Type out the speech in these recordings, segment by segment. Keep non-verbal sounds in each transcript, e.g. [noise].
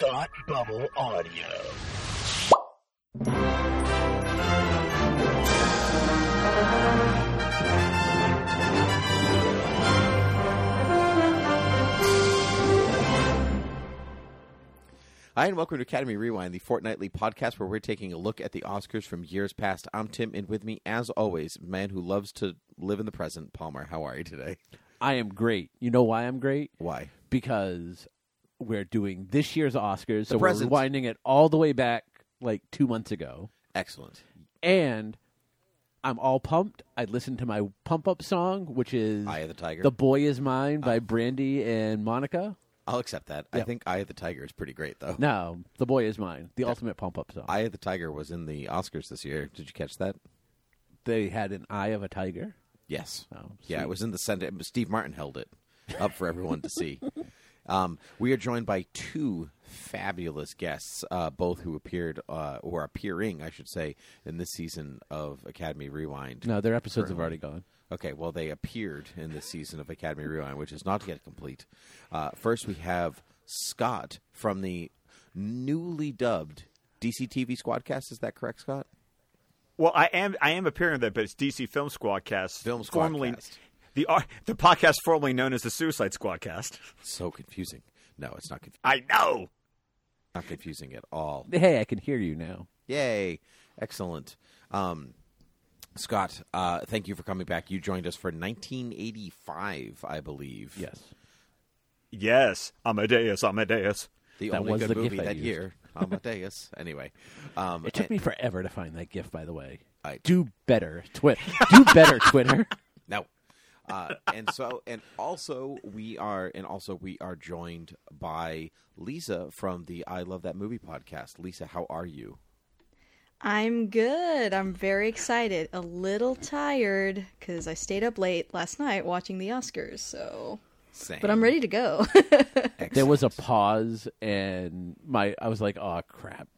Thought Bubble Audio. Hi, and welcome to Academy Rewind, the fortnightly podcast where we're taking a look at the Oscars from years past. I'm Tim, and with me, as always, man who loves to live in the present, Palmer. How are you today? I am great. You know why I'm great? Why? Because we're doing this year's Oscars, so we're rewinding it all the way back like two months ago. Excellent. And I'm all pumped. I listened to my pump up song, which is Eye of the Tiger. The Boy Is Mine by uh. Brandy and Monica. I'll accept that. I Yep. think Eye of the Tiger is pretty great, though. No, The Boy Is Mine, the ultimate pump up song. Eye of the Tiger was in the Oscars this year. Did you catch that? they had an eye of a tiger. Yes. Oh, yeah, it was in the center. Steve Martin held it up for everyone to see. [laughs] Um, we are joined by two fabulous guests, uh, both who appeared uh, or appearing, I should say, in this season of Academy Rewind. No, their episodes have already gone. Okay, well, they appeared in this season of Academy Rewind, which is not yet complete. Uh, first, we have Scott from the newly dubbed DC TV Squadcast. Is that correct, Scott? Well, I am I am appearing on that, but it's DC Film Squadcast. Film formerly Squadcast. The the podcast formerly known as the Suicide Squad cast. So confusing. No, it's not, conf- I know. not confusing at all. Hey, I can hear you now. Yay! Excellent. Um, Scott, uh, thank you for coming back. You joined us for 1985, I believe. Yes. Yes, Amadeus, Amadeus. the That only was good the movie that used. year. Amadeus. [laughs] anyway, um, It took and- me forever to find that gift, by the way. I- Do better, Twitter. [laughs] Do better, Twitter. [laughs] No. Uh, and so, and also, we are, and also, we are joined by Lisa from the I Love That Movie podcast. Lisa, how are you? I'm good. I'm very excited. A little tired because I stayed up late last night watching the Oscars. So, Same. but I'm ready to go. [laughs] There was a pause, and my I was like, "Oh crap,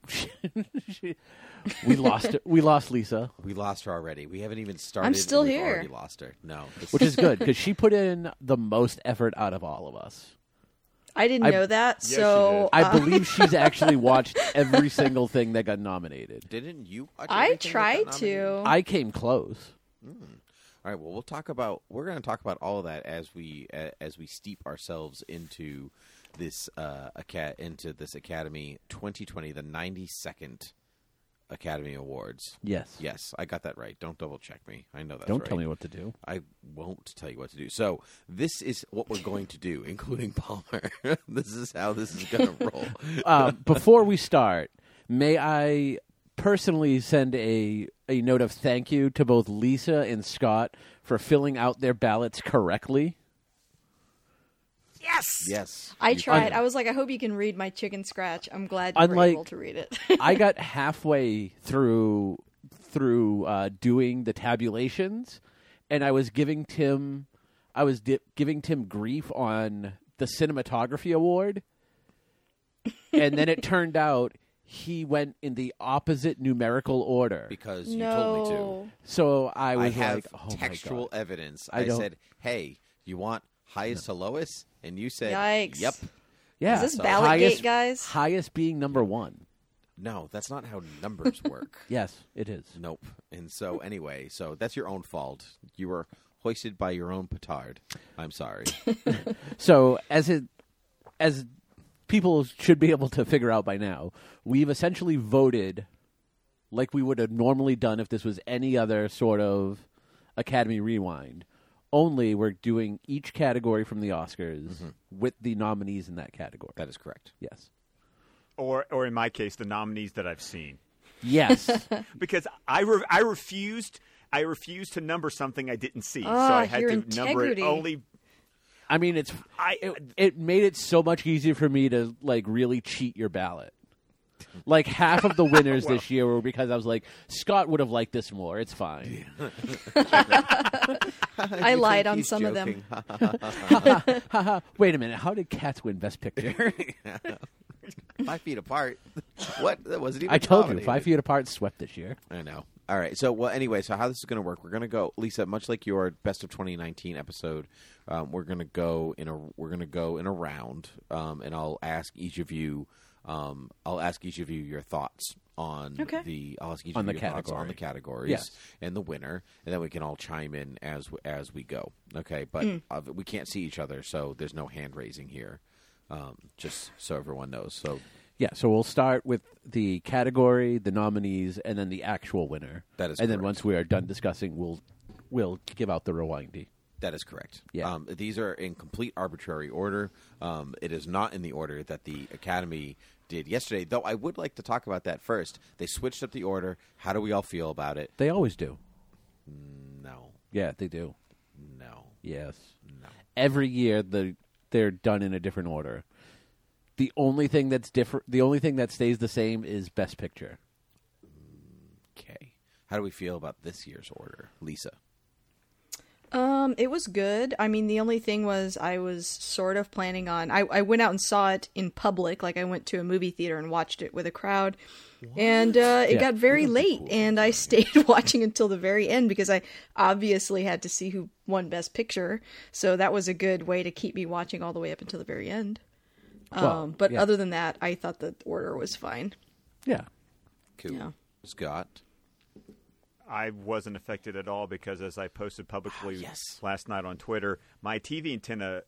[laughs] we lost it. We lost Lisa, We lost her already. We haven't even started. still and we've here. Already lost her. No, [laughs] which is good because she put in the most effort out of all of us. I didn't I- know that. Yes, you so, I uh, believe she's actually watched every single thing that got nominated. Didn't you? watch I everything that got tried to. I came close. All right. Well, we'll talk about. We're going to talk about all of that as we as we steep ourselves into this uh into this Academy 2020, the 92nd Academy Awards. Yes. Yes, I got that right. Don't double check me. I know that's Don't right. tell me what to do. I won't tell you what to do. So this is what we're going to do, [laughs] including Palmer. [laughs] this is how this is going [laughs] to roll. Uh, before we start, may I personally send a a note of thank you to both Lisa and Scott for filling out their ballots correctly. Yes. yes, I tried. can. I was like, I hope you can read my chicken scratch. I'm glad you were able to read it. [laughs] I got halfway through through uh, doing the tabulations, and I was giving Tim, I was di- giving Tim grief on the cinematography award, and then it turned out he went in the opposite numerical order. because you told me to. So I I was have like, oh textual my God. evidence. I I, don't- said, "Hey, you want highest to lowest?" And you said, Yikes. "Yep." Yeah, Is this so- Ballotgate, highest, guys? Highest being number one. No, that's not how numbers [laughs] work. Yes, it is. Nope. And so anyway, so that's your own fault. You were hoisted by your own petard. I'm sorry. [laughs] So as it as people should be able to figure out by now, we've essentially voted like we would have normally done if this was any other sort of Academy Rewind. Only we're doing each category from the Oscars with the nominees in that category. that is correct. Yes. Or or in my case, the nominees that I've seen. Yes. [laughs] [laughs] Because I re- I refused I refused to number something I didn't see, so Ah, I had your to number it only. I mean, it's I it, it made it so much easier for me to like really cheat your ballot. Like half of the [laughs] winners this year were because I was like, Scott would have liked this more. It's fine. [laughs] I lied on He's some of them. [laughs] Wait a minute. How did Cats win Best Picture? Five feet apart. What? That wasn't even. I told you. Five Feet Apart swept this year. I know. All right. So, well, anyway, so how this is going to work? We're going to go, Lisa. Much like your best of 2019 episode, um, we're going to go in a we're going to go in a round, um, and I'll ask each of you. Um, I'll ask each of you your thoughts on Okay. the. I'll ask each On of the you your on the categories Yes. and the winner, and then we can all chime in as as we go. Okay, but uh, we can't see each other, so there's no hand raising here. Um, just so everyone knows. So Yeah, so we'll start with the category, the nominees, and then the actual winner. That is and then once we are done discussing, we'll we'll give out the rewindy. That is correct. Yeah. Um, these are in complete arbitrary order. Um, it is not in the order that the Academy did yesterday, though I would like to talk about that first. They switched up the order. How do we all feel about it? They always do. No. Yeah, they do. No. Yes. No. Every year the they're done in a different order. The only thing that's different, the only thing that stays the same is Best Picture. Okay. How do we feel about this year's order, Lisa? Um, it was good. I mean, the only thing was I was sort of planning on. I, I went out and saw it in public, like I went to a movie theater and watched it with a crowd, and uh, it Yeah, got very we don't do late, cool and I stayed [laughs] watching until the very end because I obviously had to see who won Best Picture. So that was a good way to keep me watching all the way up until the very end. Well, um, but yeah. other than that, I thought the order was fine. Yeah. Cool. Yeah. Scott? I wasn't affected at all because, as I posted publicly yes. last night on Twitter, my TV antenna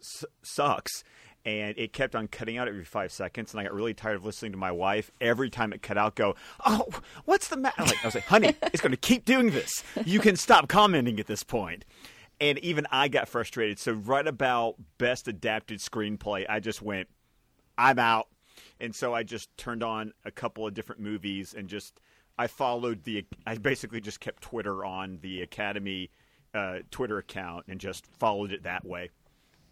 s- sucks, and it kept on cutting out every five seconds, and I got really tired of listening to my wife every time it cut out. Go, oh, what's the matter? Like, I was like, honey, it's going to keep doing this. You can stop commenting at this point. And even I got frustrated. So right about best adapted screenplay, I just went, I'm out. And so I just turned on a couple of different movies and just I followed the I basically just kept Twitter on the Academy uh, Twitter account and just followed it that way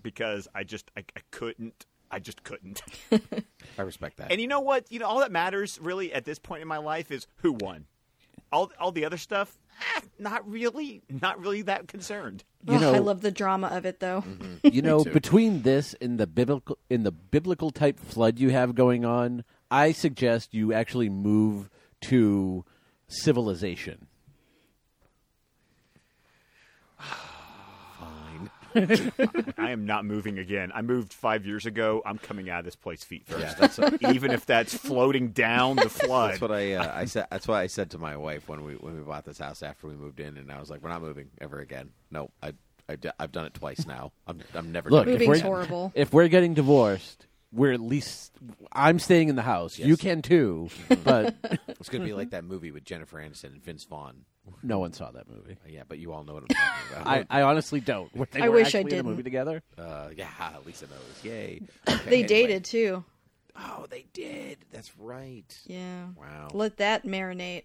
because I just I, I couldn't I just couldn't. [laughs] I respect that. and you know what? You know all that matters really at this point in my life is who won. All all the other stuff, eh, not really, not really that concerned. You Ugh, know, I love the drama of it, though. [laughs] you know, between this and the biblical in the biblical type flood you have going on, I suggest you actually move to civilization. [laughs] I am not moving again. I moved five years ago. I'm coming out of this place feet first. Yeah, that's- [laughs] even if that's floating down the [laughs] flood. That's what I uh, I said. That's what I said to my wife when we when we bought this house after we moved in, and I was like, "We're not moving ever again. No, I, I have done it twice now. I'm I'm never Look, doing if it again. horrible. if we're getting divorced, we're at least I'm staying in the house. You can too, but [laughs] It's gonna be like that movie with Jennifer Aniston and Vince Vaughn. no one saw that movie. Uh, Yeah, but you all know what I'm talking [laughs] about. I, I honestly don't. They I were wish I actually in a didn't. movie together. uh, yeah, [laughs] Lisa knows. Yay. Okay, They anyway. dated too. Oh, they did. That's right. Yeah. Wow. Let that marinate.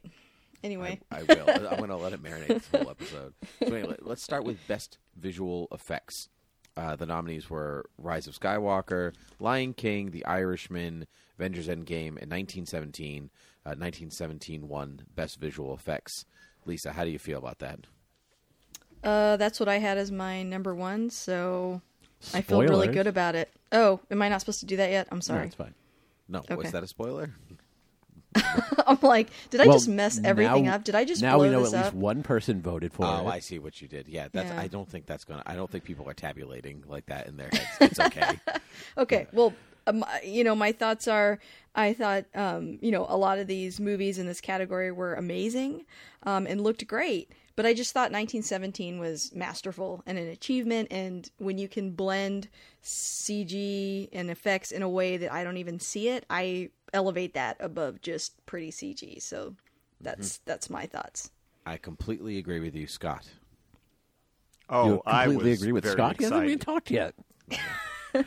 Anyway. I, I will. I'm going to let it marinate this whole episode. So anyway, let's start with best visual effects. Uh, the nominees were Rise of Skywalker, Lion King, The Irishman, Avengers Endgame, and 1917. Uh, 1917 won best visual effects. Lisa, how do you feel about that? Uh, that's what I had as my number one, so I feel really good about it. Oh, am I not supposed to do that yet? I'm No, sorry. it's fine. No, Okay. was that a spoiler? [laughs] I'm like, did I Well, just mess everything now- up? Did I just now blow we know this at up? least one person voted for Oh, it. I see what you did. Yeah, that's. Yeah. I don't think that's gonna. I don't think people are tabulating like that in their heads. It's okay. [laughs] Okay, well, um, you know, my thoughts are I thought, um, you know, a lot of these movies in this category were amazing um, and looked great, but I just thought 1917 was masterful and an achievement. And when you can blend CG and effects in a way that I don't even see it, I elevate that above just pretty CG. So that's mm-hmm. that's my thoughts. I completely agree with you, Scott. Oh, you I completely was agree with very Scott. He hasn't even excited. talked yet. [laughs]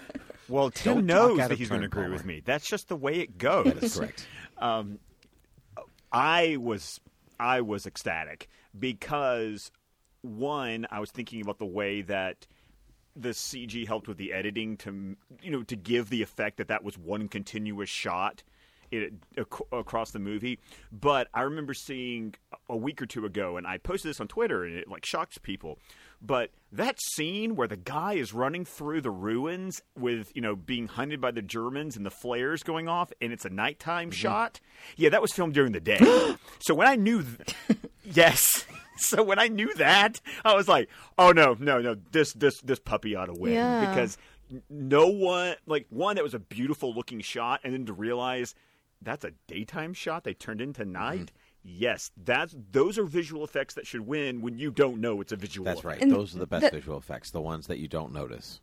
Well, Tim Don't knows that he's going to agree with me. That's just the way it goes. That is correct. [laughs] Um, I was I was ecstatic because one, I was thinking about the way that the CG helped with the editing to you know to give the effect that that was one continuous shot it ac- across the movie. But I remember seeing a week or two ago, and I posted this on Twitter, and it like shocked people. But that scene where the guy is running through the ruins with you know being hunted by the Germans and the flares going off, and it's a nighttime mm-hmm. shot. Yeah, that was filmed during the day. [gasps] so when I knew, th- yes. [laughs] So when I knew that, I was like, "Oh no, no, no! This this this puppy ought to win Yeah. because no one like one that was a beautiful looking shot, and then to realize that's a daytime shot they turned into night. Yes, that's those are visual effects that should win when you don't know it's a visual. That's effect. right. And Those are the best that- visual effects, the ones that you don't notice.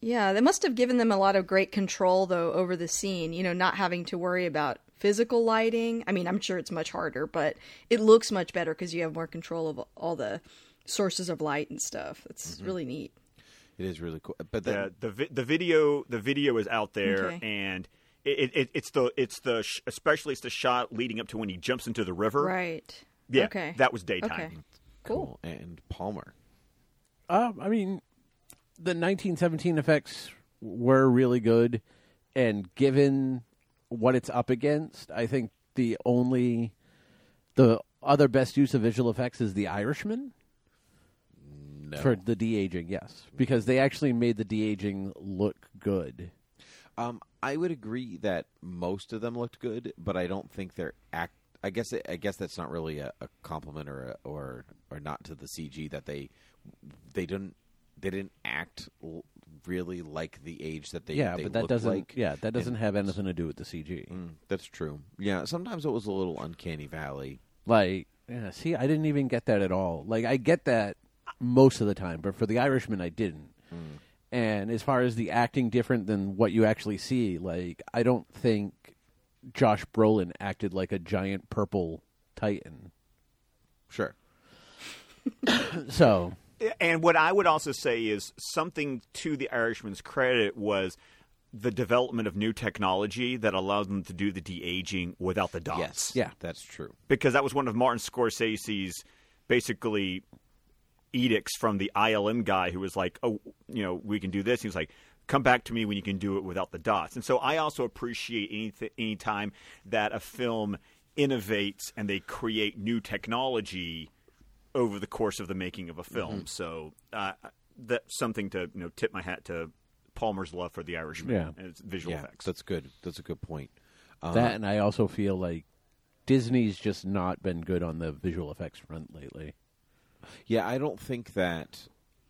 Yeah, they must have given them a lot of great control though over the scene, you know, not having to worry about physical lighting. I mean, I'm sure it's much harder, but it looks much better because you have more control of all the sources of light and stuff. It's Mm-hmm. really neat. It is really cool. But then, the the vi- the video the video is out there Okay. and it, it it's the it's the sh- especially it's the shot leading up to when he jumps into the river. Right. Yeah, Okay. that was daytime. Okay. Cool. And Palmer. Um, I mean, the 1917 effects were really good, and given what it's up against, I think the only the other best use of visual effects is The Irishman No. for the de aging. Yes, because they actually made the de aging look good. Um, I would agree that most of them looked good, but I don't think they're act. I guess I guess that's not really a, a compliment or a, or or not to the CG that they they didn't they didn't act l- really like the age that they yeah, they but that doesn't. like. yeah, that doesn't in- have anything to do with the CG. Mm, that's true. Yeah, sometimes it was a little uncanny valley. Like, yeah, see, I didn't even get that at all. Like, I get that most of the time, but for the Irishman, I didn't. And as far as the acting different than what you actually see, like, I don't think Josh Brolin acted like a giant purple titan. Sure. [coughs] So, And what I would also say is something to the Irishman's credit was the development of new technology that allowed them to do the de aging without the dots. Yes. Yeah. that's true. because that was one of Martin Scorsese's basically edicts from the ILM guy who was like, "Oh, you know, we can do this." He was like, "Come back to me when you can do it without the dots." And so I also appreciate any any time that a film innovates and they create new technology over the course of the making of a film. So uh, that's something to you know tip my hat to Palmer's love for The Irishman Yeah. and its visual yeah, effects. that's good. That's a good point. Uh, that, and I also feel like Disney's just not been good on the visual effects front lately. Yeah, I don't think that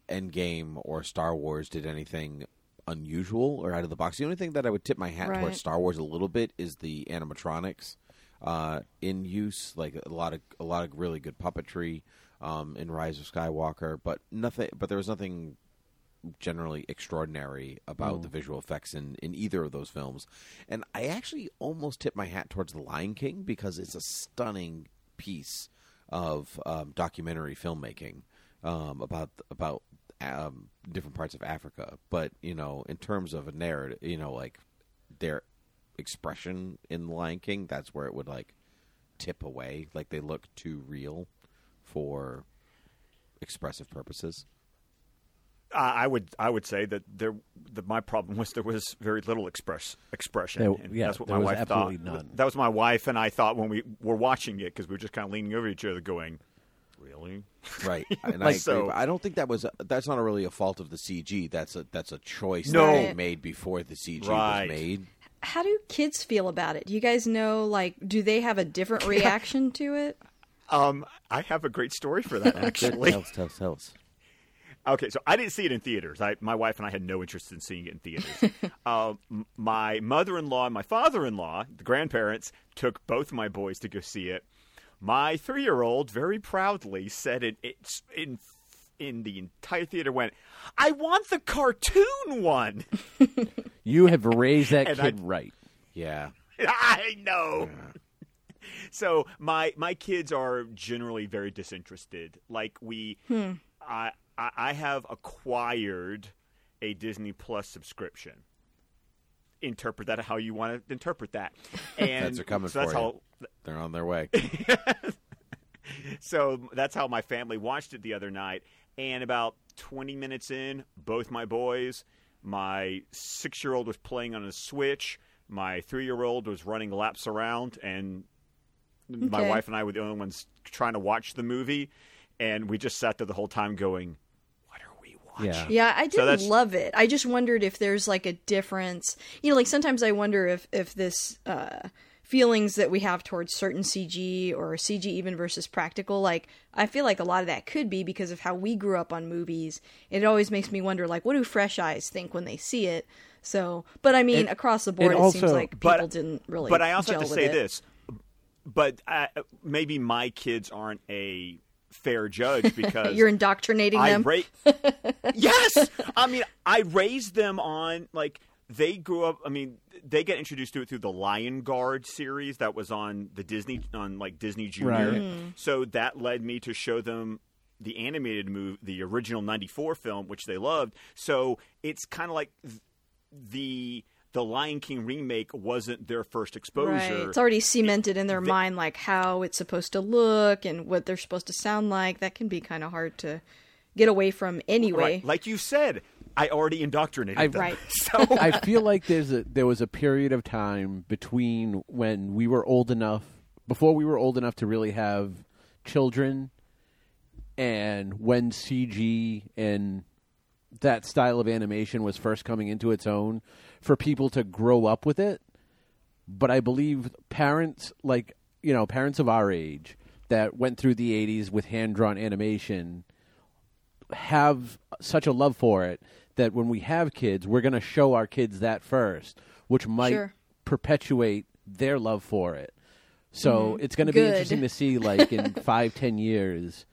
Endgame or Star Wars did anything unusual or out of the box. The only thing that I would tip my hat Right. towards Star Wars a little bit is the animatronics uh, in use, like a lot of a lot of really good puppetry um, in Rise of Skywalker, but nothing. But there was nothing generally extraordinary about the visual effects in, in either of those films. And I actually almost tip my hat towards The Lion King because it's a stunning piece of um, documentary filmmaking um, about about um, different parts of Africa. But you know, in terms of a narrative, you know, like their expression in The Lion King, that's where it would like tip away. Like they look too real for expressive purposes. I I would I would say that there that my problem was there was very little express expression. There- And yeah, that's what there my was wife absolutely thought. none. That was my wife and I thought when we were watching it because we were just kind of leaning over each other, going, "Really?" Right, [laughs] and I Like, agree. so- I don't think that was a, that's not really a fault of the CG. That's a that's a choice No. that they made before the CG Right. was made. How do kids feel about it? Do you guys know like do they have a different [laughs] reaction to it? Um, I have a great story for that [laughs] actually. Tell us, tell tell us. Okay, so I didn't see it in theaters. I, my wife and I had no interest in seeing it in theaters. uh, [laughs] m- my mother-in-law and my father-in-law, the grandparents, took both my boys to go see it. My three-year-old very proudly said it. It's in in the entire theater went. I want the cartoon one. [laughs] You have raised that And kid I- right. Yeah, [laughs] I know. So my my kids are generally very disinterested. Like we, I I I have acquired a Disney Plus subscription. Interpret that how you want to interpret that. And [laughs] Feds are coming so that's for you. how they're on their way. [laughs] so that's how my family watched it the other night. And about 20 minutes in, both my boys, my six year old was playing on a Switch, my three year old was running laps around, and my Okay. wife and I were the only ones trying to watch the movie, and we just sat there the whole time going, "What are we watching?" Yeah. Yeah, I didn't that's- love it. I just wondered if there's like a difference. You know, like sometimes I wonder if if this uh feelings that we have towards certain CG or CG even versus practical, like I feel like a lot of that could be because of how we grew up on movies. It always makes me wonder like what do fresh eyes think when they see it? So, but I mean, And- across the board, and it seems like people but- didn't really. But I also gel have to say it. this, but I, maybe my kids aren't a fair judge [laughs] because You're indoctrinating I them. ra- [laughs] yes, I mean I raised them on like they grew up. I mean they get introduced to it through the Lion Guard series that was on the Disney on like Disney Junior. Right. Mm-hmm. So that led me to show them the animated movie, the original '94 film, which they loved. So it's kind of like th- the the Lion King remake wasn't their first exposure. Right. It's already cemented in their mind, like how it's supposed to look and what they're supposed to sound like. That can be kind of hard to get away from anyway. Right. Like you said, I already indoctrinated I- them. Right. [laughs] So [laughs] I feel like there's a there was a period of time between when we were old enough before we were old enough to really have children and when CG and that style of animation was first coming into its own for people to grow up with it. But I believe parents like you know, parents of our age that went through the 80s with hand drawn animation have such a love for it that when we have kids, we're going to show our kids that first, which might Sure. perpetuate their love for it. So mm-hmm. it's going to be interesting to see, [laughs] like in five, ten years,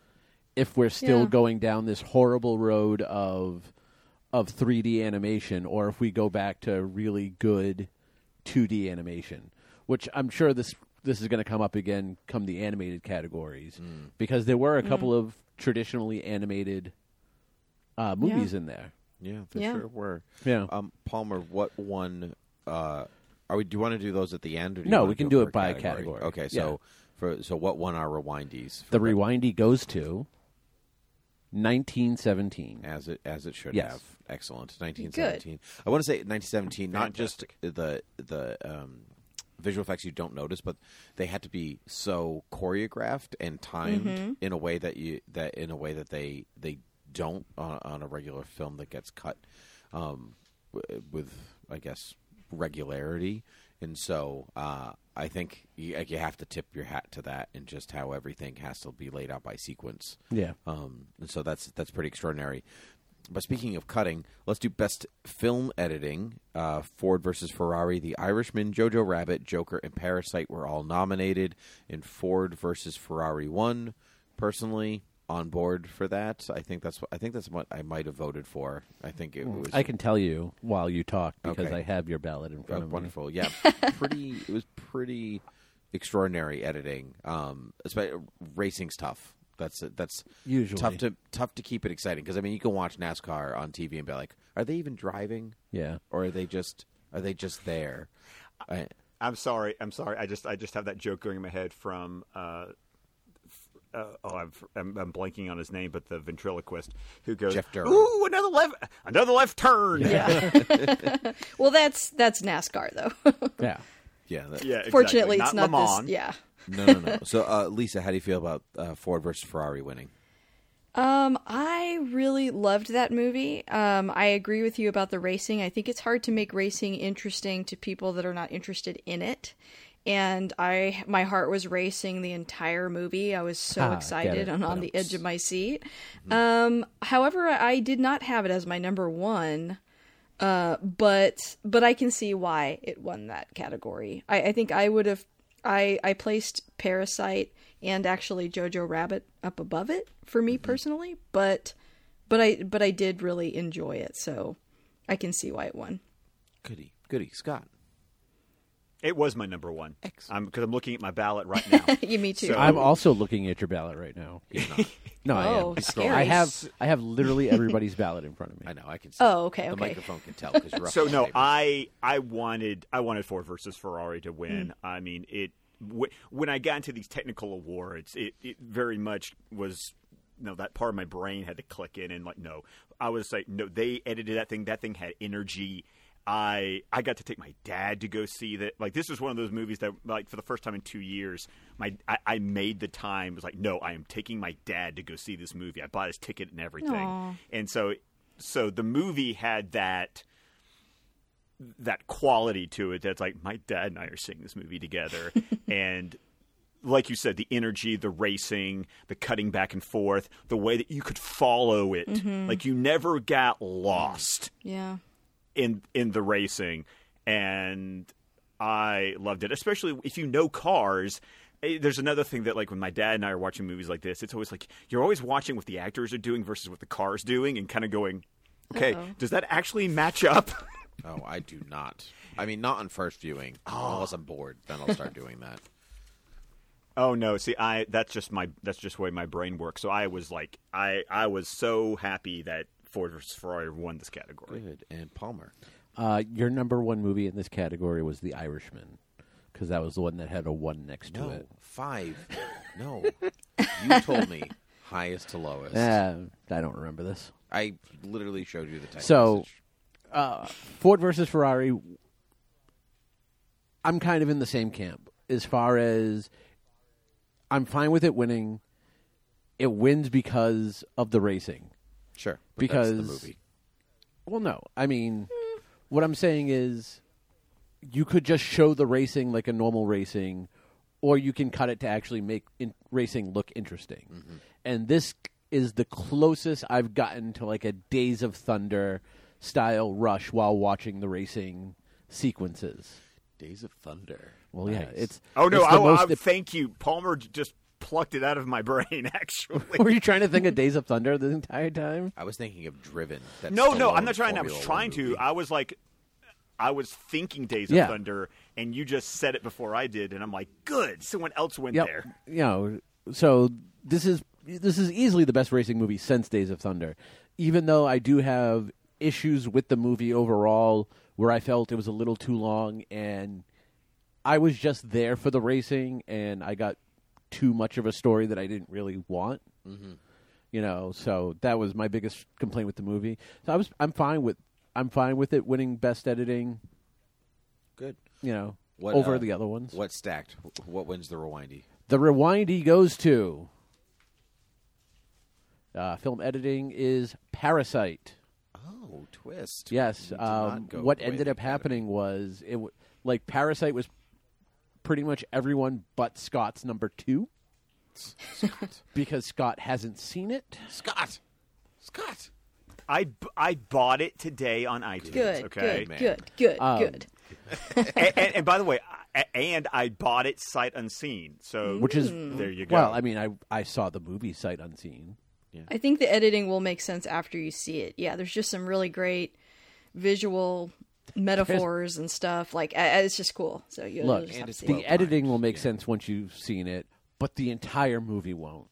if we're still Yeah. going down this horrible road of of 3D animation, or if we go back to really good 2D animation, which I'm sure this this is going to come up again come the animated categories because there were a couple of traditionally animated uh, movies in there. Yeah, for Yeah. sure were. Yeah. Um, Palmer, what one? Uh, are we? Do you want to do those at the end? Or do No, wanna we can it do it by category. Okay, Yeah. so for so what one are rewindies? The for- rewindy goes to 1917. as it as it should Yes. have. Excellent. 1917. I want to say 1917, not just the the um, visual effects you don't notice, but they had to be so choreographed and timed Mm-hmm. in a way that you that in a way that they they don't on, on a regular film that gets cut um, with I guess regularity. And so uh, I think you, like, you have to tip your hat to that and just how everything has to be laid out by sequence. Yeah. Um, and so that's that's pretty extraordinary. But speaking of cutting, let's do best film editing. Uh, Ford versus Ferrari, The Irishman, Jojo Rabbit, Joker, and Parasite were all nominated. And Ford versus Ferrari won. Personally, on board for that. I think that's what I think that's what I might have voted for. I think it was I can tell you while you talk because Okay. I have your ballot in front of me. wonderful. Yeah, [laughs] pretty. It was pretty extraordinary editing. Um, especially racing's tough. That's that's Usually. tough to tough to keep it exciting because I mean you can watch NASCAR on TV and be like, are they even driving Yeah. or are they just are they just there? I, I'm sorry. I'm sorry. I just I just have that joke going in my head from. Uh, f- uh, oh, I've, I'm, I'm blanking on his name, but the ventriloquist who goes, Jeff Dunham. "Ooh, another left, another left turn." Yeah. [laughs] [laughs] well, that's that's NASCAR though. [laughs] Yeah. yeah, that, Yeah, exactly. Fortunately, it's not not this. Mans. Yeah. no, no, no. So, uh, Lisa, how do you feel about uh, Ford versus Ferrari winning? Um, I really loved that movie. Um, I agree with you about the racing. I think it's hard to make racing interesting to people that are not interested in it. And I, my heart was racing the entire movie. I was so Ah, excited and on the edge of my seat. Mm-hmm. Um, however, I did not have it as my number one. Uh, but but I can see why it won that category. I, I think I would have. I I placed Parasite and actually Jojo Rabbit up above it for me personally, but but I but I did really enjoy it, so I can see why it won. Goody, goody, Scott. It was my number one. Excellent. Because I'm, looking at my ballot right now. [laughs] you me too. So- I'm also looking at your ballot right now. [laughs] no, I Oh, am. scary. I have I have literally everybody's ballot in front of me. I know. I can. See Oh, okay, The okay. microphone can tell because you're [laughs] up so no. I I wanted I wanted Ford versus Ferrari to win. Hmm. I mean it. W- when I got into these technical awards, it, it very much was. You know that part of my brain had to click in and like no, I was like no. They edited that thing. That thing had energy. I I got to take my dad to go see that. Like this was one of those movies that like for the first time in two years, my I, I made the time. It was like, no, I am taking my dad to go see this movie. I bought his ticket and everything. Aw. And so so the movie had that that quality to it that's like my dad and I are seeing this movie together [laughs] and like you said the energy the racing the cutting back and forth the way that you could follow it mm-hmm. like you never got lost Yeah. In in the racing and I loved it especially if you know cars Eh, there's another thing that like when my dad and I are watching movies like this it's always like you're always watching what the actors are doing versus what the car's doing and kind of going okay Uh-oh. does that actually match up [laughs] Oh, I do not. I mean, not on first viewing. Unless I'm bored, then I'll start doing that. [laughs] Oh no! See, I that's just my that's just the way my brain works. So I was like, I I was so happy that Ford versus Ferrari won this category. Good. And Palmer. Uh, your number one movie in this category was The Irishman, because that was the one that had a one next to No, it. five. [laughs] No, you told me highest to lowest. Uh, I don't remember this. I literally showed you the text So- message. uh, Ford versus Ferrari. I'm kind of in the same camp as far as I'm fine with it winning. It wins because of the racing. Sure, but because- that's the movie. Well, no, I mean, what I'm saying is, you could just show the racing like a normal racing, or you can cut it to actually make in- racing look interesting. Mm-hmm. And this is the closest I've gotten to like a Days of Thunder style rush while watching the racing sequences. Days of Thunder. Well, yeah, Nice. it's Oh no! it's the I, most- I, thank you, Palmer. j- Just plucked it out of my [laughs] brain. Actually, Were you trying to think of Days of Thunder the entire time? I was thinking of Driven. That no, no, I'm not trying. I was trying One to. I was like, I was thinking Days Yeah. of Thunder, and you just said it before I did, and I'm like, good. Someone else went Yep. there. You know, so this is this is easily the best racing movie since Days of Thunder. Even though I do have issues with the movie overall, where I felt it was a little too long, and I was just there for the racing, and I got too much of a story that I didn't really want. Mm-hmm. You know, so that was my biggest complaint with the movie. So I was I'm fine with I'm fine with it winning best editing. Good. You know, What, over uh, the other ones. What stacked? What wins the rewindy? The rewindy goes to uh, film editing is Parasite. Oh, twist. Yes. We did not Um, what ended up happening was it w- like Parasite was pretty much everyone but Scott's number two Scott. because Scott hasn't seen it. Scott. Scott. I, b- I bought it today on iTunes. Good, okay. good, man. good, good, Um, good. and, and, and by the way, I, and I bought it sight unseen. So Which is there you go. well, I mean, I I saw the movie sight unseen. Yeah. I think the editing will make sense after you see it. Yeah, there's just some really great visual metaphors and stuff. Like, it's just cool. So you Look, just and have to it's see well. The editing will make yeah. sense once you've seen it, but the entire movie won't.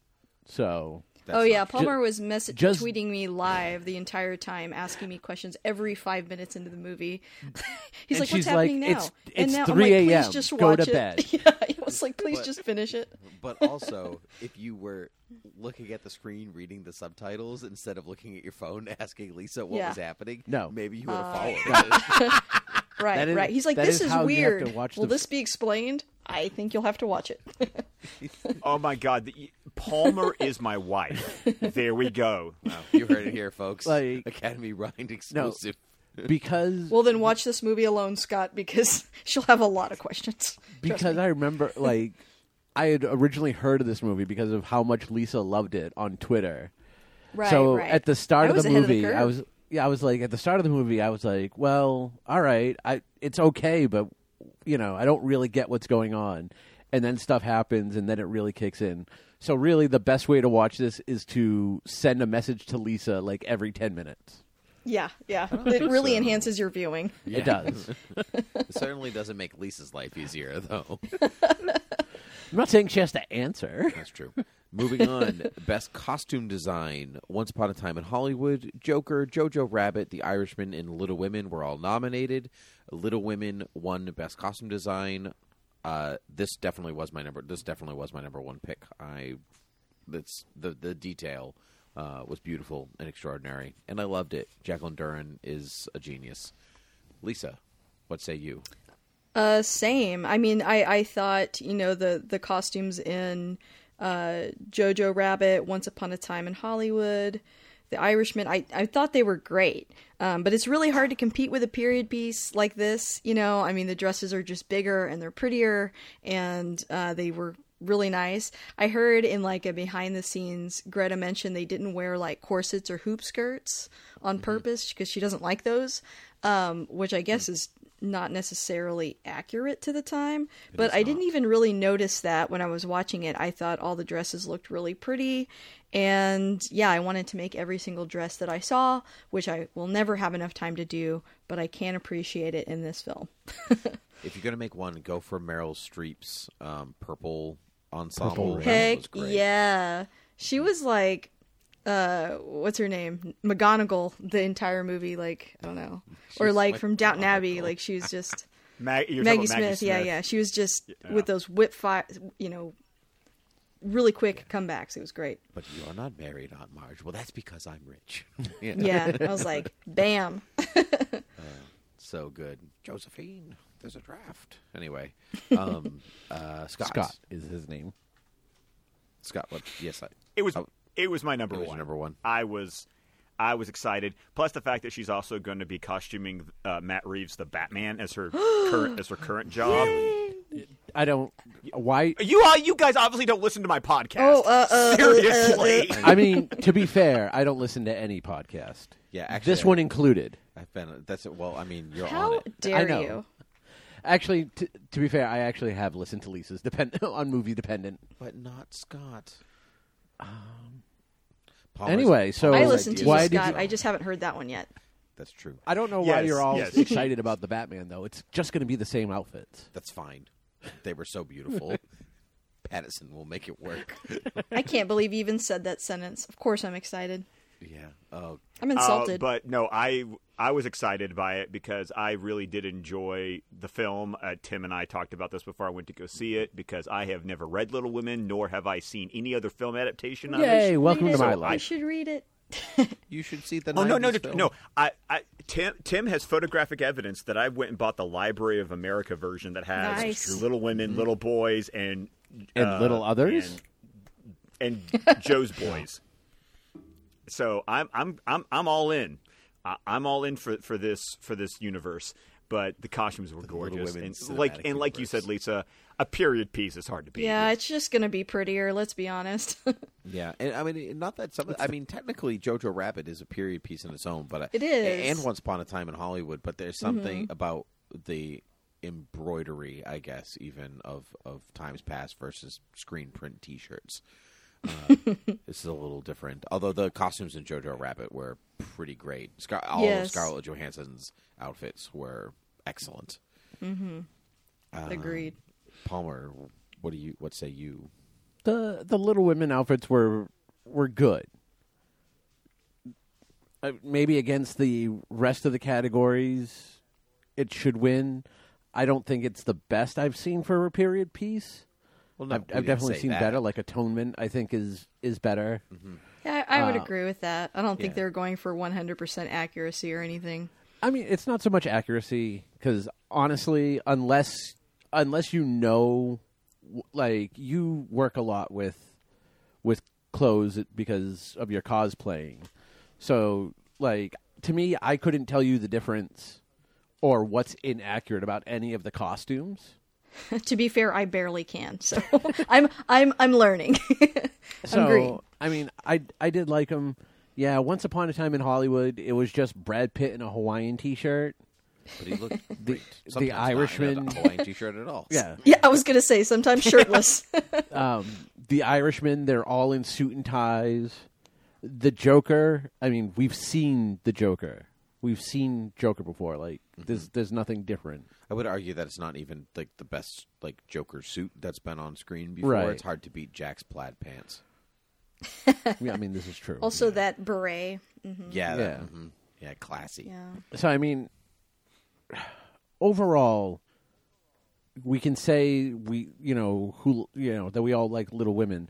So That's oh yeah, not- Palmer was mess- just- tweeting me live the entire time, asking me questions every five minutes into the movie. [laughs] He's like, "What's happening like, now?" "It's- and it's now 3 I'm like, a.m. "Please just Go watch to it." bed. [laughs] Yeah, I was like, "Please But- just finish it." But [laughs] also, if you were looking at the screen, reading the subtitles instead of looking at your phone, asking Lisa what Yeah. was happening, No. maybe you would have Uh, followed. Right, That is- right. He's like, "This is is, how you have to weird. Will the- this be explained?" I think you'll have to watch it. [laughs] oh my God, the, Palmer is my wife. There we go. Wow, you heard it here, folks. Like- Academy Rewind exclusive. because well, then watch this movie alone, Scott, because [laughs] she'll have a lot of questions. Because. I remember like I had originally heard of this movie because of how much Lisa loved it on Twitter. right, so right. at the start I of the ahead movie, curve. I was yeah, I was like at the start of the movie, I was like, well, all right, I it's okay, but you know, I don't really get what's going on. And then stuff happens and then it really kicks in. So really the best way to watch this is to send a message to Lisa like every 10 minutes. Yeah, yeah. It really so. enhances your viewing. It does. [laughs] It certainly doesn't make Lisa's life easier, though. [laughs] I'm not saying she has to answer. [laughs] That's true. Moving on, [laughs] best costume design. Once Upon a Time in Hollywood, Joker, Jojo Rabbit, The Irishman, and Little Women were all nominated. Little Women won best costume design. Uh, this definitely was my number. This definitely was my number one pick. I, that's the the detail uh, was beautiful and extraordinary, and I loved it. Jacqueline Durran is a genius. Lisa, what say you? Uh, same. I mean, I I thought you know the the costumes in uh, Jojo Rabbit, Once Upon a Time in Hollywood, The Irishman. I I thought they were great. Um, but it's really hard to compete with a period piece like this. You know, I mean, the dresses are just bigger and they're prettier, and uh, they were really nice. I heard in like a behind the scenes, Greta mentioned they didn't wear like corsets or hoop skirts on purpose because she doesn't like those, um, which I guess is not necessarily accurate to the time. but I not. didn't even really notice that when I was watching it. I thought all the dresses looked really pretty. And yeah, I wanted to make every single dress that I saw, which I will never have enough time to do, but I can appreciate it in this film. [laughs] If you're gonna make one, go for Meryl Streep's um, purple ensemble. ring. That Heck yeah. She was like uh what's her name? McGonagall the entire movie like I don't know. or like like from Downton Abbey like she was just [laughs] Mag- you're Maggie Smith, yeah, yeah. She was just Yeah. with those whip fire, you know, really quick comebacks. It was great. But you are not married, Aunt March. Well, that's because I'm rich. [laughs] yeah. Yeah, I was like, [laughs] bam. So good. Josephine, there's a draft. Anyway, um, uh, Scott. Scott is his name. Scott, what? Yes, I. It was Oh. It was my number It was one. number one. I was I was excited. Plus the fact that she's also going to be costuming uh, Matt Reeves the Batman as her [gasps] current as her current job. I don't. Why? You all, you guys obviously don't listen to my podcast. Oh, uh, uh, uh, seriously. I mean, to be fair, I don't listen to any podcast. Yeah, actually, this one included. I've been. That's it. Well, I mean, you're How on it. dare know. you? Actually, t- to be fair, I actually have listened to Lisa's depend [laughs] on movie dependent. but not Scott. Um, Anyway, so- I Paul's listened to. Why Scott. you- I just haven't heard that one yet. That's true. I don't know why you're all yes. excited about the Batman, though. It's just going to be the same outfits. That's fine. They were so beautiful. [laughs] Pattinson will make it work. I can't believe you even said that sentence. Of course, I'm excited. yeah. Oh, I'm Uh, insulted. but no, I I was excited by it because I really did enjoy the film. Uh, Tim and I talked about this before I went to go see it because I have never read Little Women, nor have I seen any other film adaptation of Yay! it. Welcome to it. my You life. should read it. [laughs] you should see the. Oh no no no film. no! I, I Tim Tim has photographic evidence that I went and bought the Library of America version that has Nice. Little Women, Little Boys, and And uh, Little Others? and, and Jo's Boys. [laughs] So I'm I'm I'm I'm all in. I, I'm all in for for this for this universe. But the costumes were Little gorgeous, and like cinematic and like you said. Lisa, a period piece is hard to beat. Yeah, it's just gonna be prettier. Let's be honest. [laughs] Yeah, and I mean, not that some. I mean, technically, Jojo Rabbit is a period piece in its own, but uh, It is. and Once Upon a Time in Hollywood. But there's something mm-hmm. about the embroidery, I guess, even of of times past versus screen print T-shirts. Uh, [laughs] this is a little different. Although the costumes in Jojo Rabbit were pretty great. Scar- all of Scarlett Johansson's outfits were excellent. Agreed. Palmer, what do you? What say you? the the Little Women outfits were were good. Uh, maybe against the rest of the categories, it should win. I don't think it's the best I've seen for a period piece. Well, I've, I've definitely seen better. Like Atonement, I think is is better. Yeah, I, I would Uh, agree with that. I don't think yeah. they're going for 100% accuracy or anything. I mean, it's not so much accuracy because honestly, unless unless you know, like you work a lot with with clothes because of your cosplaying, so like to me, I couldn't tell you the difference or what's inaccurate about any of the costumes. [laughs] to be fair, I barely can. So [laughs] I'm I'm I'm learning. [laughs] So green. I mean, I I did like him. Yeah, Once Upon a Time in Hollywood, it was just Brad Pitt in a Hawaiian T-shirt. But he looked The- great. the Sometimes not in a Irishman- Hawaiian T-shirt at all. Yeah, yeah, I was gonna say sometimes shirtless. um, the Irishman, they're all in suit and ties. The Joker, I mean, we've seen the Joker. We've seen Joker before. Like, there's there's nothing different. I would argue that it's not even like the best like Joker suit that's been on screen before. Right. It's hard to beat Jack's plaid pants. [laughs] Yeah, I mean, this is true. also, that beret. Yeah, that, Yeah. mhm. yeah, classy. Yeah. so I mean, overall, we can say we, you know, who, you know, that we all like Little Women,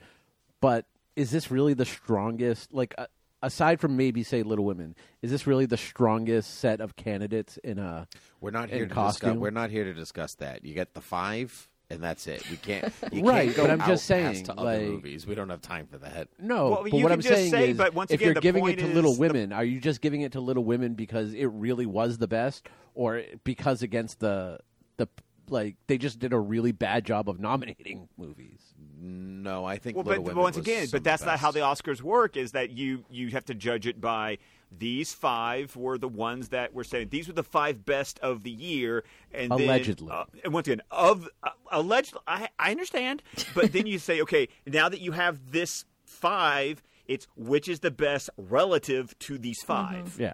but is this really the strongest? Like, uh, aside from maybe say Little Women, is this really the strongest set of candidates in a? We're not here to costume. discuss. We're not here to discuss that. You get the five, and that's it. We can't. [laughs] You Right, can't go but I'm just out past saying, to other like- movies. We don't have time for that. No, Well, but you what can I'm just saying say, is, but once if again, you're the giving it point to Little is the- Women, are you just giving it to Little Women because it really was the best, or because against the the like they just did a really bad job of nominating movies? No, I think. Well, Little but, Women once was again, but that's not how the. Oscars work. Is that you you have to judge it by these five were the ones that were saying these were the five best of the year, and then, Allegedly. uh, and once again, of uh, alleged, I, I understand, but then you say, okay, now that you have this five, it's which is the best relative to these 5 Yeah.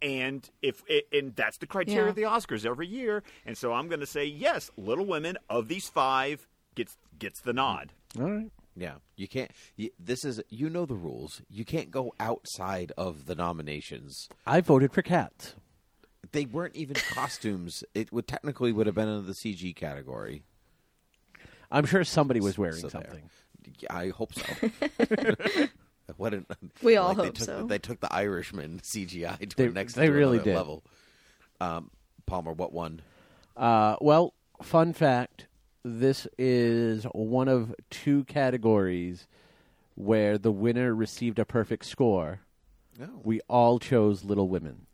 and if and that's the criteria Yeah. of the Oscars every year. And so I'm going to say yes, Little Women of these five gets gets the nod. All right. Yeah, you can't. You, this is you know the rules. You can't go outside of the nominations. I voted for Cats. They weren't even [laughs] costumes. It would technically would have been in the CG category. I'm sure somebody was wearing So there. something. I hope so. [laughs] what an, We all like they hope took, so. They took the Irishman [laughs] CGI to They- the next they to really did. level. Um, Palmer, what one? Uh, well, fun fact: this is one of two categories where the winner received a perfect score. No, We all chose Little Women.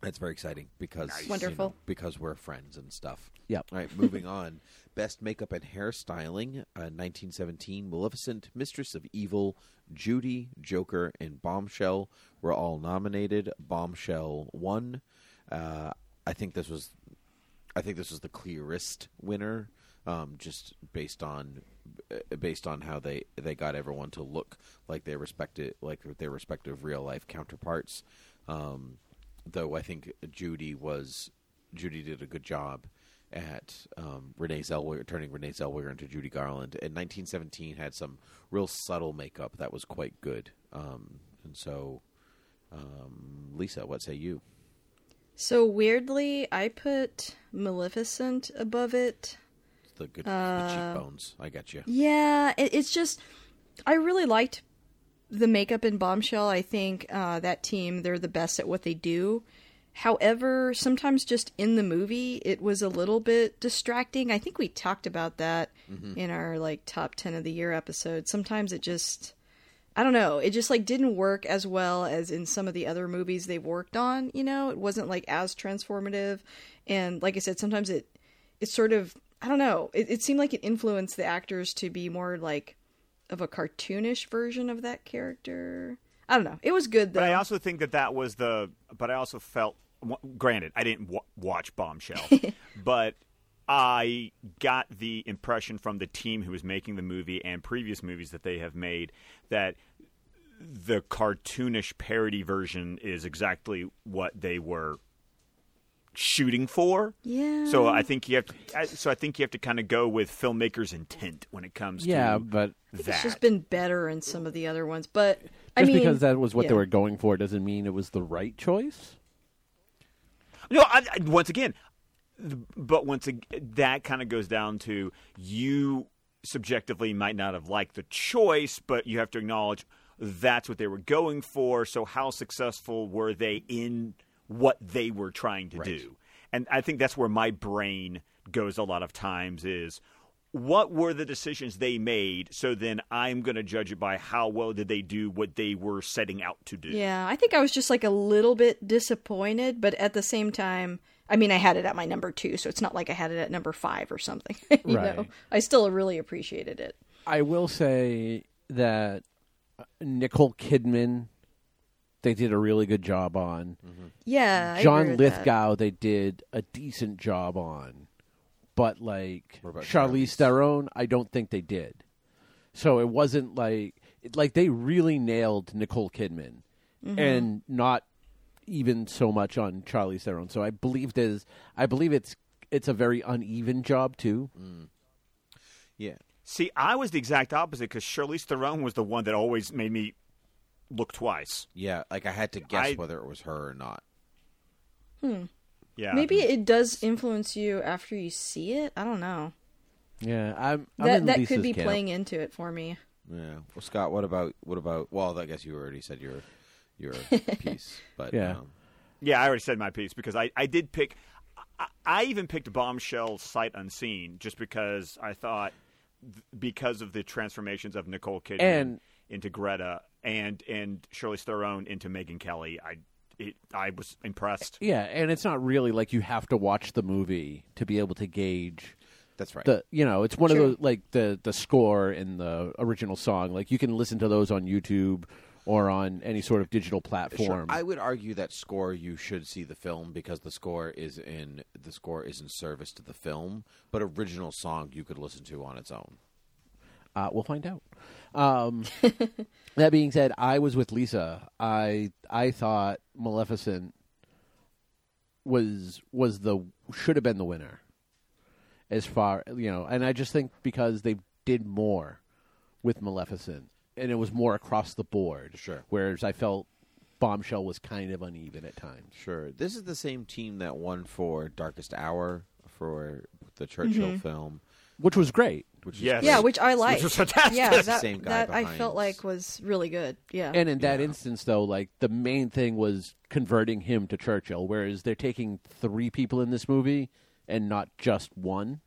That's very exciting because you Wonderful. know, because we're friends and stuff. Yep. All right, moving [laughs] on. Best makeup and hairstyling, uh, 1917. Maleficent, Mistress of Evil, Judy, Joker, and Bombshell were all nominated. Bombshell won. Uh, I think this was, I think this was the clearest winner, um, just based on, uh, based on how they they got everyone to look like their respective like their respective real life counterparts. Um, though I think Judy was Judy did a good job at um, Renee Zellweger turning Renee Zellweger into Judy Garland. And 1917 had some real subtle makeup that was quite good. Um, and so, um, Lisa, what say you? So weirdly, I put Maleficent above it. The good the Uh, cheekbones. I got you. Yeah, it, it's just I really liked the makeup in Bombshell. I think uh, that team they're the best at what they do. However, sometimes just in the movie, it was a little bit distracting. I think we talked about that in our like top ten of the year episode. Sometimes it just I don't know. It just like didn't work as well as in some of the other movies they've worked on. You know, it wasn't like as transformative, and like I said, sometimes it it sort of I don't know. It, it seemed like it influenced the actors to be more like of a cartoonish version of that character. I don't know. It was good though. But I also think that that was the. But I also felt. Granted, I didn't w- watch Bombshell, [laughs] but I got the impression from the team who was making the movie and previous movies that they have made that the cartoonish parody version is exactly what they were shooting for. Yeah. So I think you have. To, so I think you have to kind of go with filmmakers' intent when it comes Yeah, to but it's just been better in some of the other ones, but I just mean, because that was what they were going for doesn't mean it was the right choice. No, I, I, once again, th- but once ag- that kind of goes down to you subjectively might not have liked the choice, but you have to acknowledge that's what they were going for. So how successful were they in what they were trying to do? And I think that's where my brain goes a lot of times is what were the decisions they made so then i'm going to judge it by how well did they do what they were setting out to do Yeah, I think I was just like a little bit disappointed, but at the same time, I mean, I had it at my number two, so it's not like I had it at number five or something. [laughs] you Right. know, I still really appreciated it. I will say that uh, Nicole Kidman, they did a really good job on. Yeah, I John agree with that. Lithgow, they did a decent job on. But like What about Charlize Charlize? Theron, I don't think they did. So it wasn't like like they really nailed Nicole Kidman, Mm-hmm. and not even so much on Charlize Theron. So I believe there's, I believe it's it's a very uneven job too. Yeah. See, I was the exact opposite because Charlize Theron was the one that always made me look twice. Yeah, like I had to guess I- whether it was her or not. Hmm. Yeah, Maybe it does influence you after you see it. I don't know. Yeah, I'm. I'm That in that Lisa's could be camp. playing into it for me. Yeah. Well, Scott, what about what about? Well, I guess you already said your your [laughs] piece, but Yeah. um, Yeah, I already said my piece because I, I did pick. I, I even picked Bombshell Sight Unseen just because I thought th- because of the transformations of Nicole Kidman And- into Greta and and Charlize Theron into Megyn Kelly. I it, I was impressed. Yeah, and it's not really like you have to watch the movie to be able to gauge that's right. the you know it's one True. of those like the the score and the original song like you can listen to those on youtube or on any sort of digital Sure. platform I would argue that score you should see the film because the score is in the score is in service to the film, but original song you could listen to on its own. uh, we'll find out um, [laughs] that being said i was with lisa i i thought maleficent was was the should have been the winner as far you know and i just think because they did more with maleficent and it was more across the board Sure. whereas i felt bombshell was kind of uneven at times Sure. This is the same team that won for Darkest Hour for the Churchill mm-hmm. film, which was great which is Yes. Yeah, which I like. was fantastic. Yeah, that, Same guy that I felt like was really good. Yeah. And in that instance, though, like the main thing was converting him to Churchill, whereas they're taking three people in this movie and not just one.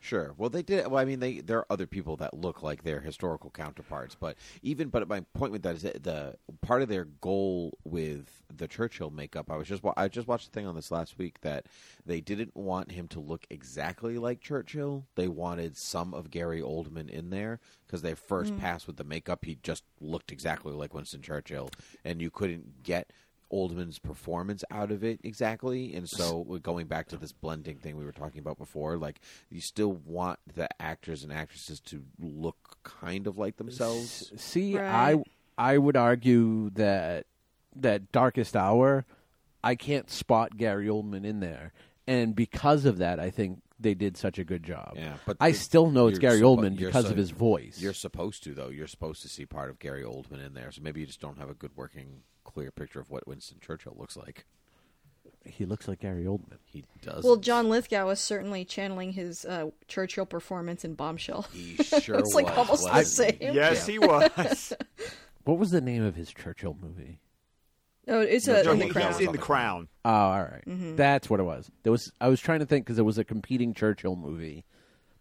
Sure. Well, they did. Well, I mean, they there are other people that look like their historical counterparts, but even but my point with that is that the part of their goal with the Churchill makeup. I was just I just watched the thing on this last week that they didn't want him to look exactly like Churchill. They wanted some of Gary Oldman in there because their first mm. pass with the makeup, he just looked exactly like Winston Churchill, and you couldn't get. Oldman's performance out of it exactly, and so going back to this blending thing we were talking about before. Like you still want the actors and actresses to look kind of like themselves. See, Right. I I would argue that that Darkest Hour, I can't spot Gary Oldman in there, and because of that, I think they did such a good job. Yeah, but I the- still know it's Gary suppo- Oldman you're because so- of his voice. You're supposed to though. You're supposed to see part of Gary Oldman in there, so maybe you just don't have a good working, clear picture of what Winston Churchill looks like. he looks like Gary Oldman. He does. well, John Lithgow was certainly channeling his uh, Churchill performance in Bombshell. he [laughs] sure it's like was, almost the wasn't he? same. Yes, he was. [laughs] What was the name of his Churchill movie? Oh, it's No, a, John in the crown. in the the crown. Oh, all right. Mm-hmm. That's what it was. There was. I was trying to think because there was a competing Churchill movie,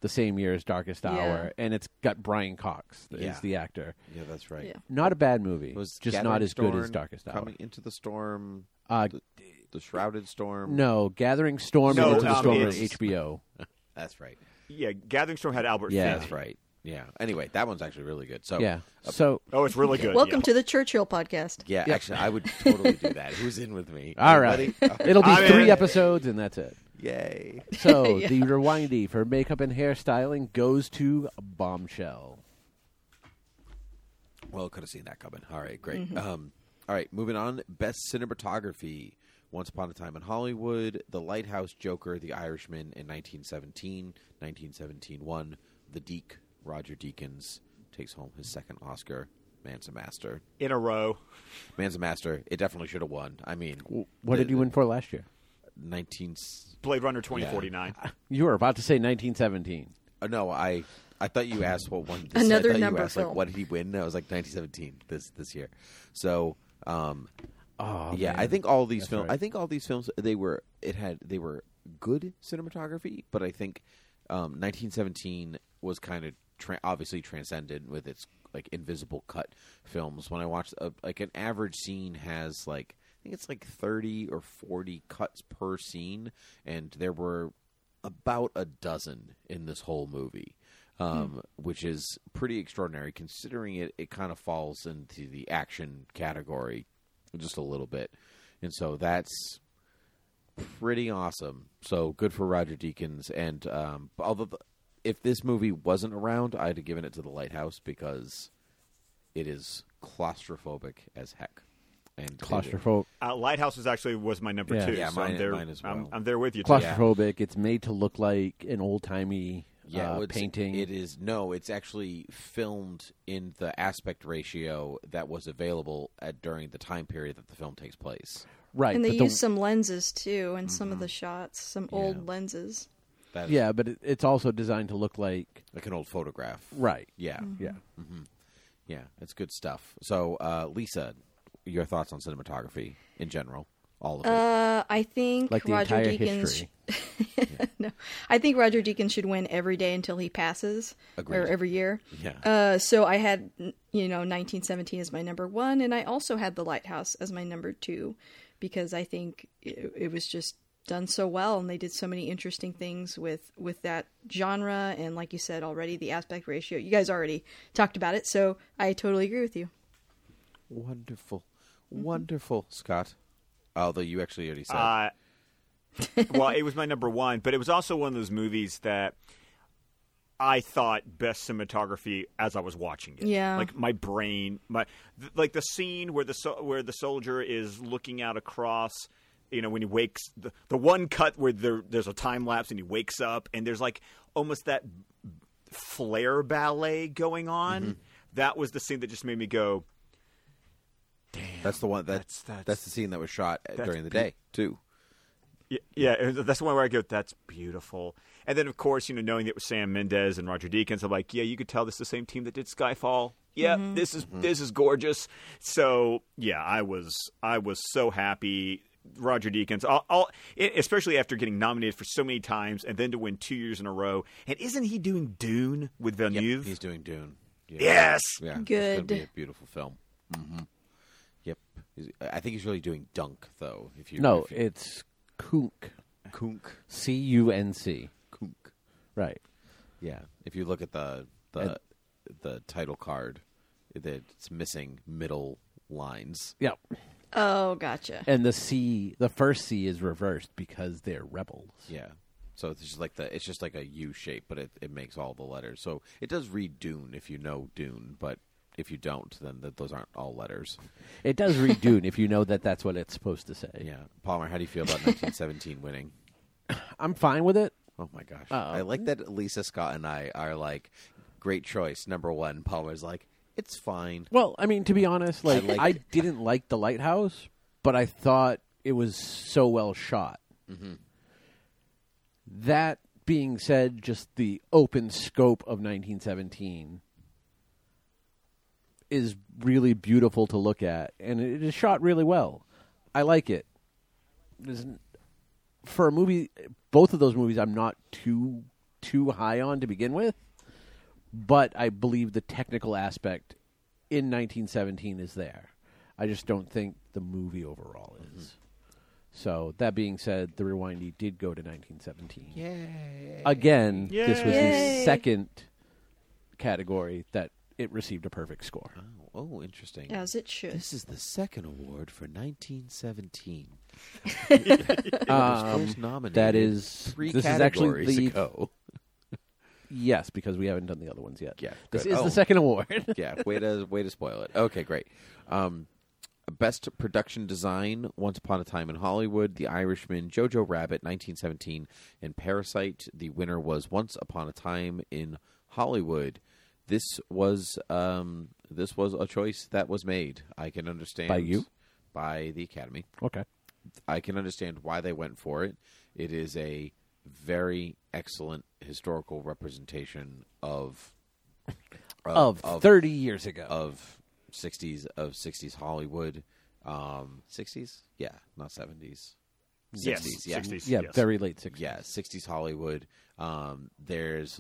the same year as Darkest Yeah. Hour, and it's got Brian Cox Yeah. as the actor. Yeah, that's right. Yeah. Not a bad movie. It was just Gathering not as good as Darkest Hour. Coming into the storm, Uh, the, the shrouded storm. no, Gathering Storm No, and Into the um, Storm on it's- HBO. [laughs] that's right. Yeah, Gathering Storm had Albert Yeah. Finney. That's right. Yeah. Anyway, that one's actually really good. So yeah. So Oh, it's really good. Welcome yeah. to the Churchill podcast. yeah, actually, I would totally do that. Who's in with me? [laughs] all right, Everybody? it'll be I'm three in. episodes and that's it. Yay! [laughs] So Yeah. the rewindy for makeup and hairstyling goes to Bombshell. Well, could have seen that coming. All right, great. Um, all right, moving on. Best cinematography. Once Upon a Time in Hollywood, The Lighthouse, Joker, The Irishman in 1917. 1917 won. The Deke, Roger Deakins, takes home his second Oscar. Man's a master. in a row. Man's a master. It definitely should have won. I mean, What the- did you win for last year? 19. Blade Runner 2049. [laughs] You were about to say 1917. Uh, no, I I thought you asked what one. This, Another I thought number you asked, like, film. what did he win? I was like 1917 this this year. So, um, Oh, yeah, man. I think all these That's films. right. I think all these films. They were. It had. They were good cinematography, but I think um, 1917 was kind of tra- obviously transcendent with its like invisible cut films. When I watched, uh, like an average scene has like I think it's like 30 or 40 cuts per scene, and there were about a dozen in this whole movie. Um, which is pretty extraordinary considering it, it kind of falls into the action category just a little bit. And so that's pretty awesome. So good for Roger Deakins. And um, although the, if this movie wasn't around, I'd have given it to The Lighthouse because it is claustrophobic as heck. And claustrophobic. Uh, Lighthouse is actually was my number Yeah. two. Yeah, so I'm mine- there, mine as I'm, well. I'm there with you. Too. Claustrophobic. It's made to look like an old timey Yeah, uh, well, painting. It is no. It's actually filmed in the aspect ratio that was available at during the time period that the film takes place. right. And they but the- use some lenses too in some of the shots, some old lenses. That is yeah, but it, it's also designed to look like like an old photograph. right. Yeah. Yeah. Yeah, it's good stuff. So, uh, Lisa, your thoughts on cinematography in general? All of it. Uh, I think Like the Roger entire Deakins. history. [laughs] no, I think Roger Deakins should win every day until he passes, Agreed. or every year. yeah. Uh, so I had, you know, 1917 as my number one, and I also had The Lighthouse as my number two, because I think it, it was just done so well, and they did so many interesting things with with that genre, and like you said already, the aspect ratio. You guys already talked about it, so I totally agree with you. Wonderful. Wonderful, Scott. Although you actually already said. Uh, well, it was my number one, but it was also one of those movies that I thought best cinematography as I was watching it. Yeah. like my brain, my th- like the scene where the so- where the soldier is looking out across. You know, when he wakes, the, the one cut where there, there's a time lapse and he wakes up, and there's like almost that flare ballet going on. That was the scene that just made me go, that's the one that, that's- that's that's- the scene that was shot uh, during the be- day too. Yeah, yeah, that's the one where I go, that's beautiful. And then, of course, you know, knowing that it was Sam Mendes and Roger Deakins, I'm like, yeah, you could tell this is the same team that did Skyfall. Yeah, mm-hmm. this is mm-hmm. this is gorgeous. So yeah, I was I was so happy. Roger Deakins, I'll, I'll, especially after getting nominated for so many times and then to win two years in a row. And isn't he doing Dune with Yep, Villeneuve? he's doing Dune. Yeah. yes. Yeah, it's Good. gonna be a beautiful film. hmm Yep. He's- I think he's really doing Dunk though. If you No, if you, it's Kunk. Kunk C U N C. Kunk. Right. Yeah. If you look at the the And- the title card, that it's missing middle lines. Yep. Oh, gotcha. And the C, the first C is reversed because they're rebels. Yeah. So it's just like the it's just like a U shape, but it, it makes all the letters. So it does read Dune if you know Dune, but if you don't, then th- those aren't all letters. It does read Dune if you know that that's what it's supposed to say. Yeah, Palmer, how do you feel about 1917 winning? [coughs] I'm fine with it. Oh my gosh, Uh-oh. I like that Lisa Scott and I are like great choice number one. Palmer's like it's fine. Well, I mean, to be honest, like I, like- didn't like the lighthouse, but I thought it was so well shot. Mm-hmm. That being said, just the open scope of 1917 is really beautiful to look at, and it is shot really well. I like it. There's for a movie, both of those movies, I'm not too too high on to begin with, but I believe the technical aspect in 1917 is there. I just don't think the movie overall is. Mm-hmm. So that being said, the Rewindy did go to 1917. Yay! Again, this was Yay. the second category that it received a perfect score. Oh, oh, interesting. As it should. This is the second award for 1917. [laughs] Um, nominated that is three this is actually categories the ago. yes because we haven't done the other ones yet. Yeah, this good. is Oh. the second award. [laughs] yeah, way to way to spoil it. Okay, great. Um, best production design: Once Upon a Time in Hollywood, The Irishman, Jojo Rabbit, 1917, and Parasite. The winner was Once Upon a Time in Hollywood. This was um, this was a choice that was made. I can understand By you? by the Academy. okay. I can understand why they went for it. It is a very excellent historical representation of [laughs] Of, 30 years ago. of 60s of 60s Hollywood. Um 60s? Yeah, not 70s. Yes, 60s, yeah. 60s. yeah, yes. very late 60s. Yeah, 60s Hollywood. Um there's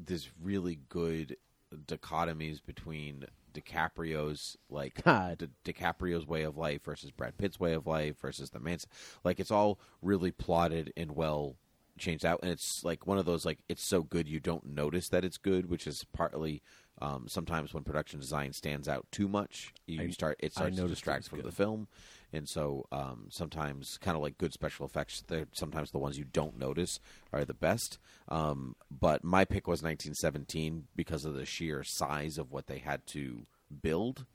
this really good dichotomies between DiCaprio's like. Di- DiCaprio's way of life versus Brad Pitt's way of life versus the man's like it's all really plotted and well changed out and it's like one of those like it's so good you don't notice that it's good which is partly um, sometimes when production design stands out too much you I- start it I starts to distract from good. the film and so um, sometimes kind of like good special effects sometimes the ones you don't notice are the best um, but my pick was 1917 because of the sheer size of what they had to build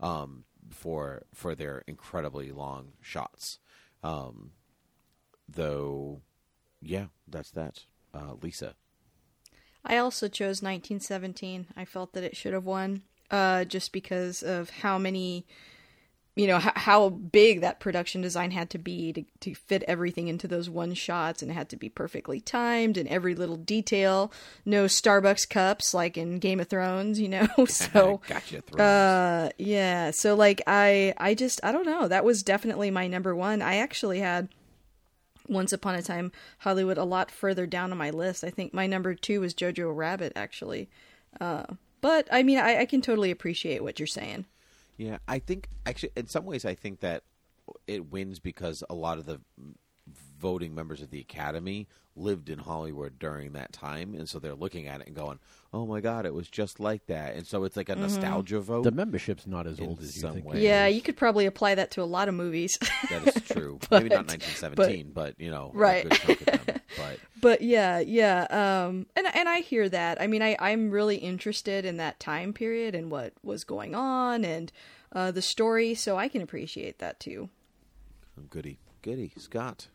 um, for for their incredibly long shots. Um, though, yeah, that's that. Uh, Lisa, I also chose 1917. I felt that it should have won, uh, just because of how many you know h- how big that production design had to be to, to fit everything into those one shots and it had to be perfectly timed and every little detail. No starbucks cups like in game of thrones you know? [laughs] [laughs] So gotcha. Uh yeah. So like i i just i don't know. That was definitely my number one. I actually had once upon a time hollywood a lot further down on my list. I think my number two was jojo rabbit actually. Uh but i mean i, I can totally appreciate what you're saying Yeah, I think actually, in some ways, I think that it wins because a lot of the voting members of the Academy lived in Hollywood during that time, and so they're looking at it and going, "Oh my God, it was just like that." And so it's like a mm-hmm. nostalgia vote. The membership's not as old as you some think. way. yeah you could probably apply that to a lot of movies that is true. [laughs] Maybe not 1917, but, you know, a Right. Good chunk of them. But but yeah yeah um and and i hear that i mean i i'm really interested in that time period and what was going on and uh the story so i can appreciate that too goody, goody, Scott.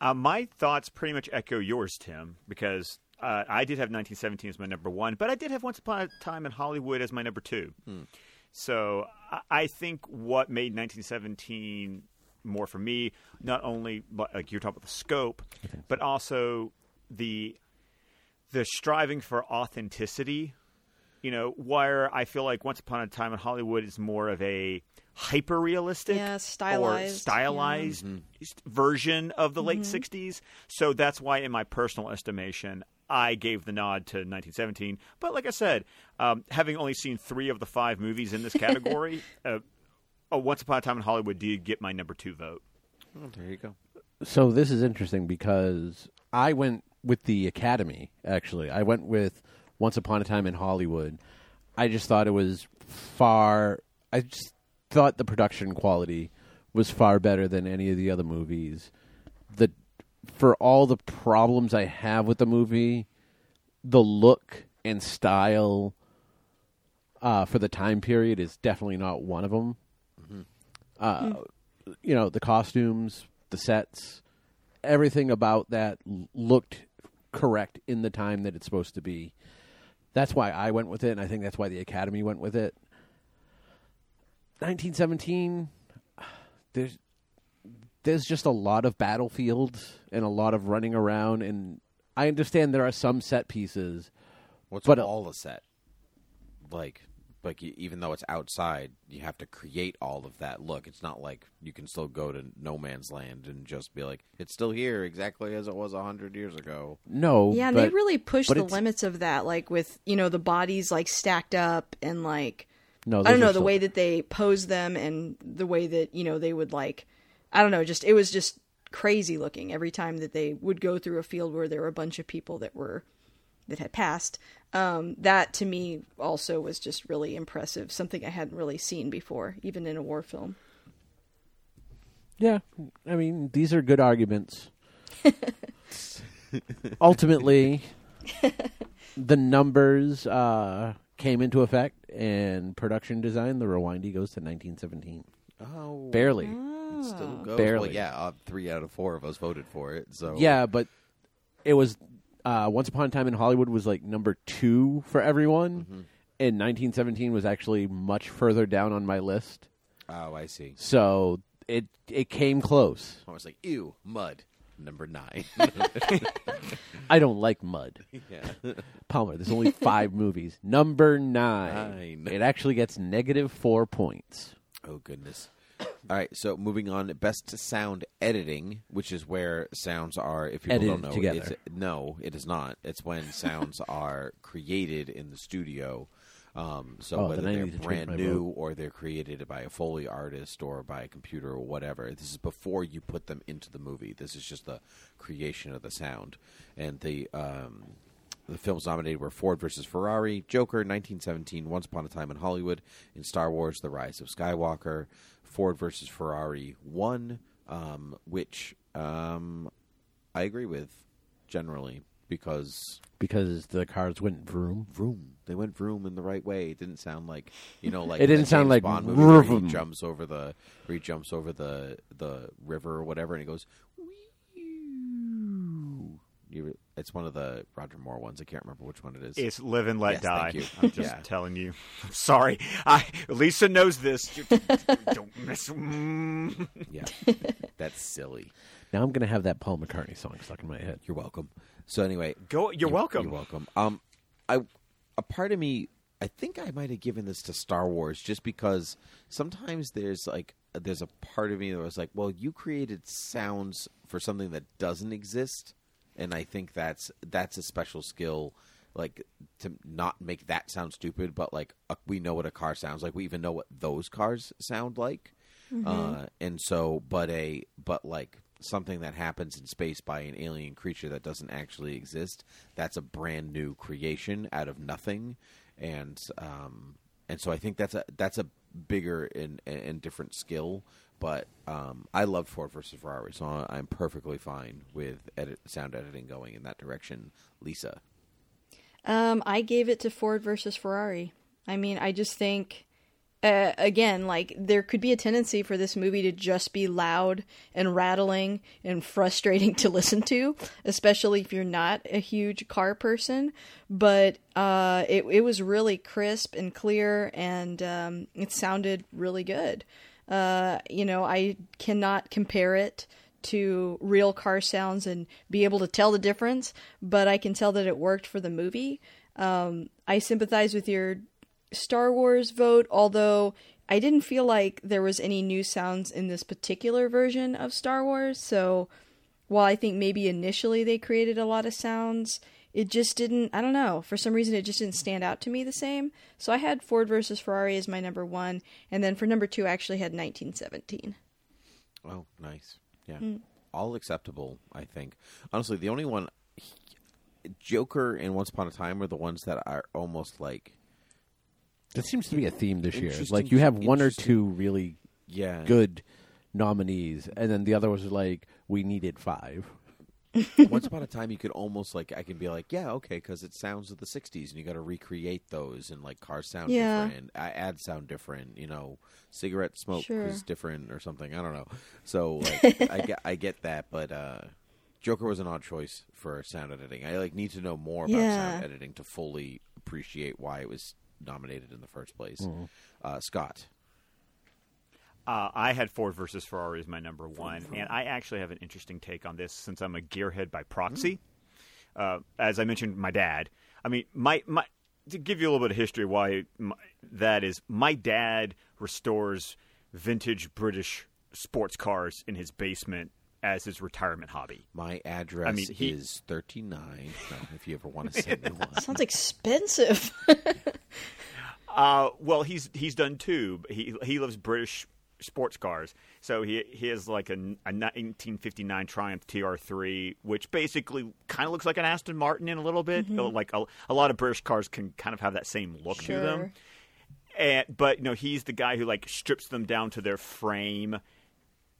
Uh, my thoughts pretty much echo yours, Tim, because uh, I did have 1917 as my number one, but I did have Once Upon a Time in Hollywood as my number two. So I- I think what made 1917 more for me, not only like you're talking about the scope, but also the the striving for authenticity. You know, where I feel like Once Upon a Time in Hollywood is more of a hyper realistic Yeah, or stylized, stylized version of the late 60s. So that's why, in my personal estimation, I gave the nod to 1917. But like I said, um, having only seen three of the five movies in this [laughs] category, uh, oh, Once Upon a Time in Hollywood did get my number two vote. Oh, there you go. So this is interesting because I went with the Academy. Actually, I went with Once Upon a Time in Hollywood. I just thought it was far. I just thought the production quality was far better than any of the other movies. The for all the problems I have with the movie, the look and style uh, for the time period is definitely not one of them. Uh, You know, the costumes, the sets, everything about that looked correct in the time that it's supposed to be. That's why I went with it, and I think that's why the Academy went with it. 1917, there's there's just a lot of battlefields and a lot of running around, and I understand there are some set pieces. What's But, uh, all a set? Like, like y- even though it's outside, you have to create all of that look. It's not like you can still go to no man's land and just be like, it's still here exactly as it was a hundred years ago. No, yeah but they really push the it's- limits of that like with you know the bodies like stacked up and like no. I don't know the still- way that they pose them and the way that you know they would like I don't know just it was just crazy looking every time that they would go through a field where there were a bunch of people that were that had passed um, that to me also was just really impressive something I hadn't really seen before even in a war film Yeah, I mean these are good arguments. [laughs] Ultimately, [laughs] the numbers uh, came into effect, and production design, the Rewindy goes to 1917. Oh, Barely. it still goes. Barely. Well, yeah, uh, three out of four of us voted for it. So Yeah, but it was uh, Once Upon a Time in Hollywood was like number two for everyone, and 1917 was actually much further down on my list. Oh, I see. So it it came close. I was like, ew, mud. Number nine. [laughs] I don't like mud. yeah. [laughs] Palmer, there's only five [laughs] movies. Number nine. Nine. It actually gets negative four points. Oh goodness. All right, so moving on, best sound editing, which is where sounds are. If people Edited don't know, together. It's, no, it is not. It's when [laughs] sounds are created in the studio. Um, so Oh, whether they're need to change brand new vote. or they're created by a foley artist or by a computer or whatever, this is before you put them into the movie. This is just the creation of the sound, and the um, the films nominated were Ford versus Ferrari, Joker, 1917, Once Upon a Time in Hollywood, in Star Wars: The Rise of Skywalker, Ford versus Ferrari one, um, which um, I agree with generally because Because the cars went vroom. vroom they went vroom in the right way. It didn't sound like you know like [laughs] It didn't sound James like Bond movie where he jumps over the where he jumps over the the river or whatever and he goes. You, it's one of the Roger Moore ones. I can't remember which one it is. It's live and let Yes, die. thank you. I'm just Yeah. telling you. I'm sorry. I Lisa knows this. You- Don't miss. Mm. yeah, [laughs] that's silly. Now I'm going to have that Paul McCartney song stuck in my head. You're welcome. So anyway, Go. You're welcome. You're welcome. Um, I a part of me, I think I might have given this to Star Wars just because sometimes there's like there's a part of me that was like, well, you created sounds for something that doesn't exist, and I think that's that's a special skill. Like to not make that sound stupid, but like uh, we know what a car sounds like. We even know what those cars sound like. Uh, and so, but a but like something that happens in space by an alien creature that doesn't actually exist. That's a brand new creation out of nothing, and um, and so I think that's a that's a bigger and and different skill. But um, I loved Ford versus Ferrari, so I'm perfectly fine with edit, sound editing going in that direction. Lisa, Um, I gave it to Ford versus Ferrari. I mean, I just think, uh, again, like there could be a tendency for this movie to just be loud and rattling and frustrating to listen to, especially if you're not a huge car person. But uh, it it was really crisp and clear, and um, it sounded really good. Uh, you know, I cannot compare it to real car sounds and be able to tell the difference, but I can tell that it worked for the movie. Um, I sympathize with your Star Wars vote, although I didn't feel like there was any new sounds in this particular version of Star Wars. So while I think maybe initially they created a lot of sounds, it just didn't, I don't know, for some reason it just didn't stand out to me the same. So I had Ford versus Ferrari as my number one, and then for number two, I actually had 1917. oh nice, yeah, Mm. all acceptable. I think honestly, the only one Joker and Once Upon a Time are the ones that are almost like That seems to be a theme this year. Interesting- Like you have one or two really yeah good nominees, and then the other was like we needed five. Once upon a time, you could almost like I can be like, yeah, okay, because it sounds of the '60s, and you got to recreate those, and like cars sound Yeah. different, I ads sound different, you know, cigarette smoke Sure. is different or something. I don't know. So like, [laughs] I get I get that, but uh, Joker was an odd choice for sound editing. I like need to know more about Yeah. sound editing to fully appreciate why it was nominated in the first place. Uh, Scott, Uh, I had Ford versus Ferrari as my number one, and I actually have an interesting take on this since I'm a gearhead by proxy. Uh, as I mentioned, my dad. I mean, my my to give you a little bit of history why my, that is. My dad restores vintage British sports cars in his basement as his retirement hobby. my address I mean, he- is 39. No, if you ever want to send me [laughs] one. Sounds expensive. [laughs] Uh, well, he's he's done two. He he loves British sports cars, so he he has like a, a 1959 Triumph TR3, which basically kind of looks like an Aston Martin in a little bit. Mm-hmm. Like a, a lot of British cars can kind of have that same look to them. And eh, but you know he's the guy who like strips them down to their frame,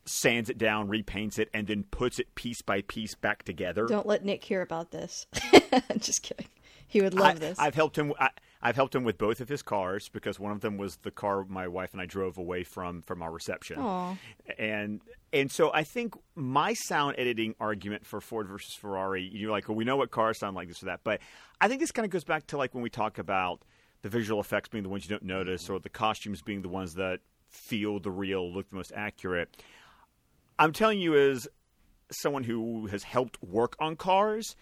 sands it down, repaints it, and then puts it piece by piece back together. Don't let Nick hear about this. [laughs] Just kidding. He would love I, this. I've helped him. I, I've helped him with both of his cars because one of them was the car my wife and I drove away from from our reception. Aw. And and so I think my sound editing argument for Ford versus Ferrari, you're like, well, we know what cars sound like this or that, but I think this kind of goes back to like when we talk about the visual effects being the ones you don't notice, mm-hmm. or the costumes being the ones that feel the real, look the most accurate. I'm telling you, as someone who has helped work on cars,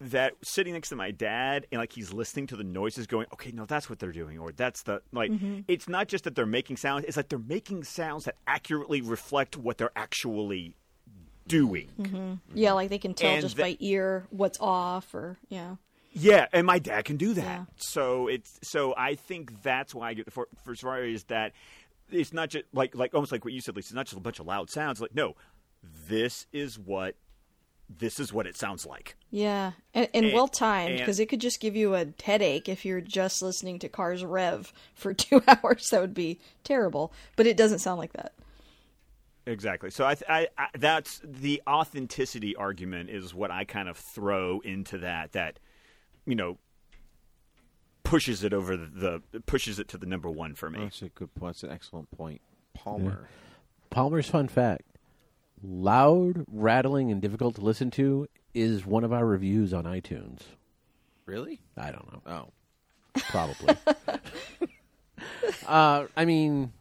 that sitting next to my dad and like he's listening to the noises going okay no that's what they're doing or that's the like mm-hmm. it's not just that they're making sounds it's like they're making sounds that accurately reflect what they're actually doing mm-hmm. yeah, like they can tell And just the- by ear what's off, or yeah. yeah and my dad can do that Yeah. so it's so i think that's why i get the for, for Ferrari is that it's not just like like almost like what you said lisa it's not just a bunch of loud sounds like no this is what this is what it sounds like Yeah, and, and, And- well timed because it could just give you a headache if you're just listening to cars rev for [laughs] two [laughs] hours. That would be terrible. But it doesn't sound like that. Exactly. So I, I, I that's the authenticity argument is what I kind of throw into that. That you know pushes it over the, the pushes it to the number one for me. That's a good point. That's an excellent point. Palmer. Palmer's fun fact: loud, rattling, and difficult to listen to is one of our reviews on iTunes. Really? I don't know. Oh, Probably. [laughs] uh, I mean,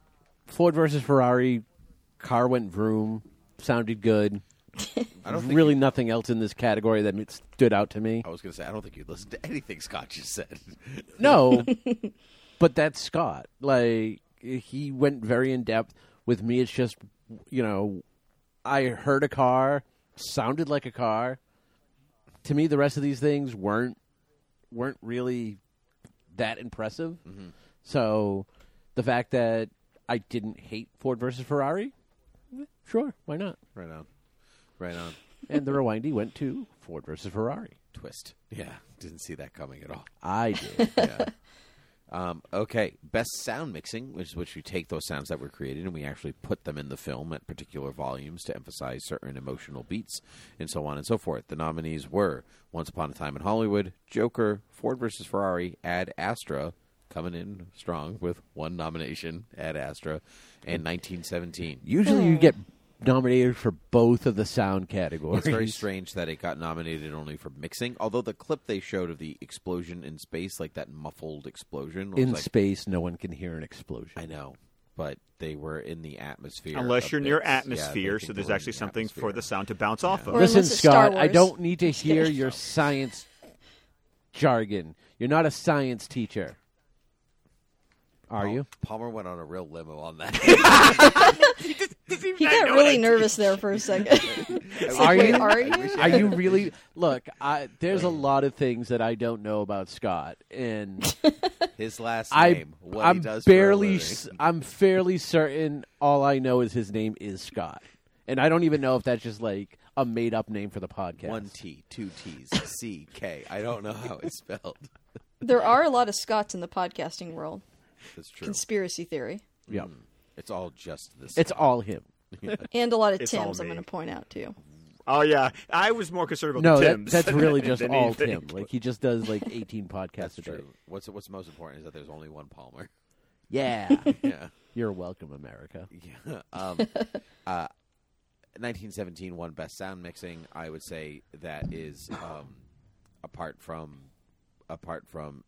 Ford versus Ferrari, car went vroom, sounded good. I don't really nothing else in this category that stood out to me. I was going to say I don't think you listened to anything Scott just said. No, [laughs] but that's Scott. Like he went very in depth. With me, it's just you know, I heard a car, sounded like a car. To me, the rest of these things weren't weren't really that impressive. Mm-hmm. So, the fact that I didn't hate Ford versus Ferrari, sure, why not? right on, right on. [laughs] And the rewindy went to Ford versus Ferrari. Twist. Yeah, didn't see that coming at all. I [laughs] did. yeah. Um, okay, best sound mixing, which is which we take those sounds that were created and we actually put them in the film at particular volumes to emphasize certain emotional beats and so on and so forth. The nominees were Once Upon a Time in Hollywood, Joker, Ford versus Ferrari, Ad Astra, coming in strong with one nomination, Ad Astra, and 1917. Usually, you get nominated for both of the sound categories. It's very strange that it got nominated only for mixing. Although the clip they showed of the explosion in space, like that muffled explosion, was In like, space, no one can hear an explosion. I know, but they were in the atmosphere. Unless you're near bit. Yeah, atmosphere, so there's they were in actually the something for the sound to bounce off of. Or Listen, unless it's Star Scott, I don't need to [laughs] hear your science jargon. You're not a science teacher. Are you? Palmer went on a real limo on that. [laughs] [laughs] He got really nervous there for a second. [laughs] Are Wait, you? are you? Are you really? Look, I, there's a lot of things that I don't know about Scott, and [laughs] His last I, name, what I'm he does. barely, living. s- I'm fairly certain. All I know is his name is Scott, and I don't even know if that's just like a made up name for the podcast. One T, two T's, C K. I don't know how it's spelled. There are a lot of Scotts in the podcasting world. That's true. Conspiracy theory. yeah, hmm. It's all just this. it's all him. [laughs] And a lot of It's all Tims, I'm me. going to point out, too. Oh yeah, I was more concerned about No, the that, Tims. that's [laughs] really than just all anything. Tim. Like he just does like 18 podcasts That's a day. true. What's what's most important is that there's only one Palmer. Yeah, [laughs] Yeah. you're welcome, America. Yeah. Um, uh, 1917 won best sound mixing. I would say that is um, apart from apart from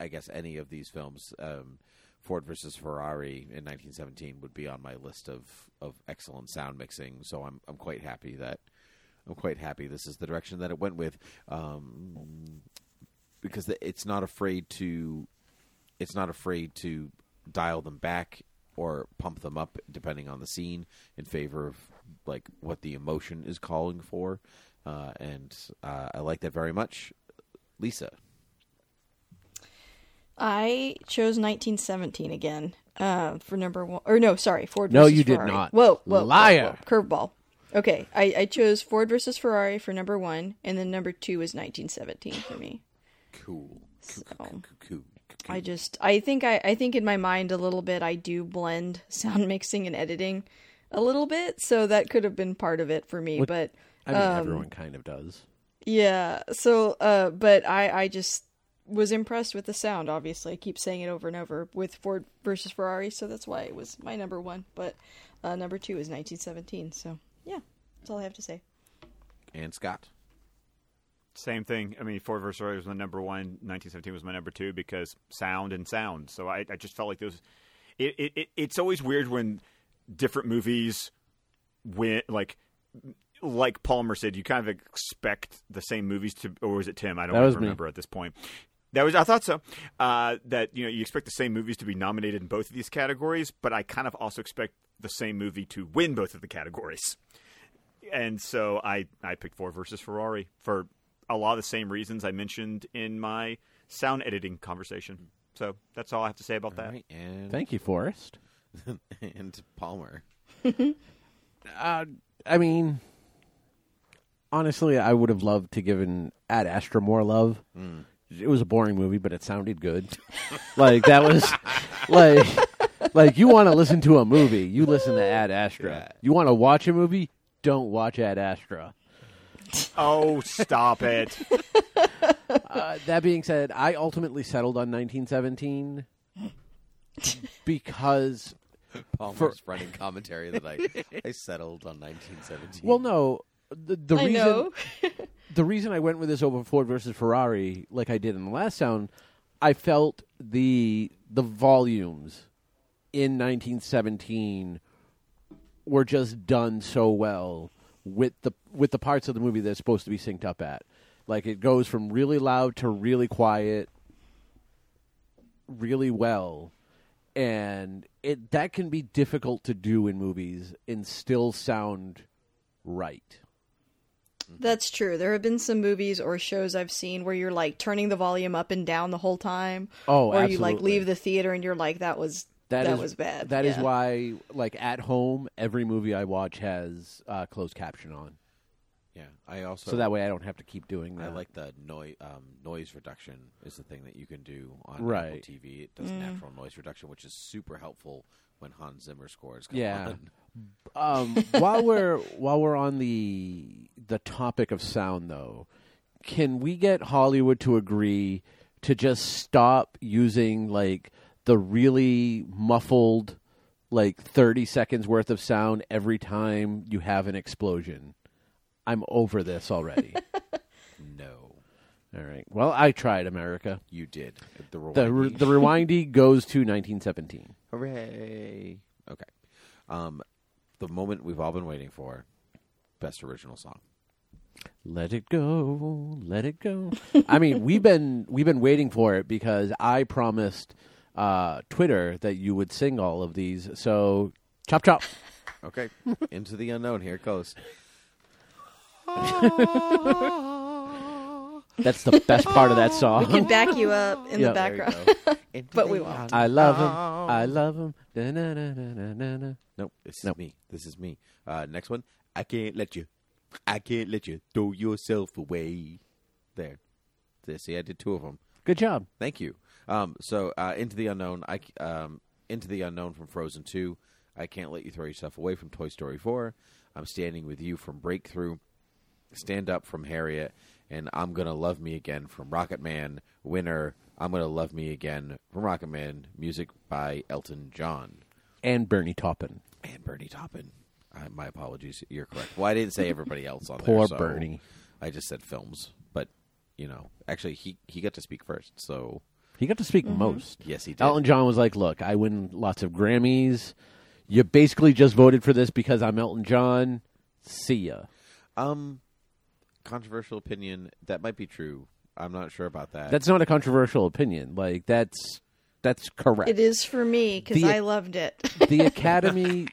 I guess any of these films. Um, Ford versus Ferrari in 1917 would be on my list of, of excellent sound mixing. So I'm I'm quite happy that I'm quite happy this is the direction that it went with, um, because it's not afraid to it's not afraid to dial them back or pump them up depending on the scene in favor of like what the emotion is calling for, uh, and uh, I like that very much. Lisa, I chose 1917 again uh, for number one. Or no, sorry, Ford No, versus you did not. Whoa, whoa, whoa, Liar. whoa. Curveball. Okay, I, I chose Ford versus Ferrari for number one, and then number two was 1917 for me. cool, So cool, cool. I just, I think I, I think in my mind a little bit, I do blend [laughs] sound mixing and editing a little bit, so that could have been part of it for me. What- but I mean, Um, everyone kind of does. Yeah. So, uh, but I, I just was impressed with the sound. Obviously, I keep saying it over and over with Ford versus Ferrari, so that's why it was my number one. But uh, number two is 1917. So, yeah, that's all I have to say. and Scott. Same thing. I mean, Ford versus Ferrari was my number one. 1917 was my number two because sound and sound. So I, I just felt like those. It, it, it it's always weird when different movies win like like Palmer said, you kind of expect the same movies to, or was it Tim? I don't That was me. remember at this point. That was I thought so. Uh, that you know you expect the same movies to be nominated in both of these categories, but I kind of also expect the same movie to win both of the categories. And so I I picked Ford versus Ferrari for a lot of the same reasons I mentioned in my sound editing conversation. So that's all I have to say about All that. right, and Thank you, Forrest. [laughs] and Palmer. [laughs] Uh, I mean, honestly, I would have loved to given Ad Astra more love. It was a boring movie, but it sounded good. [laughs] like that was like like you want to listen to a movie, you listen to Ad Astra. Yeah. You want to watch a movie, don't watch Ad Astra. Oh, stop it! [laughs] Uh, that being said, I ultimately settled on 1917 because Palmer's For- running commentary that I I settled on 1917. Well, no, the, the I reason know. [laughs] the reason I went with this over Ford versus Ferrari, like I did in the last sound, I felt the the volumes in 1917 were just done so well with the with the parts of the movie that's supposed to be synced up at. Like it goes from really loud to really quiet, really well, and it that can be difficult to do in movies and still sound right. That's true. There have been some movies or shows I've seen where you're like turning the volume up and down the whole time. Oh, or you like leave the theater and you're like, that was that, is- was bad. That is Yeah. why, like at home, every movie I watch has uh, closed caption on, Yeah, I also so that way I don't have to keep doing that. I like the noise um, noise reduction is the thing that you can do on Apple TV. It does natural noise reduction, which is super helpful when Hans Zimmer scores. Come Yeah. on. Um, [laughs] while we're while we're on the the topic of sound, though, can we get Hollywood to agree to just stop using like the really muffled, like thirty seconds worth of sound every time you have an explosion? I'm over this already. [laughs] no, All right. Well, I tried, America. you did the The re- the rewindy goes to 1917. Hooray! Okay, um, the moment we've all been waiting for, best original song. Let it go, let it go. [laughs] I mean, we've been we've been waiting for it because I promised uh, Twitter that you would sing all of these. So, chop chop. Okay, into the unknown. Here it goes. [laughs] [laughs] That's the best part of that [laughs] song. We can back you up in Yeah, the background. [laughs] But we won't. I love him. I love him. Da-na-na-na-na-na. Nope, this Nope. is me. This is me. Uh, next one. I can't let you. I can't let you throw yourself away. There. There. See, I did two of them. Good job. Thank you. Um, so, uh, into the unknown. I um, into the unknown from Frozen Two. I can't let you throw yourself away from Toy Story Four. I'm standing with you from Breakthrough. Stand up from Harriet, and I'm gonna love me again from Rocketman. Winner. I'm gonna love me again from Rocketman. Music by Elton John. And Bernie Taupin. And Bernie Taupin. Uh, my apologies. You're correct. Well, I didn't say everybody else on there. Poor so Bernie. I just said films, but you know, actually, he he got to speak first. So He got to speak most. yes, he did. Elton John was like, "Look, I win lots of Grammys. You basically just voted for this because I'm Elton John. See ya." Um, controversial opinion. That might be true. I'm not sure about that. That's not a controversial opinion. Like that's that's correct. It is for me because I loved it. the [laughs] Academy,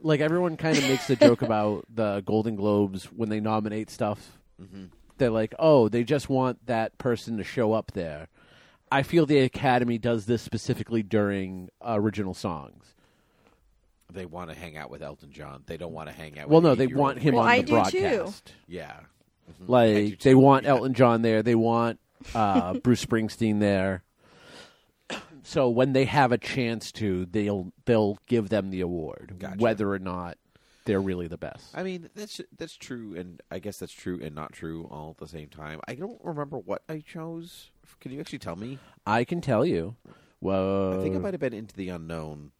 like everyone kind of makes the joke about the Golden Globes when they nominate stuff. Mm-hmm. They're like, oh, they just want that person to show up there. I feel the Academy does this specifically during original songs. they want to hang out with Elton John. They don't want to hang out. Well, no, they want him Well, on I the do too. broadcast. Yeah. Mhm. Like they want Yeah. Elton John there. They want uh, [laughs] Bruce Springsteen there. [clears throat] So when they have a chance to, they'll they'll give them the award, Gotcha. whether or not they're really the best. I mean, that's that's true, and I guess that's true and not true all at the same time. I don't remember what I chose. Can you actually tell me? I can tell you. Well, I think it might have been Into the Unknown.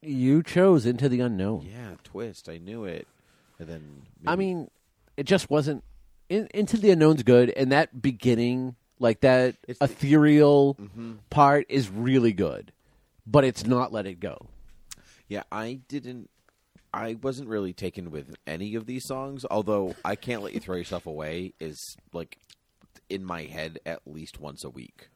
you chose Into the Unknown. Yeah, twist. I knew it, and then I mean, it just wasn't. In, Into the Unknown's good, and that beginning, like that It's the- ethereal Mhm. part, is really good. But it's not Let It Go. yeah, I didn't. I wasn't really taken with any of these songs. Although I can't let you throw yourself away is like in my head at least once a week.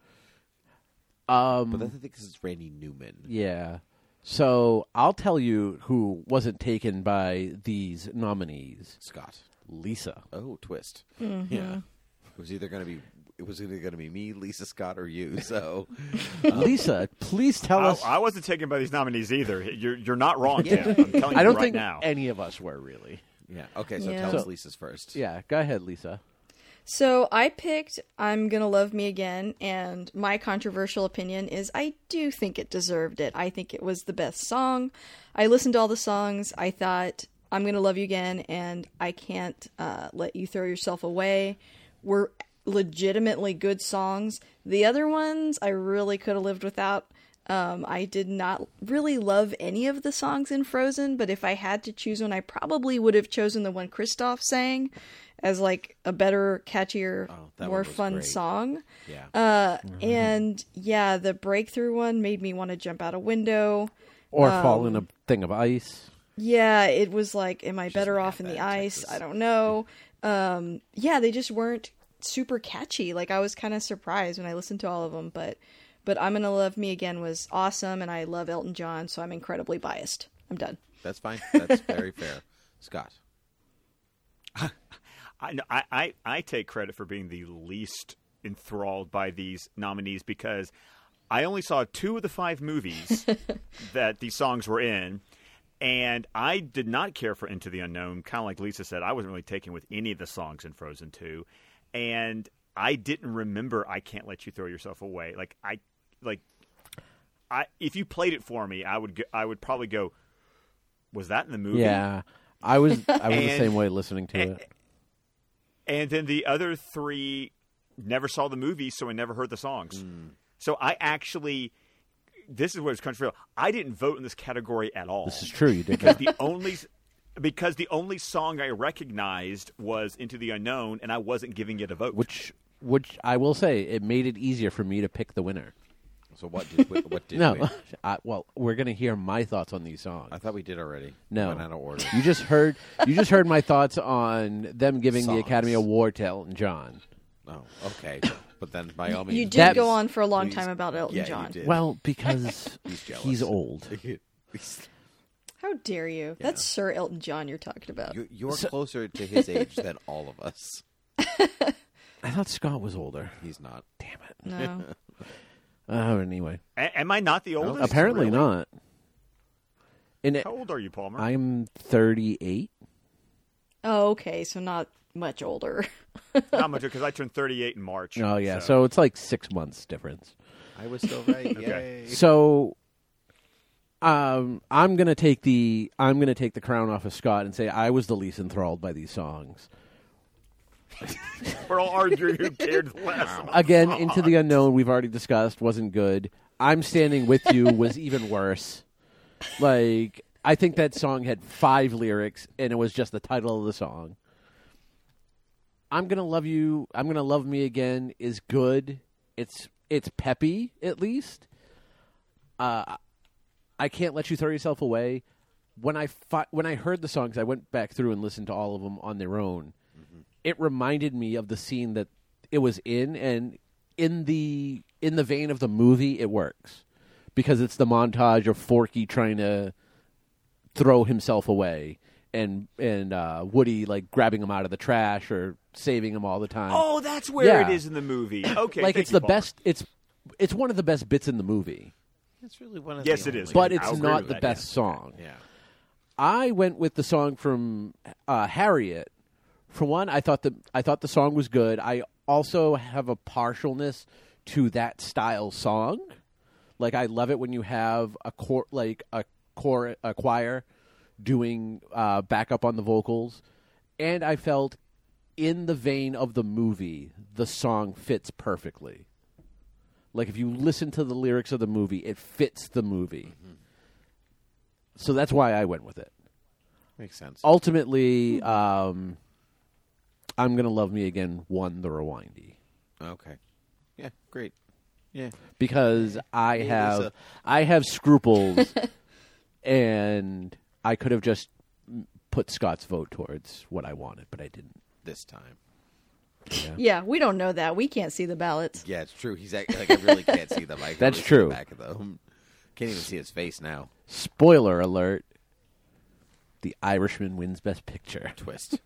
Um, But that's I think this is Randy Newman. Yeah. So I'll tell you who wasn't taken by these nominees. Scott. Lisa. Oh, twist. Mm-hmm. Yeah, it was either going to be it was either going to be me, Lisa Scott, or you. So [laughs] Lisa, please tell I, us. I wasn't taken by these nominees either. You're you're not wrong, Tim. I'm telling [laughs] I don't right think now. any of us were really. yeah, okay. So Yeah. tell So- us Lisa's first. Yeah, go ahead, Lisa. So I picked I'm Gonna Love Me Again, and my controversial opinion is I do think it deserved it. I think it was the best song. I listened to all the songs. I thought I'm Gonna Love You Again and I Can't uh, Let You Throw Yourself Away were legitimately good songs. The other ones I really could have lived without. Um, I did not really love any of the songs in Frozen, but if I had to choose one, I probably would have chosen the one Kristoff sang as like a better, catchier, Oh, more fun great. song. Yeah. Uh, And yeah, the breakthrough one made me want to jump out a window. Or Um, fall in a thing of ice. Yeah, it was like, am I better off in the ice? Texas. I don't know. Um, yeah, they just weren't super catchy. Like I was kind of surprised when I listened to all of them, but but I'm gonna love me again was awesome, and I love Elton John, so I'm incredibly biased. I'm done. That's fine. [laughs] That's very fair. Scott. [laughs] I, no, I, I, I take credit for being the least enthralled by these nominees because I only saw two of the five movies [laughs] that these songs were in, and I did not care for Into the Unknown. Kind of like Lisa said, I wasn't really taken with any of the songs in Frozen 2, and I didn't remember "I Can't Let You Throw Yourself Away." Like I, like I, if you played it for me, I would, go, I would probably go. Was that in the movie? Yeah. I was [laughs] I was the same way listening to it. And then the other three never saw the movie, so I never heard the songs. Mm. So I actually, this is what it's controversial. I didn't vote in this category at all. This is true, you did because the only because the only song I recognized was "Into the Unknown," and I wasn't giving it a vote. Which which I will say it made it easier for me to pick the winner. So what did what, what did No, we? [laughs] I, well, we're gonna hear my thoughts on these songs. I thought we did already. No, Went out of order. You just heard you just heard my thoughts on them giving the Songs. Academy Award to Elton John. Oh, okay. But then by all means, You did go on for a long please- time about Elton yeah, you John. did. Well, [laughs] because He's jealous. he's old. [laughs] How dare you? That's Sir Elton John you're talking about. You're, you're closer to [laughs] his age than all of us. I thought Scott was older. He's not. Damn it. No. Uh, anyway, A- am I not the oldest? apparently Really? not. And it, How old are you, Palmer? I'm 38. oh, okay, so not much older. Not much because I turned 38 in March. Oh yeah, so it's like six months difference. I was still right. [laughs] Okay. Yay. So, um, I'm gonna take the I'm gonna take the crown off of Scott and say I was the least enthralled by these songs. we're all arguing who cared less. [laughs] Again, into the unknown we've already discussed wasn't good. I'm standing with you [laughs] was even worse. Like I think that song had five lyrics and it was just the title of the song. I'm gonna love you. I'm gonna love me again is good. It's it's peppy at least. Uh, I can't let you throw yourself away. When I fi- when I heard the songs, I went back through and listened to all of them on their own. It reminded me of the scene that it was in, and in the in the vein of the movie, it works because it's the montage of Forky trying to throw himself away, and and uh, Woody like grabbing him out of the trash or saving him all the time. Oh, that's where Yeah. it is in the movie. [clears throat] Okay, like thank it's you, the Palmer. best. It's it's one of the best bits in the movie, It's really one of Yes, the it is. only- but I'll it's agree not with the that, best yeah. song. Yeah. I went with the song from uh, Harriet. For one, I thought the I thought the song was good. I also have a partialness to that style song. Like I love it when you have a cor- like a core a choir doing uh, backup on the vocals, and I felt in the vein of the movie, the song fits perfectly. Like if you listen to the lyrics of the movie, it fits the movie. So that's why I went with it Makes sense. ultimately, um, I'm gonna love me again. Won the rewindy Okay. Yeah. Great. Yeah. because I Hey, have Lisa. I have scruples, [laughs] and I could have just put Scott's vote towards what I wanted, but I didn't. This time. [laughs] yeah, we don't know that. We can't see the ballots. Yeah, it's true. He's act- like I really can't see them. I can That's really true. The back of them. Can't even see his face now. Spoiler alert: The Irishman wins Best Picture. Twist.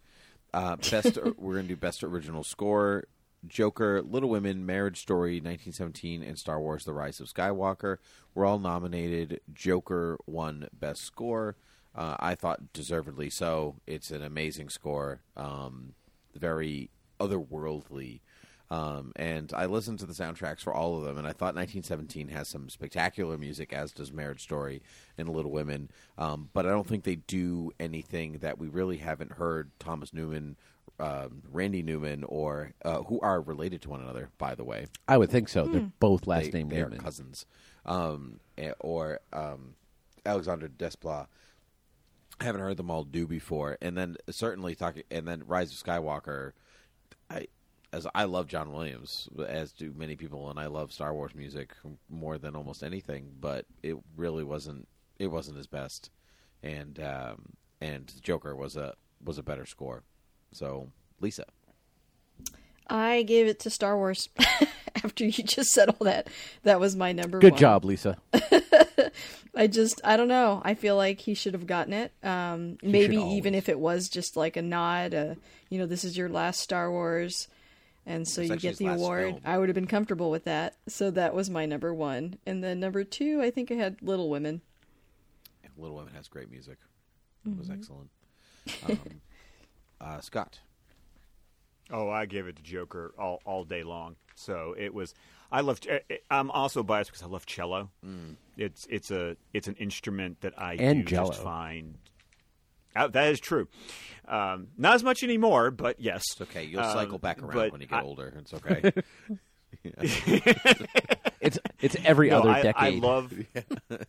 Uh, best. we're gonna do best original score. Joker, Little Women, Marriage Story, 1917, and Star Wars: The Rise of Skywalker were all nominated. Joker won Best Score. Uh, I thought deservedly so. It's an amazing score. Um, very otherworldly. Um, and I listened to the soundtracks for all of them, and I thought 1917 has some spectacular music, as does Marriage Story and Little Women. Um, but I don't think they do anything that we really haven't heard Thomas Newman um, Randy Newman or uh, who are related to one another, by the way. I would think so. They're both last they, name they are Newman. cousins, um, eh, or um, Alexander Desplat. I haven't heard them all do before, and then certainly talking, and then Rise of Skywalker. I as I love John Williams, as do many people, and I love Star Wars music more than almost anything. But it really wasn't it wasn't his best, and um, and Joker was a was a better score. So Lisa, I gave it to Star Wars [laughs] after you just said all that. That was my number one. Good one. job, Lisa. [laughs] I just I don't know. I feel like he should have gotten it. Um, maybe even if it was just like a nod, uh, you know, this is your last Star Wars, and so It's you get the award. film. I would have been comfortable with that. So that was my number one, and then number two, I think I had Little Women. Little Women has great music. It was excellent. Um, [laughs] uh, Scott, Oh, I gave it to Joker all, all day long. So it was. I love. eh, eh, I'm also biased because I love cello. It's it's a it's an instrument that I And do Jell-O. just find. Uh, that is true. Um, not as much anymore, but yes. it's okay. You'll Um, cycle back around when you get I- older. It's okay. [laughs] [laughs] It's it's every No, other I, decade. I love. [laughs]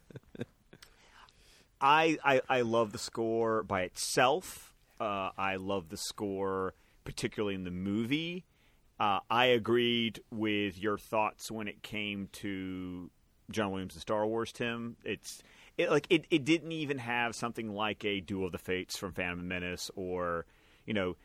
I, I I love the score by itself. Uh, I love the score, particularly in the movie. Uh, I agreed with your thoughts when it came to John Williams and Star Wars. Tim, it's it like it, it didn't even have something like a Duel of the Fates from Phantom Menace or you know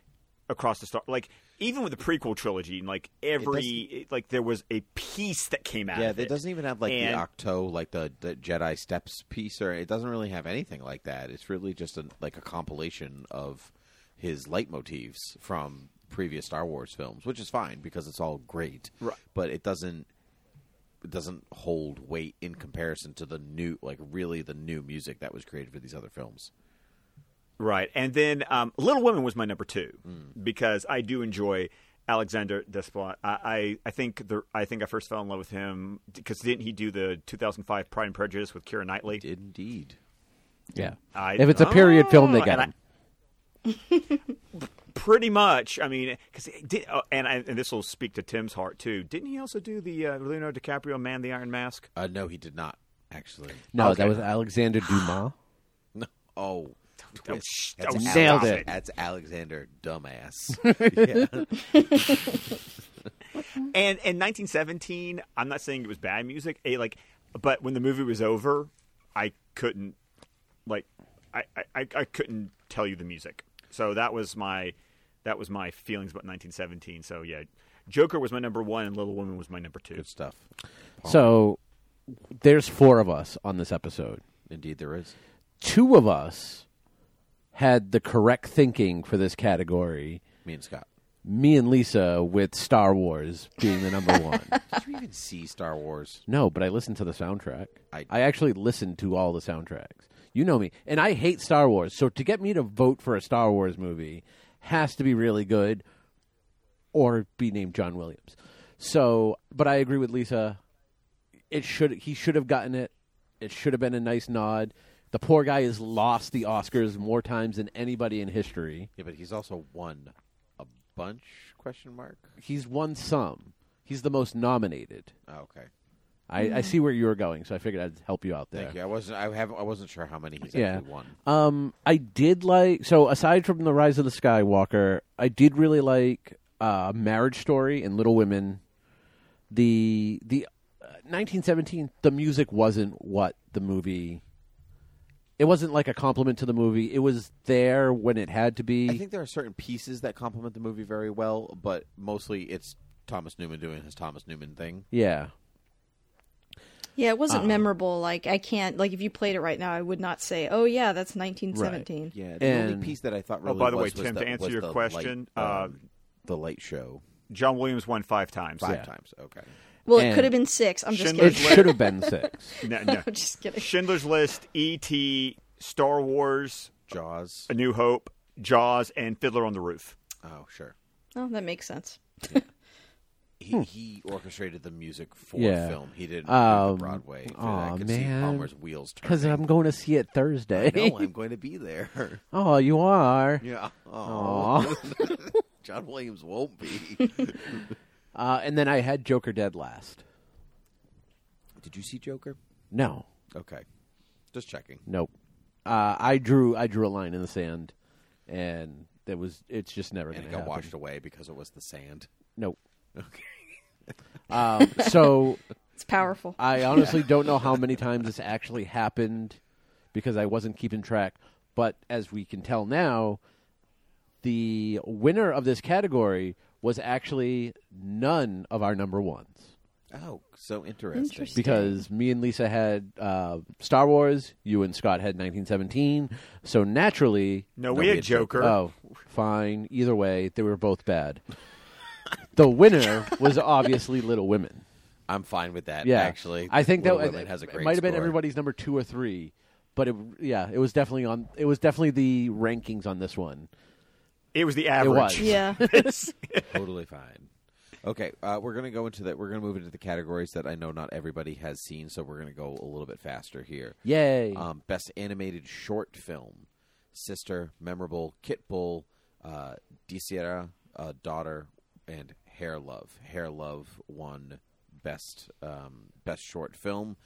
across the star like even with the prequel trilogy like every it- like there was a piece that came out yeah, of it it doesn't even have like And- the Octo, like the, the Jedi Steps piece, or it doesn't really have anything like that. It's really just a, like a compilation of his leitmotifs from previous Star Wars films, which is fine because it's all great. Right. But it doesn't it doesn't hold weight in comparison to the new, like really the new music that was created for these other films. Right, and then um, Little Women was my number two Mm. because I do enjoy Alexander Desplat. I, I I think the I think I first fell in love with him because didn't he do the 2005 Pride and Prejudice with Keira Knightley? Did indeed. yeah. I- if it's a period film, they Oh, get and him. Pretty much. I mean, because did oh, and I, and this will speak to Tim's heart too. Didn't he also do the uh, Leonardo DiCaprio Man the Iron Mask? Uh, no, he did not actually. No, Okay. that was Alexander [gasps] Dumas. No. Oh, twist. sh- That's oh, Alex- nailed it. That's Alexander Dumbass. [laughs] yeah. And in 1917, I'm not saying it was bad music. eh, like, but when the movie was over, I couldn't, like, I, I, I couldn't tell you the music. So that was my, that was my feelings about 1917. So yeah, Joker was my number one, and Little Woman was my number two. Good stuff. So there's four of us on this episode. Indeed, there is. Two of us had the correct thinking for this category. Me and Scott. Me and Lisa with Star Wars being the number one. [laughs] Did you even see Star Wars? No, but I listened to the soundtrack. I- I, actually listened to all the soundtracks. You know me, and I hate Star Wars. So to get me to vote for a Star Wars movie has to be really good, or be named John Williams. So, but I agree with Lisa. It should he should have gotten it. It should have been a nice nod. The poor guy has lost the Oscars more times than anybody in history. Yeah, but he's also won a bunch? Question mark. He's won some. He's the most nominated. Oh, okay. I, I see where you were going, so I figured I'd help you out there. Thank you. I wasn't. I have. I wasn't sure how many he's Yeah. actually won. Um, I did like so aside from the Rise of the Skywalker, I did really like uh, Marriage Story and Little Women. The the uh, 1917 the music wasn't what the movie. It wasn't like a compliment to the movie. It was there when it had to be. I think there are certain pieces that complement the movie very well, but mostly it's Thomas Newman doing his Thomas Newman thing. yeah. Yeah, it wasn't Uh-uh. memorable. Like I can't like if you played it right now, I would not say, "Oh yeah, that's 1917." Yeah. The And- only piece that I thought really. Oh, by the way, was, was Tim, the, to answer your the question, light, uh, um, the late show John Williams won five times. five Yeah. times. Okay. Well, it could have been six. I'm just Schindler's kidding. It should have been six. [laughs] No, no. I'm just kidding. Schindler's List, E.T., Star Wars, Jaws. A New Hope, Jaws, and Fiddler on the Roof. Oh, sure. Oh, that makes sense. He he orchestrated the music for Yeah. film. He didn't Um, Broadway. Oh. I could man. see Palmer's wheels. Because I'm going to see it Thursday. no, I'm [laughs] going to be there. oh, you are. yeah. Aw. [laughs] John Williams won't be. [laughs] Uh, and then I had Joker Dead last. Did you see Joker? No, Okay, just checking. nope. Uh, I drew I drew a line in the sand, and there was it's just never And going it to got happen. washed away because it was the sand. Nope. Okay. Um, so It's powerful. I honestly don't know how many times this actually happened because I wasn't keeping track. But as we can tell now, the winner of this category was actually none of our number ones. Oh, so interesting. Interesting. Because me and Lisa had uh, Star Wars, you and Scott had 1917. So naturally, No, No, we we had had Joker. Joker. oh, fine. Either way, they were both bad. The winner was obviously Little Women. I'm fine with that. Yeah, actually, I think Little that Women has a it might have been score. everybody's number two or three, but it, yeah, it was definitely on. It was definitely the rankings on this one. It was the average. was. Yeah. [laughs] totally fine. Okay, uh, we're gonna go into that. We're gonna move into the categories that I know not everybody has seen, so we're gonna go a little bit faster here. Yay! Um, best animated short film: Sister, Memorable, Kitbull, uh, Dcera, uh, Daughter, and Hair Love. Hair Love won best um, best short film.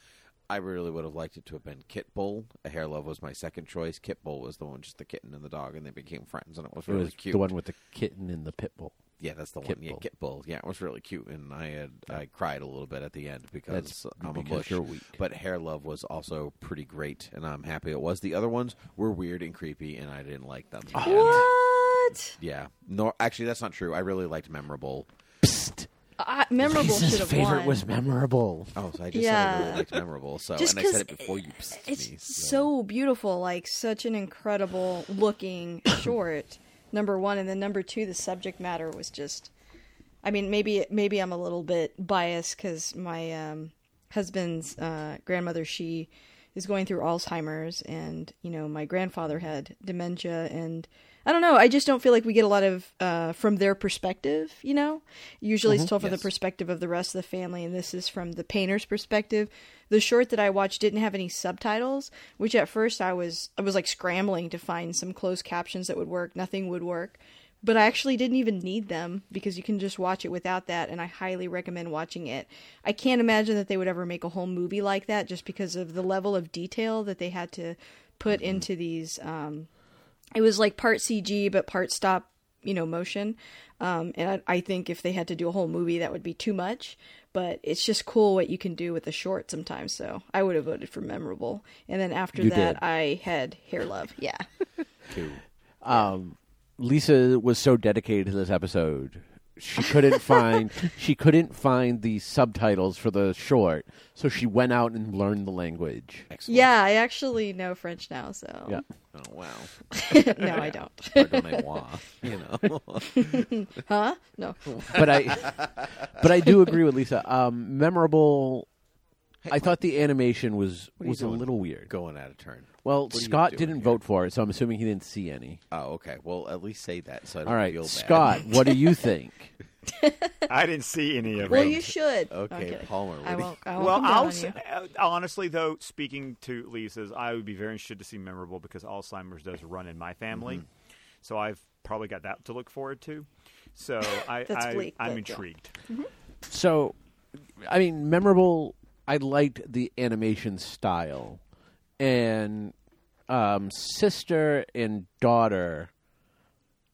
I really would have liked it to have been Kitbull. A Hair Love was my second choice. Kitbull was the one, just the kitten and the dog, and they became friends, and it was it really was cute. the one with the kitten and the pit bull. Yeah, that's the Kit one. Yeah, Bull. Kitbull. Yeah, it was really cute, and I had I cried a little bit at the end because That's I'm a because bush. you're weak. But Hair Love was also pretty great, and I'm happy it was. The other ones were weird and creepy, and I didn't like them. And- what? yeah, no, actually, that's not true. I really liked Memorable. Psst. Uh, memorable Lisa's should have favorite won. was memorable. Oh, so I just said I Yeah. really liked Memorable. So, Just and I said 'cause it before you pissed It's me. so beautiful, like such an incredible looking [coughs] short. Number one, and then number two, the subject matter was just. I mean, maybe maybe I'm a little bit biased because my um, husband's uh, grandmother she is going through Alzheimer's, and you know my grandfather had dementia, and I don't know. I just don't feel like we get a lot of uh, from their perspective. You know, usually it's told from Yes. the perspective of the rest of the family, and this is from the painter's perspective. The short that I watched didn't have any subtitles, which at first I was I was like scrambling to find some closed captions that would work. Nothing would work. But I actually didn't even need them because you can just watch it without that, and I highly recommend watching it. I can't imagine that they would ever make a whole movie like that just because of the level of detail that they had to put into these um, it was like part CG but part stop, you know, motion. Um, and I, I think if they had to do a whole movie, that would be too much. But it's just cool what you can do with a short sometimes. So I would have voted for memorable. And then after You that, did. I had hair love. Yeah. [laughs] Two. Um, Lisa was so dedicated to this episode. She couldn't find she couldn't find the subtitles for the short, so she went out and learned the language. Excellent. yeah, I actually know French now. So Yeah. Oh wow. [laughs] no, I [laughs] don't. You know. [laughs] huh? No. But I but I do agree with Lisa. Um, memorable. I thought the animation was What are you was a doing? little weird. Going out of turn. Well, are you Scott doing didn't here? vote for it, so I'm assuming he didn't see any. Oh, okay. Well, at least say that so I don't All right, feel bad. Scott, [laughs] what do you think? [laughs] I didn't see any of it. Well, it. you should. Okay, I'm kidding. Palmer, what I do you- won't. I won't Well, come down I'll on s- you. uh, honestly though, speaking to Lisa's, I would be very interested to see memorable because Alzheimer's does run in my family, Mm-hmm. so I've probably got that to look forward to. So [laughs] I, That's I bleak, I'm but yeah. intrigued. So, I mean, memorable. I liked the animation style, and um, sister and daughter.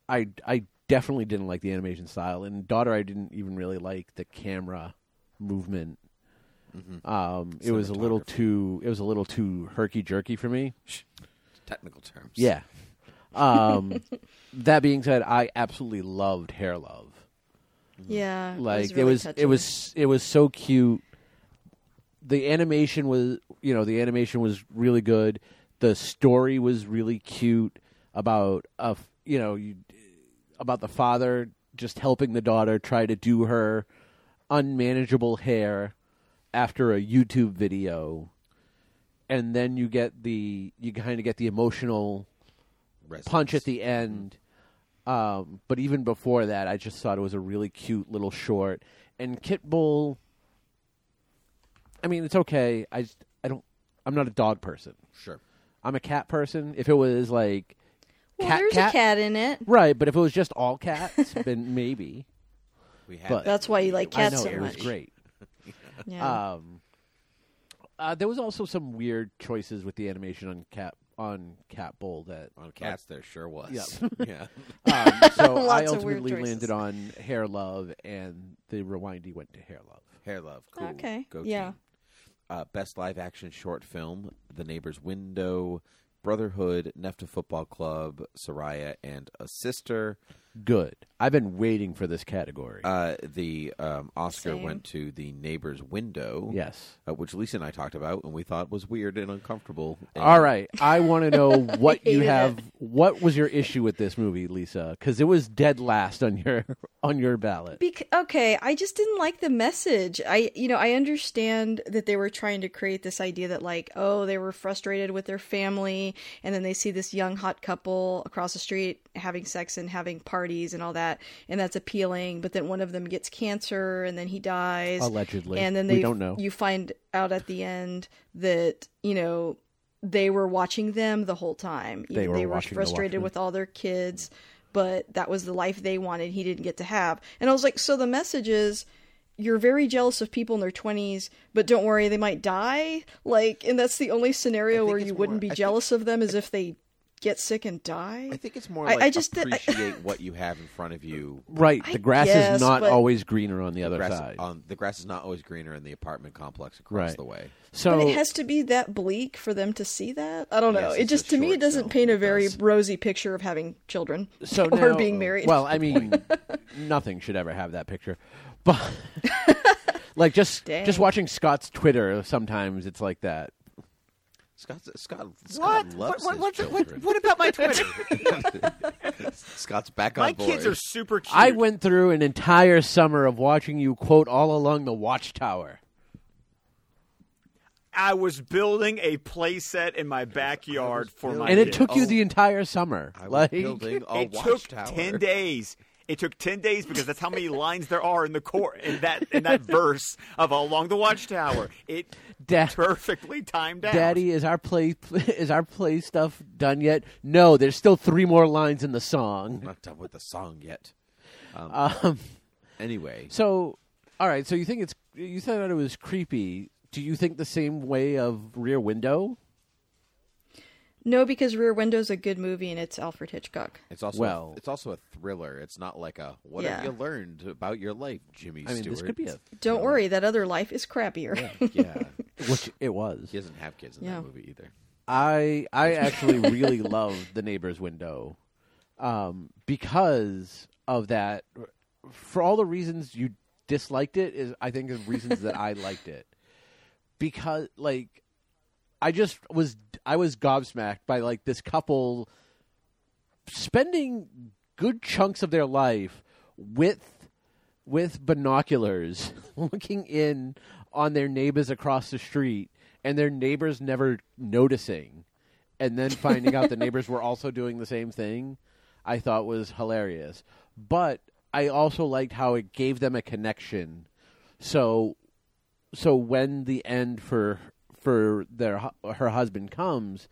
I I definitely didn't like the animation style, and daughter I didn't even really like the camera movement. Um, it was a little too. It was a little too herky jerky for me. Technical terms. Yeah. Um, [laughs] that being said, I absolutely loved Hair Love. Yeah. like it was, really it was it was it was so cute the animation was you know the animation was really good the story was really cute about a you know you, about the father just helping the daughter try to do her unmanageable hair after a YouTube video and then you get the you kind of get the emotional Resonance. punch at the end. Um, but even before that, I just thought it was a really cute little short. And Kitbull, I mean, it's okay. I just, I don't. I'm not a dog person. Sure. I'm a cat person. If it was like Well, cat there's cat. a cat in it. Right, but if it was just all cats, [laughs] then maybe. We had But- that. That's why you like I cats know so it was much. great. [laughs] Yeah. Um, uh, there was also some weird choices with the animation on cat on Cat Bull that on cats. There sure was. Yeah. [laughs] yeah. Um, so I Lots of weird ultimately choices. landed on Hair Love, and the rewindy went to Hair Love. Hair love. Cool. Okay, Go yeah. team. Uh, best live action short film: The Neighbor's Window, Brotherhood, Nefta Football Club, Saria, and a Sister. Good. I've been waiting for this category. Uh, the um, Oscar Same. went to The Neighbor's Window. yes. uh, which Lisa and I talked about, and we thought was weird and uncomfortable. And All right. I want to know [laughs] what you have. it. What was your issue with this movie, Lisa? Because it was dead last on your [laughs] on your ballot. Bec- okay, I just didn't like the message. I, you know, I understand that they were trying to create this idea that, like, oh, they were frustrated with their family, and then they see this young hot couple across the street having sex and having parties and all that, and that's appealing. But then one of them gets cancer, and then he dies Allegedly. and then We they don't know. You find out at the end that you know they were watching them the whole time. They were they were the frustrated Watchmen. with all their kids, but that was the life they wanted. He didn't get to have, and I was like, so the message is. You're very jealous of people in their 20s, but don't worry, they might die. Like, and that's the only scenario where you more- wouldn't be I think- jealous of them is if they get sick and die. I think it's more I- like I just did- I- appreciate [laughs] what you have in front of you. Right. The grass guess, is not always greener on the other grass, side. on, the grass is not always greener in the apartment complex across Right. the way. so but it has to be that bleak for them to see that. I don't know. Yes, it just to me it doesn't film. paint a very does. rosy picture of having children so [laughs] or now- being married. Well, I mean, [laughs] nothing should ever have that picture, but like just Dang. just watching Scott's Twitter, sometimes it's like that. Scott, Scott, Scott What? loves What, what, his what, what, children. what about my Twitter? [laughs] Scott's back on my board. kids are super cute. I went through an entire summer of watching you quote all along the Watchtower. I was building a playset in my backyard for my and it kids. took you Oh. the entire summer. I was like building a it took watchtower. ten days. It took ten days because that's how many lines there are in the core in that in that verse of All along the watchtower. It Da- perfectly timed out. Daddy, is our play [laughs] is our play stuff done yet? No, there's still three more lines in the I'm song. not done with the song yet. Um, Um, anyway, so, all right. So you think it's you thought it was creepy? Do you think the same way of Rear Window? no, because Rear Window's a good movie and it's Alfred Hitchcock. it's also well- it's also a thriller. It's not like a what Yeah. have you learned about your life, Jimmy I mean, Stewart. this could be a Don't worry, that other life is crappier. yeah. [laughs] which it was. He doesn't have kids in Yeah. that movie either. I I actually really [laughs] loved the neighbor's window um, because of that. For all the reasons you disliked it, is I think the reasons that I liked it because like I just was I was gobsmacked by like this couple spending good chunks of their life with with binoculars [laughs] looking in on their neighbors across the street and their neighbors never noticing and then finding out the neighbors were also doing the same thing I thought was hilarious. But I also liked how it gave them a connection. So so when the end for for their her husband comes,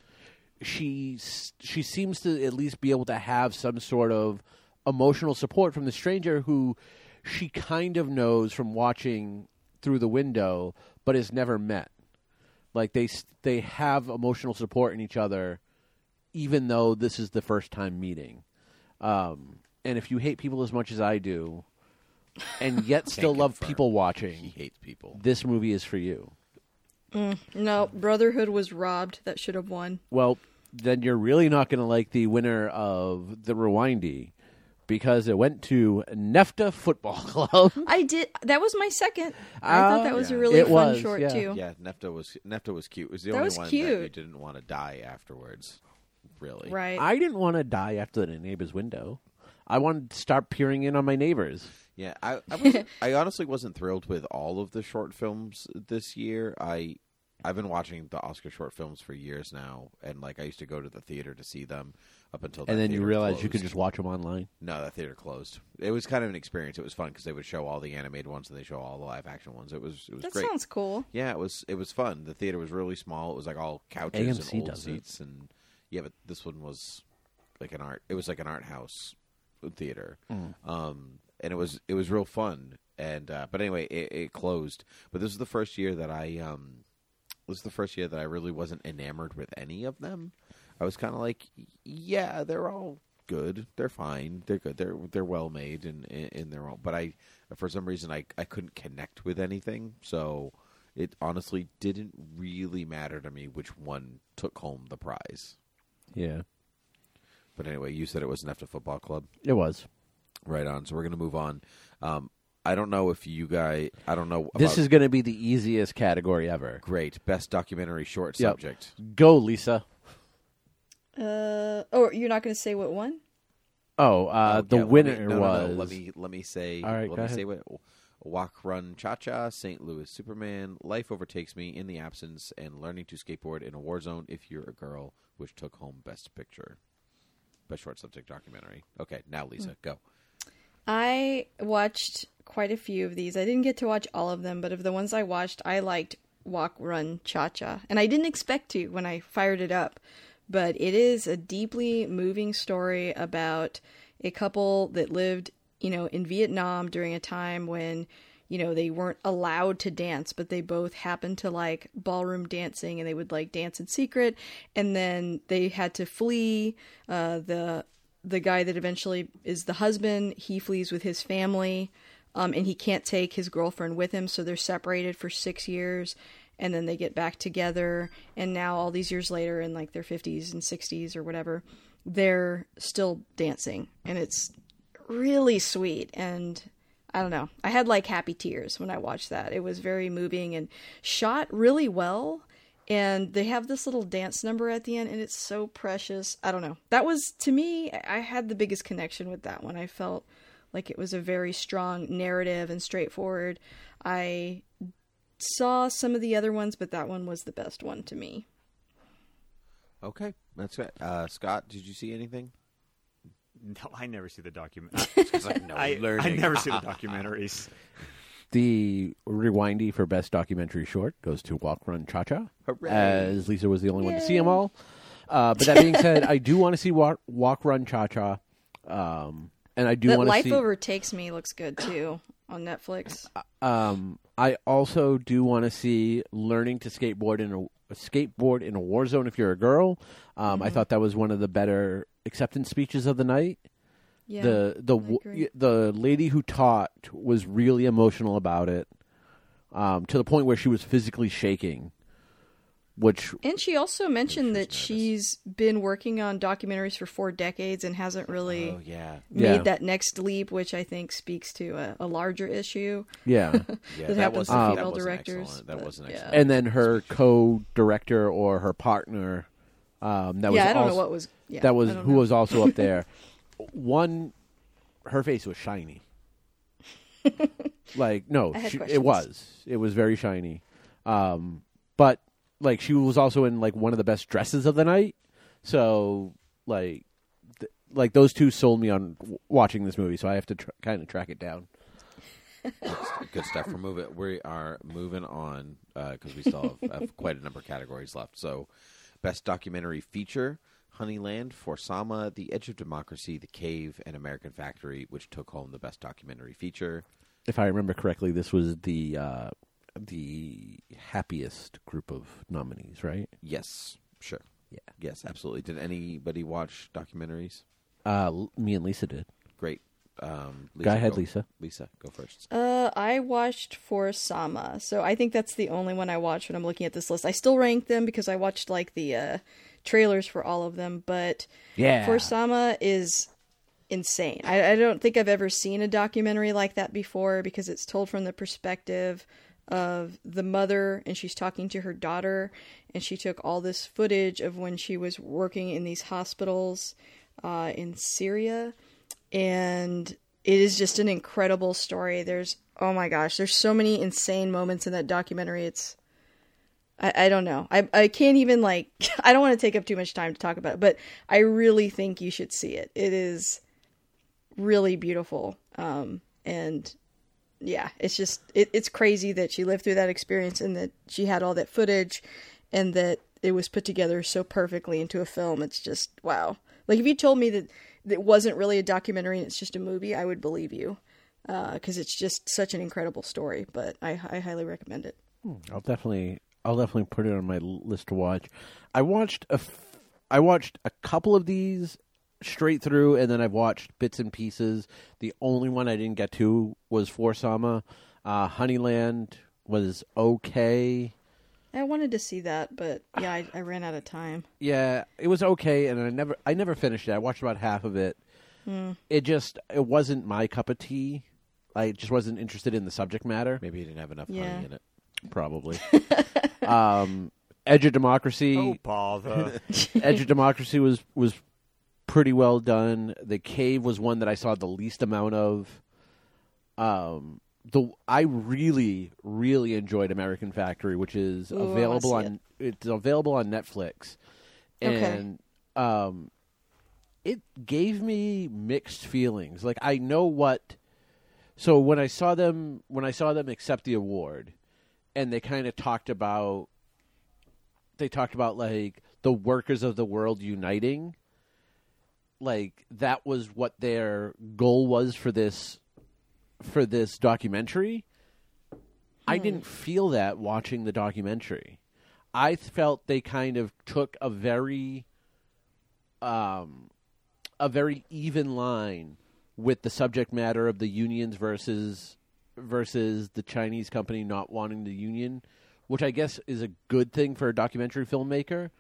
she she seems to at least be able to have some sort of emotional support from the stranger who she kind of knows from watching through the window, but is never met. Like they they have emotional support in each other, even though this is the first time meeting. Um, and if you hate people as much as I do, and yet still love confirm. people He hates people. this movie is for you. Mm, no, Brotherhood was robbed. That should have won. Well, then you're really not going to like the winner of the Rewindy because it went to Nefta Football [laughs] Club. I did. That was my second. I thought oh, that was yeah. a really It fun was, short yeah. too. Yeah, Nefta was Nefta was cute. It was the That only was one that you didn't want to die afterwards. Really, Right. I didn't want to die after the neighbor's window. I wanted to start peering in on my neighbors. Yeah, I I, wasn't, I honestly wasn't thrilled with all of the short films this year. I I've been watching the Oscar short films for years now, and like I used to go to the theater to see them up until. and that then you realize you could just watch them online. No, that theater closed. It was kind of an experience. It was fun because they would show all the animated ones and they show all the live action ones. It was it was that great. sounds cool. Yeah, it was it was fun. The theater was really small. It was like all couches AMC and old does it. seats, and yeah, but this one was like an art. It was like an art house theater, um, and it was it was real fun. And uh, but anyway, it, it closed. But this was the first year that I um, this was the first year that I really wasn't enamored with any of them. I was kind of like, yeah, they're all good. They're fine. They're good. They're they're well made and in, in their own. But I, for some reason, I I couldn't connect with anything. So it honestly didn't really matter to me which one took home the prize. Yeah, But anyway, you said it was a Nefta football club. it was. Right on. So we're gonna move on. Um, I don't know if you guys. I don't know. This is going to be the easiest category ever. great. Best documentary short Yep. subject. Go, Lisa. Uh, oh, you're not going to say what one? Oh, uh, Oh, the yeah, let me- winner no, no, no, was. Let me let me say. All right, let go me ahead. say what. Walk, run, cha cha, St. Louis Superman, Life Overtakes Me in the Absence, and Learning to Skateboard in a War Zone If You're a Girl, which took home Best Picture. Best short subject documentary. Okay, now Lisa, Hmm. go. I watched quite a few of these. I didn't get to watch all of them, but of the ones I watched, I liked Walk, Run, Cha Cha. And I didn't expect to when I fired it up. But it is a deeply moving story about a couple that lived, you know, in Vietnam during a time when, you know, they weren't allowed to dance, but they both happened to like ballroom dancing and they would like dance in secret. And then they had to flee. Uh, the the guy that eventually is the husband, he flees with his family, um, and he can't take his girlfriend with him, so they're separated for six years, and then they get back together, and now all these years later, in like their fifties and sixties or whatever, they're still dancing, and it's really sweet. And. I don't know. I had like happy tears when I watched that. It was very moving and shot really well. And they have this little dance number at the end and it's so precious. I don't know. That was to me i had the biggest connection with that one. I felt like it was a very strong narrative and straightforward. I saw some of the other ones but that one was the best one to me Okay, that's it. Uh, Scott, did you see anything? No, I never see the document. [laughs] Like, no, I, I never see the [laughs] documentaries. The rewindy for best documentary short goes to Walk, Run, Cha Cha, as Lisa was the only one to see them all. Uh, but that being said, I do want to see Walk, Walk Run, Cha Cha, um, and I do that want to life overtakes me looks good too on netflix Um, I also do want to see learning to skateboard in a, a skateboard in a war zone. If you're a girl, um, Mm-hmm. I thought that was one of the better acceptance speeches of the night. yeah the the I w- agree. the lady who taught was really emotional about it, um, to the point where she was physically shaking. Which and she also mentioned that nervous. she's been working on documentaries for four decades and hasn't really Oh yeah, made Yeah. that next leap, which I think speaks to a, a larger issue. [laughs] yeah, [laughs] yeah. That happens was to female wasn't directors, excellent. That but, wasn't yeah. excellent. and then her co-director or her partner, um, that was yeah, I don't also, know what was. Yeah, that was who know. was also up there. [laughs] One, her face was shiny. like no, she, it was. It was very shiny. Um, but like she was also in like one of the best dresses of the night. So like, th- like those two sold me on w- watching this movie. So I have to tr- kind of track it down. Good stuff. We're moving. We are moving on because we still have, have [laughs] quite a number of categories left. So, best documentary feature: Honeyland, For Sama, The Edge of Democracy, The Cave, and American Factory, which took home the best documentary feature. If I remember correctly, this was the uh, the happiest group of nominees, right? Yes, sure. Yeah. Yes, absolutely. Did anybody watch documentaries? Uh, l- me and Lisa did. Great. Um, Go ahead, Lisa. Lisa, go first. Uh, I watched For Sama, so I think that's the only one I watched when I'm looking at this list. I still rank them because I watched like the uh, trailers for all of them, but Yeah. For Sama is insane. I, I don't think I've ever seen a documentary like that before because it's told from the perspective of the mother and she's talking to her daughter and she took all this footage of when she was working in these hospitals uh, in Syria and it is just an incredible story. There's oh my gosh, there's so many insane moments in that documentary. It's I, I don't know. I I can't even like [laughs] I don't want to take up too much time to talk about it, but I really think you should see it. It is really beautiful. Um and yeah, it's just it, it's crazy that she lived through that experience and that she had all that footage and that it was put together so perfectly into a film. It's just wow. Like if you told me that it wasn't really a documentary and it's just a movie, I would believe you uh, because it's just such an incredible story. But I, I highly recommend it. Hmm, I'll definitely I'll definitely put it on my list to watch. I watched a f- I watched a couple of these straight through, and then I've watched bits and pieces. The only one I didn't get to was For Sama. Uh, Honeyland was okay. I wanted to see that, but yeah, I, I ran out of time. Yeah, it was okay, and I never I never finished it. I watched about half of it. It just it wasn't my cup of tea. I just wasn't interested in the subject matter. Maybe he didn't have enough Yeah. honey in it. Probably. [laughs] um, Edge of Democracy. Oh, bother. [laughs] Edge of Democracy was was pretty well done. The Cave was one that I saw the least amount of. Um, the I really really enjoyed American Factory, which is Ooh, available on it's available on Netflix, Okay. and um, it gave me mixed feelings. Like I know what. So when I saw them when I saw them accept the award, and they kind of talked about they talked about like the workers of the world uniting like that was what their goal was for this for this documentary i didn't feel that watching the documentary i felt they kind of took a very um a very even line with the subject matter of the unions versus versus the Chinese company not wanting the union, which I guess is a good thing for a documentary filmmaker.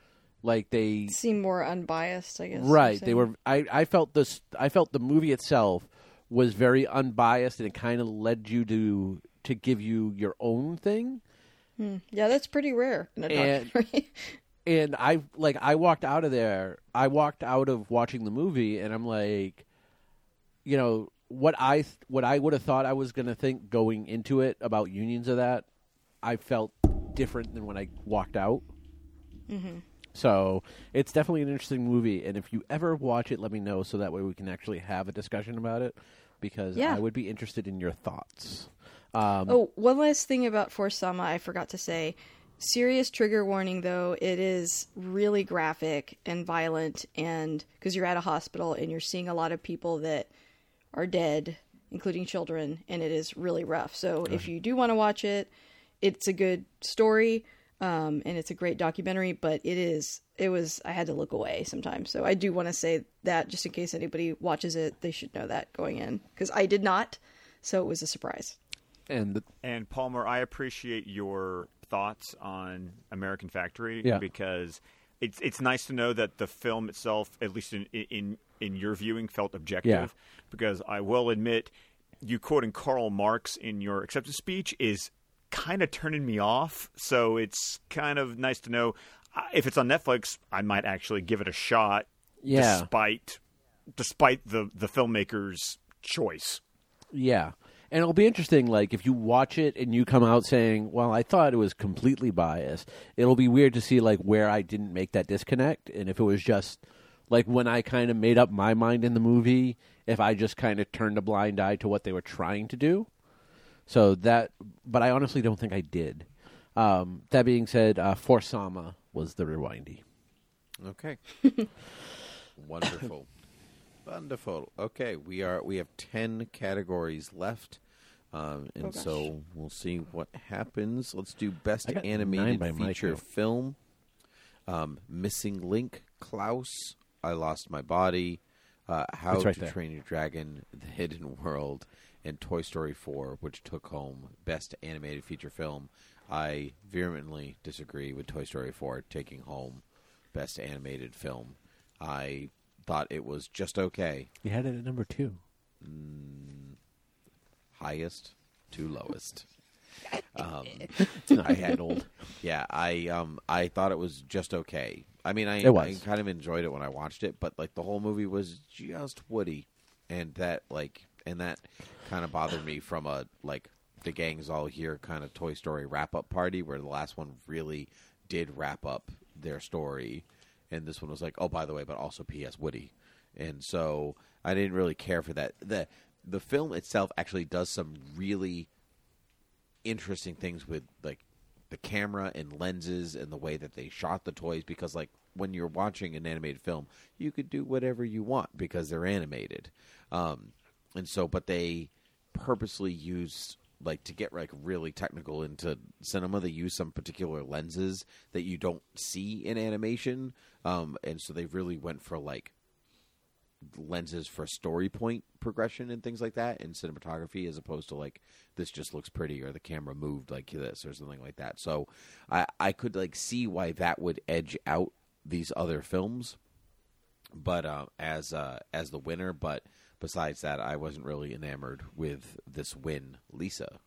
Like they Seem more unbiased, I guess. right, they were I I felt this I felt the movie itself was very unbiased and it kind of led you to to give you your own thing. Yeah, that's pretty rare in a And- documentary. [laughs] and I like I walked out of there. I walked out of watching the movie, and I'm like, you know, what I what I would have thought I was going to think going into it about unions of that, I felt different than when I walked out. Mm-hmm. So it's definitely an interesting movie, and if you ever watch it, let me know so that way we can actually have a discussion about it. Because Yeah. I would be interested in your thoughts. Um, oh, one last thing about For Sama I forgot to say. Serious trigger warning, though. It is really graphic and violent, and because you're at a hospital and you're seeing a lot of people that are dead, including children, and it is really rough. So if you do want to watch it, it's a good story, um, and it's a great documentary. But it is, it was, I had to look away sometimes. So I do want to say that just in case anybody watches it, they should know that going in because I did not. So it was a surprise. and the, And Palmer, I appreciate your thoughts on American Factory Yeah. because it's it's nice to know that the film itself, at least in in in your viewing, felt objective. Yeah. Because I will admit, you quoting Karl Marx in your acceptance speech is kind of turning me off. So it's kind of nice to know uh, if it's on Netflix, I might actually give it a shot. Yeah. Despite despite the the filmmaker's choice. Yeah. And it'll be interesting, like, if you watch it and you come out saying, well, I thought it was completely biased, it'll be weird to see, like, where I didn't make that disconnect. And if it was just, like, when I kind of made up my mind in the movie, if I just kind of turned a blind eye to what they were trying to do. So that, but I honestly don't think I did. Um, that being said, uh, For Sama was the rewindy. Okay. [laughs] Wonderful. Wonderful. Okay, we are we have 10 categories left. Um, and Oh, so we'll see what happens. Let's do best I got nine animated by feature count. film. Um, Missing Link, Klaus, I Lost My Body, uh, How right to there. Train Your Dragon, The Hidden World, and Toy Story 4, which took home best animated feature film. I vehemently disagree with Toy Story 4 taking home best animated film. I thought it was just okay. You had it at number two. Highest to lowest. [laughs] Um, It's not that old. yeah, I um I thought it was just okay. I mean, I, It was. I kind of enjoyed it when I watched it, but like the whole movie was just Woody, and that like and that kind of bothered me from a like the gang's all here kind of Toy Story wrap up party where the last one really did wrap up their story, and this one was like, oh by the way, but also P.S. Woody, and so I didn't really care for that. the The film itself actually does some really interesting things with like the camera and lenses and the way that they shot the toys because like when you're watching an animated film you could do whatever you want because they're animated um, and so but they purposely use like to get like really technical into cinema they use some particular lenses that you don't see in animation. Um, and so they really went for like lenses for story point progression and things like that in cinematography as opposed to like this just looks pretty or the camera moved like this or something like that. So i i could like see why that would edge out these other films. But uh, as uh, as the winner but besides that i wasn't really enamored with this win lisa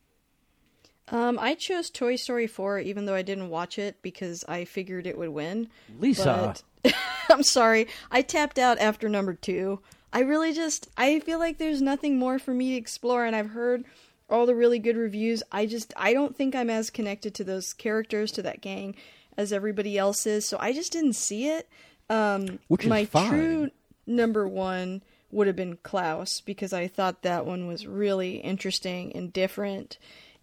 Um, I chose Toy Story 4 even though I didn't watch it because I figured it would win. Lisa. But [laughs] I'm sorry. I tapped out after number 2. I really just I feel like there's nothing more for me to explore and I've heard all the really good reviews. I just I don't think I'm as connected to those characters to that gang as everybody else is. So I just didn't see it. Um Which is my fine. true number 1 would have been Klaus because I thought that one was really interesting and different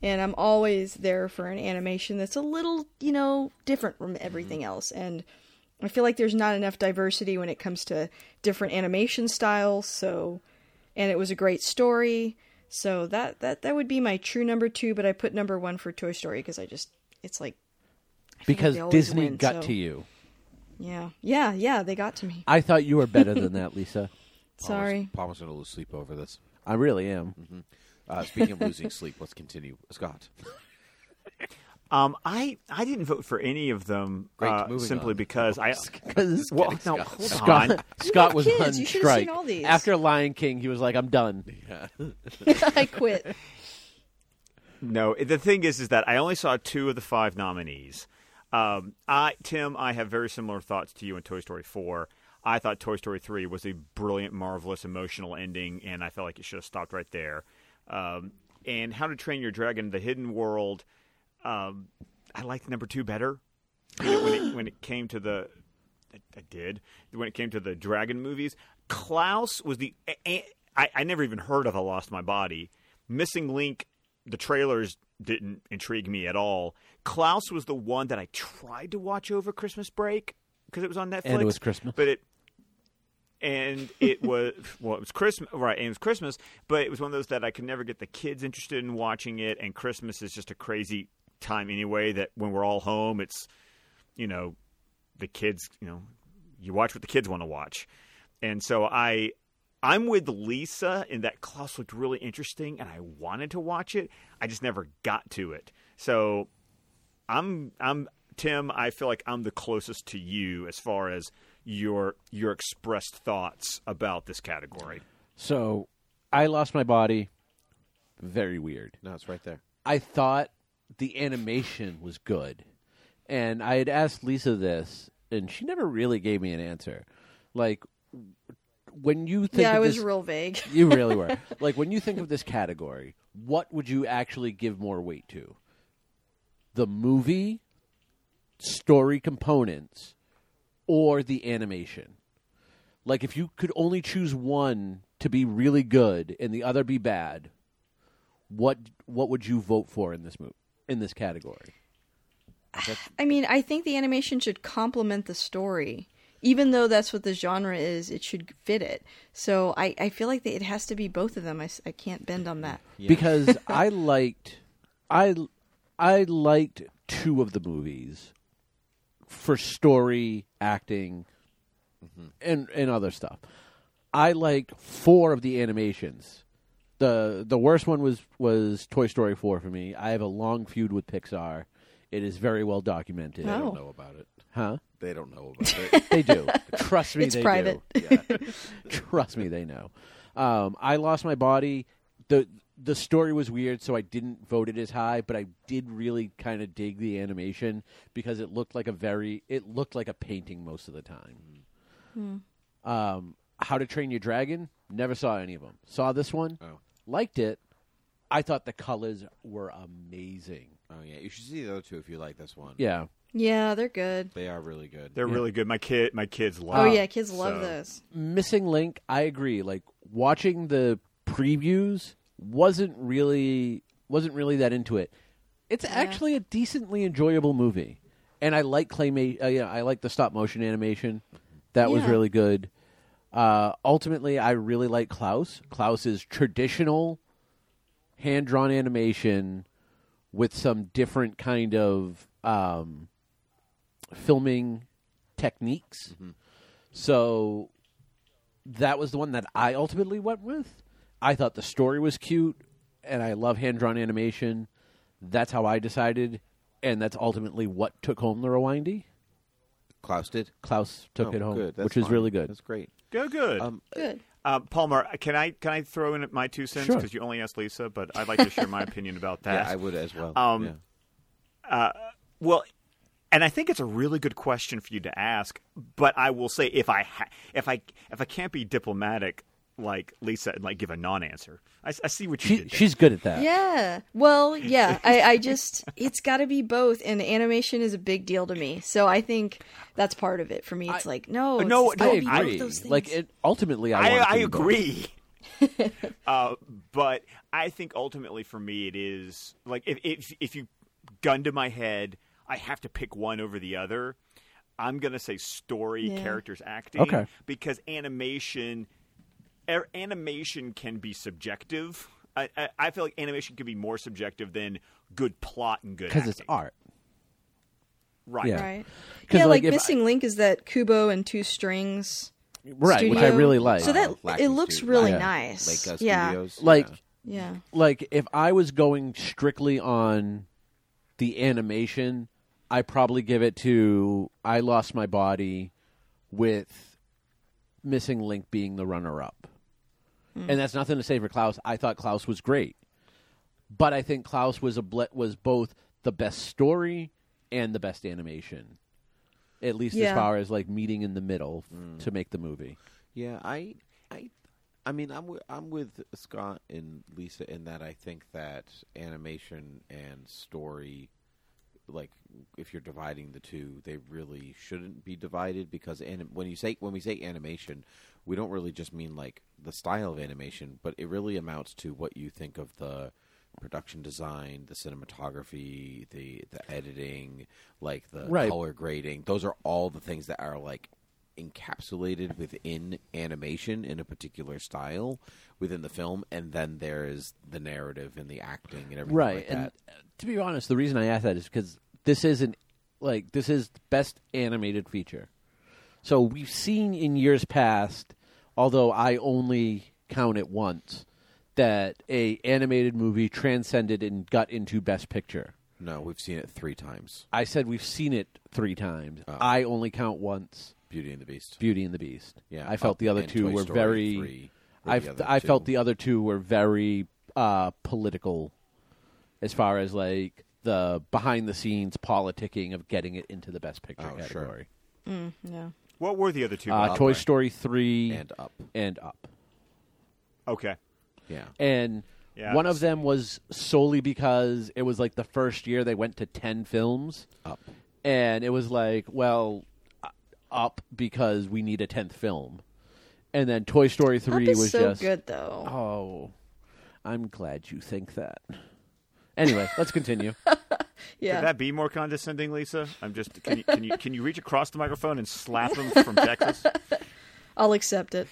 and I'm always there for an animation that's a little, you know, different from mm-hmm. everything else. And I feel like there's not enough diversity when it comes to different animation styles. So, and it was a great story. So that that that would be my true number two. But I put number one for Toy Story because I just it's like feel like because Disney win, got so- to you. Yeah, yeah, yeah. They got to me. I thought you were better than that, Lisa. [laughs] Sorry. Palmer's gonna lose sleep over this I really am. uh, speaking of losing [laughs] sleep let's continue scott [laughs] Um, I I didn't vote for any of them Great, uh, simply on. because I. [laughs] Because Well, no, Scott. hold Scott, on. Scott was kids. on You strike seen all these. after Lion King. He was like, "I'm done." Yeah. I quit. No, the thing is, is that I only saw two of the five nominees. Um, I, Tim, I have very similar thoughts to you in Toy Story 4. I thought Toy Story 3 was a brilliant, marvelous, emotional ending, and I felt like it should have stopped right there. Um, and How to Train Your Dragon: The Hidden World, um, I liked number two better. You know, when, it, when it came to the, I, I did when it came to the dragon movies. Klaus was the I, I, I never even heard of. I lost my body. Missing Link, the trailers didn't intrigue me at all. Klaus was the one that I tried to watch over Christmas break because it was on Netflix. And it was Christmas. but it and it was [laughs] well, it was Christmas, right? And it was Christmas, but it was one of those that I could never get the kids interested in watching it. And Christmas is just a crazy time anyway. That when we're all home, it's you know the kids, you know, you watch what the kids want to watch, and so I. I'm with Lisa in that Klaus looked really interesting, and I wanted to watch it. I just never got to it. So, I'm I'm Tim. I feel like I'm the closest to you as far as your your expressed thoughts about this category. So, I lost my body. Very weird. no it's right there I thought the animation was good. And I had asked Lisa this, and she never really gave me an answer. Like, when you think yeah, of I was this, real vague. [laughs] you really were. [laughs] like, when you think of this category, what would you actually give more weight to? The movie, story components, or the animation? Like, if you could only choose one to be really good and the other be bad, what what would you vote for in this move in this category? [sighs] I mean, I think the animation should complement the story. Even though that's what the genre is, it should fit it. So I, I feel like that it has to be both of them. I, I can't bend on that. [laughs] Because I liked I I liked two of the movies for story, acting, and and other stuff. I liked four of the animations. the The worst one was was Toy Story four for me. I have a long feud with Pixar. It is very well documented. they Oh. don't know about it Huh? they don't know about [laughs] it They do. Trust me, It's they private. do. [laughs] [laughs] Trust me, they know. Um, I lost my body. the The story was weird, so I didn't vote it as high. But I did really kind of dig the animation because it looked like a very it looked like a painting most of the time. Um, How to Train Your Dragon? Never saw any of them. Saw this one, Oh. liked it. I thought the colors were amazing. oh yeah you should see the other two if you like this one Yeah, Yeah, they're good. they are really good They're really good. My kid, my kids love. Oh yeah, kids love so- this. Missing Link, I agree. Like watching the previews wasn't really wasn't really that into it. It's actually a decently enjoyable movie, and I like claymate. Uh, yeah, I like the stop motion animation. That was really good. Uh, ultimately, I really like Klaus. Klaus is traditional hand drawn animation with some different kind of um, filming techniques. So that was the one that I ultimately went with. I thought the story was cute, and I love hand drawn animation. That's how I decided, and that's ultimately what took home the Rewindy. Klaus did. Klaus took Oh, it home, good. That's which is really good. That's great. Go good. Um, Good. Uh, Palmer, can I can I throw in my two cents Sure. because you only asked Lisa, but I'd like to share my [laughs] opinion about that. yeah, I would as well. Um, yeah. Well, and I think it's a really good question for you to ask. But I will say, if I ha- if I if I can't be diplomatic like Lisa and like give a non-answer, I, I see what you She, did. there. she's good at that. Yeah. Well, yeah. I, I just [laughs] it's got to be both, and animation is a big deal to me. So I think that's part of it for me. It's like no, it's No, gotta I agree. those things. Like it, ultimately, I I, want it to I agree. [laughs] uh, but I think ultimately for me it is like if if if you gun to my head, I have to pick one over the other. I'm gonna say story, Yeah. characters, acting, Okay. because animation, animation can be subjective. I, I, I feel like animation can be more subjective than good plot and good because it's art. right? Yeah. right. 'Cause, Yeah, like, like, if I- Missing Link is that Kubo and two strings. Right, which I really like. So that Uh, it looks Stu- really Yeah. nice. Laika uh, yeah. Studios. like yeah. Yeah. like if I was going strictly on the animation, I probably give it to I Lost My Body with Missing Link being the runner up. Mm. And that's nothing to say for Klaus. I thought Klaus was great. But I think Klaus was a ble- was both the best story and the best animation. At least as far as like meeting in the middle mm. to make the movie. Yeah, I, I, I mean, I'm with, I'm with Scott and Lisa in that I think that animation and story, like if you're dividing the two, they really shouldn't be divided because anim- when you say when we say animation, we don't really just mean like the style of animation, but it really amounts to what you think of the production design, the cinematography, the the editing, like the Right. color grading. Those are all the things that are like encapsulated within animation in a particular style within the film, and then there is the narrative and the acting and everything right like and that. uh, to be honest the reason i ask that is because this isn't like this is the best animated feature so we've seen in years past although i only count it once that a animated movie transcended and got into best picture No, we've seen it three times. i said we've seen it three times Oh. i only count once Beauty and the Beast. beauty and the beast Yeah, i felt Up the other and two Toy were Story very 3 were I the other I felt the other two were very uh, political, as far as like the behind the scenes politicking of getting it into the best picture Oh, sure. category. Yeah. What were the other two? Uh, Bob? Toy Story three and up. and up, okay. Yeah, and Yeah, one of them was solely because it was like the first year they went to ten films, up. and it was like, well, up because we need a tenth film, and then Toy Story three is was so just good though. oh, I'm glad you think that. Anyway, let's continue. [laughs] yeah. Could that be more condescending, Lisa? I'm just can you, can you can you reach across the microphone and slap them from Texas? [laughs] I'll accept it.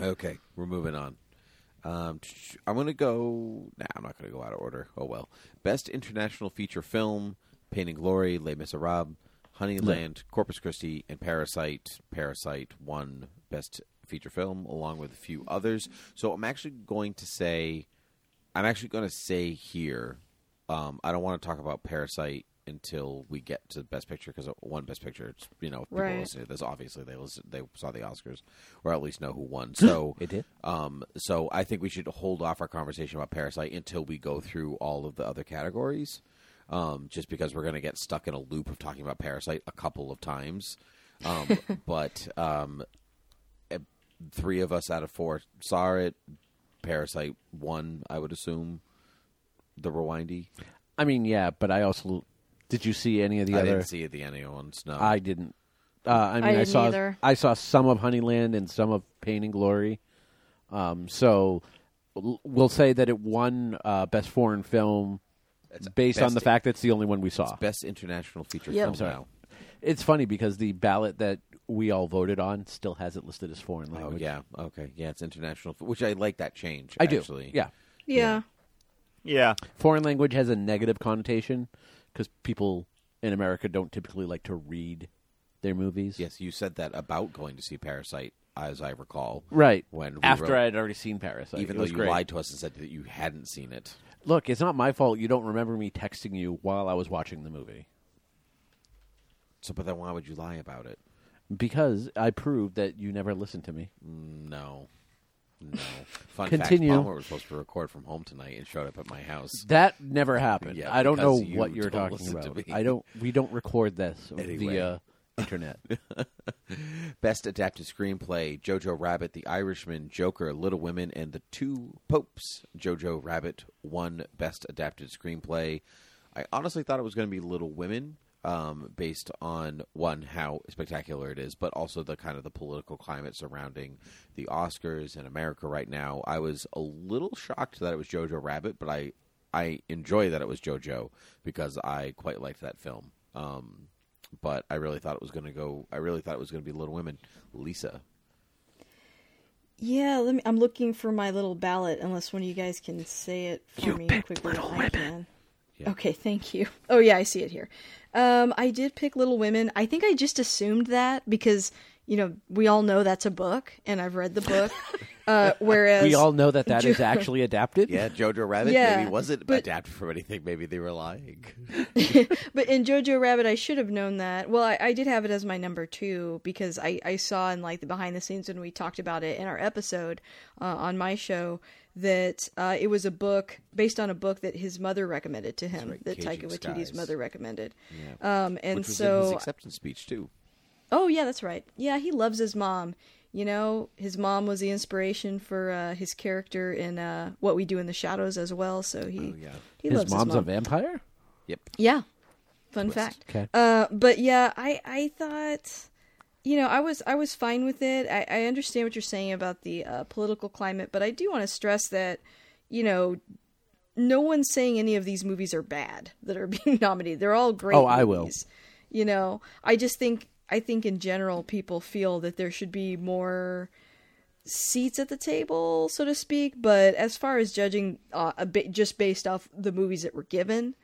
Okay, we're moving on. Um, I'm going to go. Nah, I'm not going to go out of order. Oh well. Best international feature film: Pain and Glory, Les Miserables, Honeyland, Corpus Christi, and Parasite. Parasite won best feature film along with a few others. So I'm actually going to say, I'm actually going to say here. Um, I don't want to talk about Parasite until we get to the Best Picture because one Best Picture, it's, you know, if people Right. listen to this. Obviously, they listen, they saw the Oscars or at least know who won. [laughs] So It did? Um, so I think we should hold off our conversation about Parasite until we go through all of the other categories. Um, just because we're going to get stuck in a loop of talking about Parasite a couple of times. Um, [laughs] but um, eh, three of us out of four saw it. Parasite won, I would assume. The Rewindy. I mean, yeah, but I also did you see any of the I other? I didn't see the any ones. No, I didn't. Uh, I mean, I, didn't saw either. I saw some of Honeyland and some of Pain and Glory. Um, so l- we'll say that it won uh, best foreign film It's based on the fact that it's the only one we saw. Best international feature Yep. film I'm sorry. now. It's funny because the ballot that we all voted on still has it listed as foreign language. Oh language. yeah, okay, yeah, it's international, which I like that change. I do. Actually. Yeah, Yeah. Yeah. foreign language has a negative connotation because people in America don't typically like to read their movies. Yes, you said that about going to see Parasite, as I recall. right. When we after wrote- I had already seen Parasite, even It though was you great. lied to us and said that you hadn't seen it. Look, it's not my fault you don't remember me texting you while I was watching the movie So, but then why would you lie about it? because I proved that you never listened to me. No, no. Fun Continue. fact: Palmer was supposed to record from home tonight and showed up at my house. That never happened. Yeah, I don't know because you what you're don't talking listen to about. me. I don't. We don't record this [laughs] Anyway. via internet. Best adapted screenplay: Jojo Rabbit, The Irishman, Joker, Little Women, and The Two Popes. Jojo Rabbit won Best Adapted Screenplay. I honestly thought it was going to be Little Women, um, based on one how spectacular it is, but also the kind of the political climate surrounding the Oscars in America right now. I was a little shocked that it was Jojo Rabbit, but I I enjoy that it was JoJo because I quite liked that film. Um, but I really thought it was going to go. I really thought it was going to be Little Women. Lisa, Yeah, let me. I'm looking for my little ballot. Unless one of you guys can say it for me quickly. I can. Yeah. Okay, thank you. Oh yeah, I see it here. Um, I did pick Little Women. I think I just assumed that because you know we all know that's a book, and I've read the book. Uh, [laughs] whereas we all know that that is Jo- actually adapted. yeah, Jojo Rabbit. Yeah, maybe wasn't but- adapted from anything. Maybe they were lying. [laughs] But in Jojo Rabbit, I should have known that. Well, I, I did have it as my number two because I, I saw in like the behind the scenes when we talked about it in our episode uh, on my show that uh, it was a book based on a book that his mother recommended to him, right, that Caging Taika Waititi's Skies. mother recommended. Yeah. Um, and Which was so in his acceptance speech too. Oh yeah, that's right. Yeah, he loves his mom. You know, his mom was the inspiration for uh, his character in uh, What We Do in the Shadows as well. So he Oh, yeah. he His loves mom's his a vampire. Yep. Yeah, fun Twist. fact. Okay. Uh, but yeah, I I thought, you know, I was I was fine with it. I, I understand what you're saying about the uh, political climate, but I do want to stress that, you know, no one's saying any of these movies are bad that are [laughs] being nominated. They're all great. Oh, I will. You know, I just think I think in general people feel that there should be more seats at the table, so to speak. But as far as judging uh, a bit just based off the movies that were given,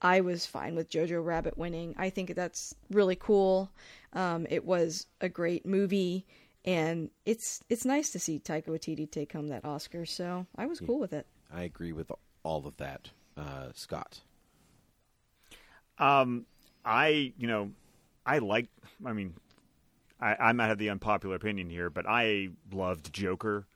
I was fine with Jojo Rabbit winning. I think that's really cool. Um, it was a great movie, and it's it's nice to see Taika Waititi take home that Oscar. So I was cool with it. I agree with all of that, uh, Scott. Um, I, you know, I like. I mean, I, I might have the unpopular opinion here, but I loved Joker.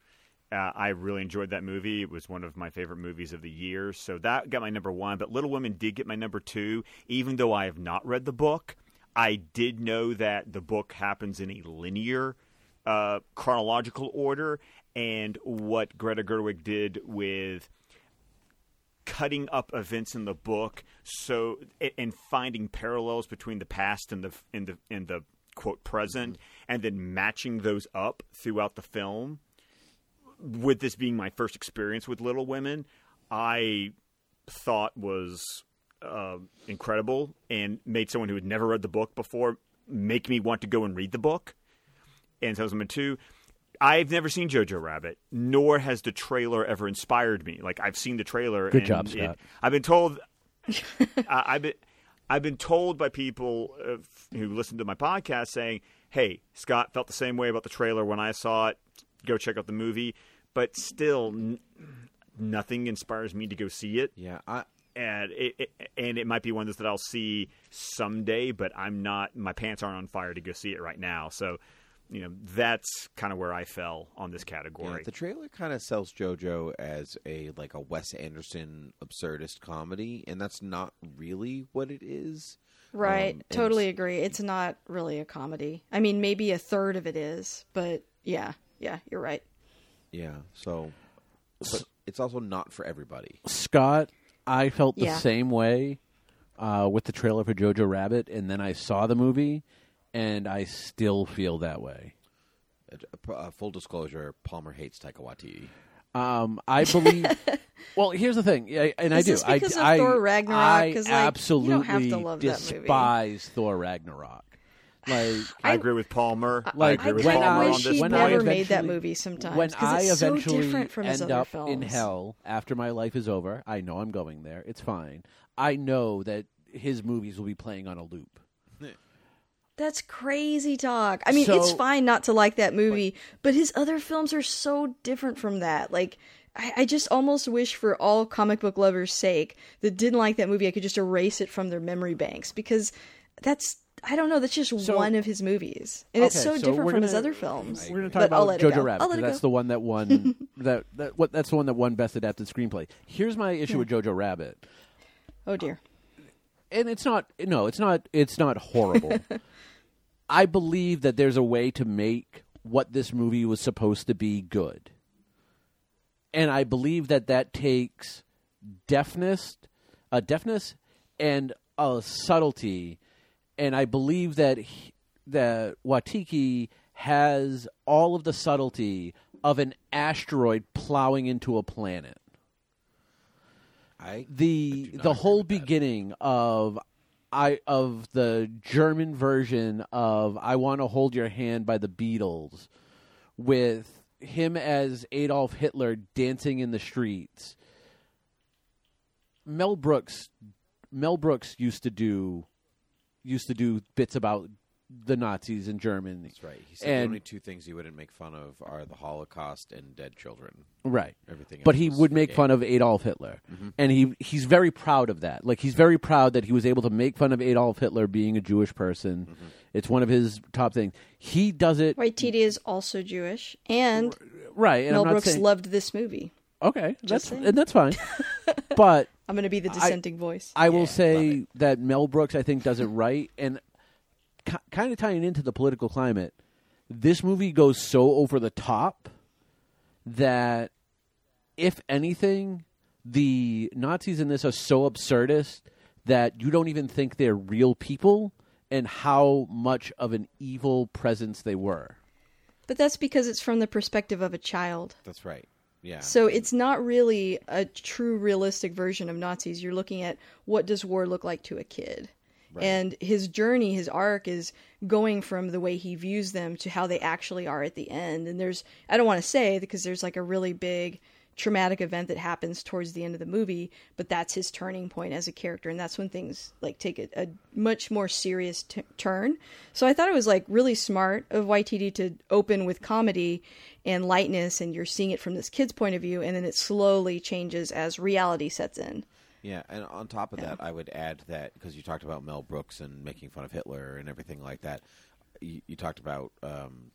Uh, I really enjoyed that movie. It was one of my favorite movies of the year. So that got my number one. But Little Women did get my number two, even though I have not read the book. I did know that the book happens in a linear, uh, chronological order, and what Greta Gerwig did with cutting up events in the book so and finding parallels between the past and the in the in the quote present and then matching those up throughout the film. With this being my first experience with little women i thought was uh, incredible and made someone who had never read the book before make me want to go and read the book. And so that was number two I've never seen Jojo Rabbit, nor has the trailer ever inspired me. Like I've seen the trailer. Good and job, it- Scott. I've been told. [laughs] I- I've been I've been told by people uh, who listen to my podcast saying, "Hey, Scott felt the same way about the trailer when I saw it. Go check out the movie." But still, n- nothing inspires me to go see it Yeah, I, and it, it and it might be one of those that I'll see someday, but I'm not. My pants aren't on fire to go see it right now. So, you know, that's kind of where I fell on this yeah, category. the trailer kind of sells JoJo as a like a Wes Anderson absurdist comedy, and that's not really what it is. Right. Um, and totally agree. It's not really a comedy. I mean, maybe a third of it is, but yeah, yeah, you're right. Yeah, so but it's also not for everybody. Scott, I felt the Yeah. same way uh, with the trailer for Jojo Rabbit, and then I saw the movie, and I still feel that way. Uh, uh, full disclosure: Palmer hates Taika Waititi. Um, I believe. [laughs] well, here's the thing, I- and I Is do. this I, because of I, Thor Ragnarok? I 'Cause, like, you don't absolutely have to love that movie. despise Thor Ragnarok. Like, I, I- agree with Palmer. Like, I agree with Palmer I- wish on this he'd when point. I never made that movie sometimes. when 'cause I it's so eventually different from his end up films. in hell after my life is over, I know I'm going there. It's fine. I know that his movies will be playing on a loop. That's crazy talk. I mean, So- it's fine not to like that movie, but his other films are so different from that. Like, I, I just almost wish, for all comic book lovers' sake, that didn't like that movie, I could just erase it from their memory banks because that's. I don't know. That's just So- one of his movies, and it's so, so different from his gonna- other films. We're going to talk But about Jojo. Rabbit that's go. the one that won [laughs] that that what that's the one that won best adapted screenplay. Here's my issue with Jojo Rabbit. Oh dear. and it's not no it's not it's not horrible [laughs] i believe that there's a way to make what this movie was supposed to be good. And i believe that that takes deafness a deafness and a subtlety. And i believe that he, that Waititi has all of the subtlety of an asteroid plowing into a planet. I the the whole beginning of I of the German version of I want to hold your hand by the Beatles with him as Adolf Hitler dancing in the streets. Mel Brooks Mel Brooks used to do used to do bits about the Nazis in Germany. That's right. He said the only two things he wouldn't make fun of are the Holocaust and dead children. Right. Everything. but else he would make gay. fun of Adolf Hitler, Mm-hmm. and he he's very proud of that. Like he's very proud that he was able to make fun of Adolf Hitler being a Jewish person. Mm-hmm. It's one of his top things. He does it Waititi is also Jewish, and right. And Mel I'm not Brooks saying loved this movie. okay, that's saying. and that's fine. [laughs] but I'm going to be the dissenting voice. I will say that Mel Brooks, I think, does it right, and ki kind of tying into the political climate. This movie goes so over the top that, if anything, the Nazis in this are so absurdist that you don't even think they're real people, and how much of an evil presence they were. But that's because it's from the perspective of a child. That's right. Yeah. So it's not really a true realistic version of Nazis. You're looking at what does war look like to a kid. And his journey, his arc is going from the way he views them to how they actually are at the end. And there's I don't want to say because there's like a really big traumatic event that happens towards the end of the movie, but that's his turning point as a character and that's when things like take a, a much more serious t- turn. So I thought it was like really smart of Waititi to open with comedy and lightness and you're seeing it from this kid's point of view and then it slowly changes as reality sets in. Yeah, and on top of that, I would add that because you talked about Mel Brooks and making fun of Hitler and everything like that. You, you talked about um,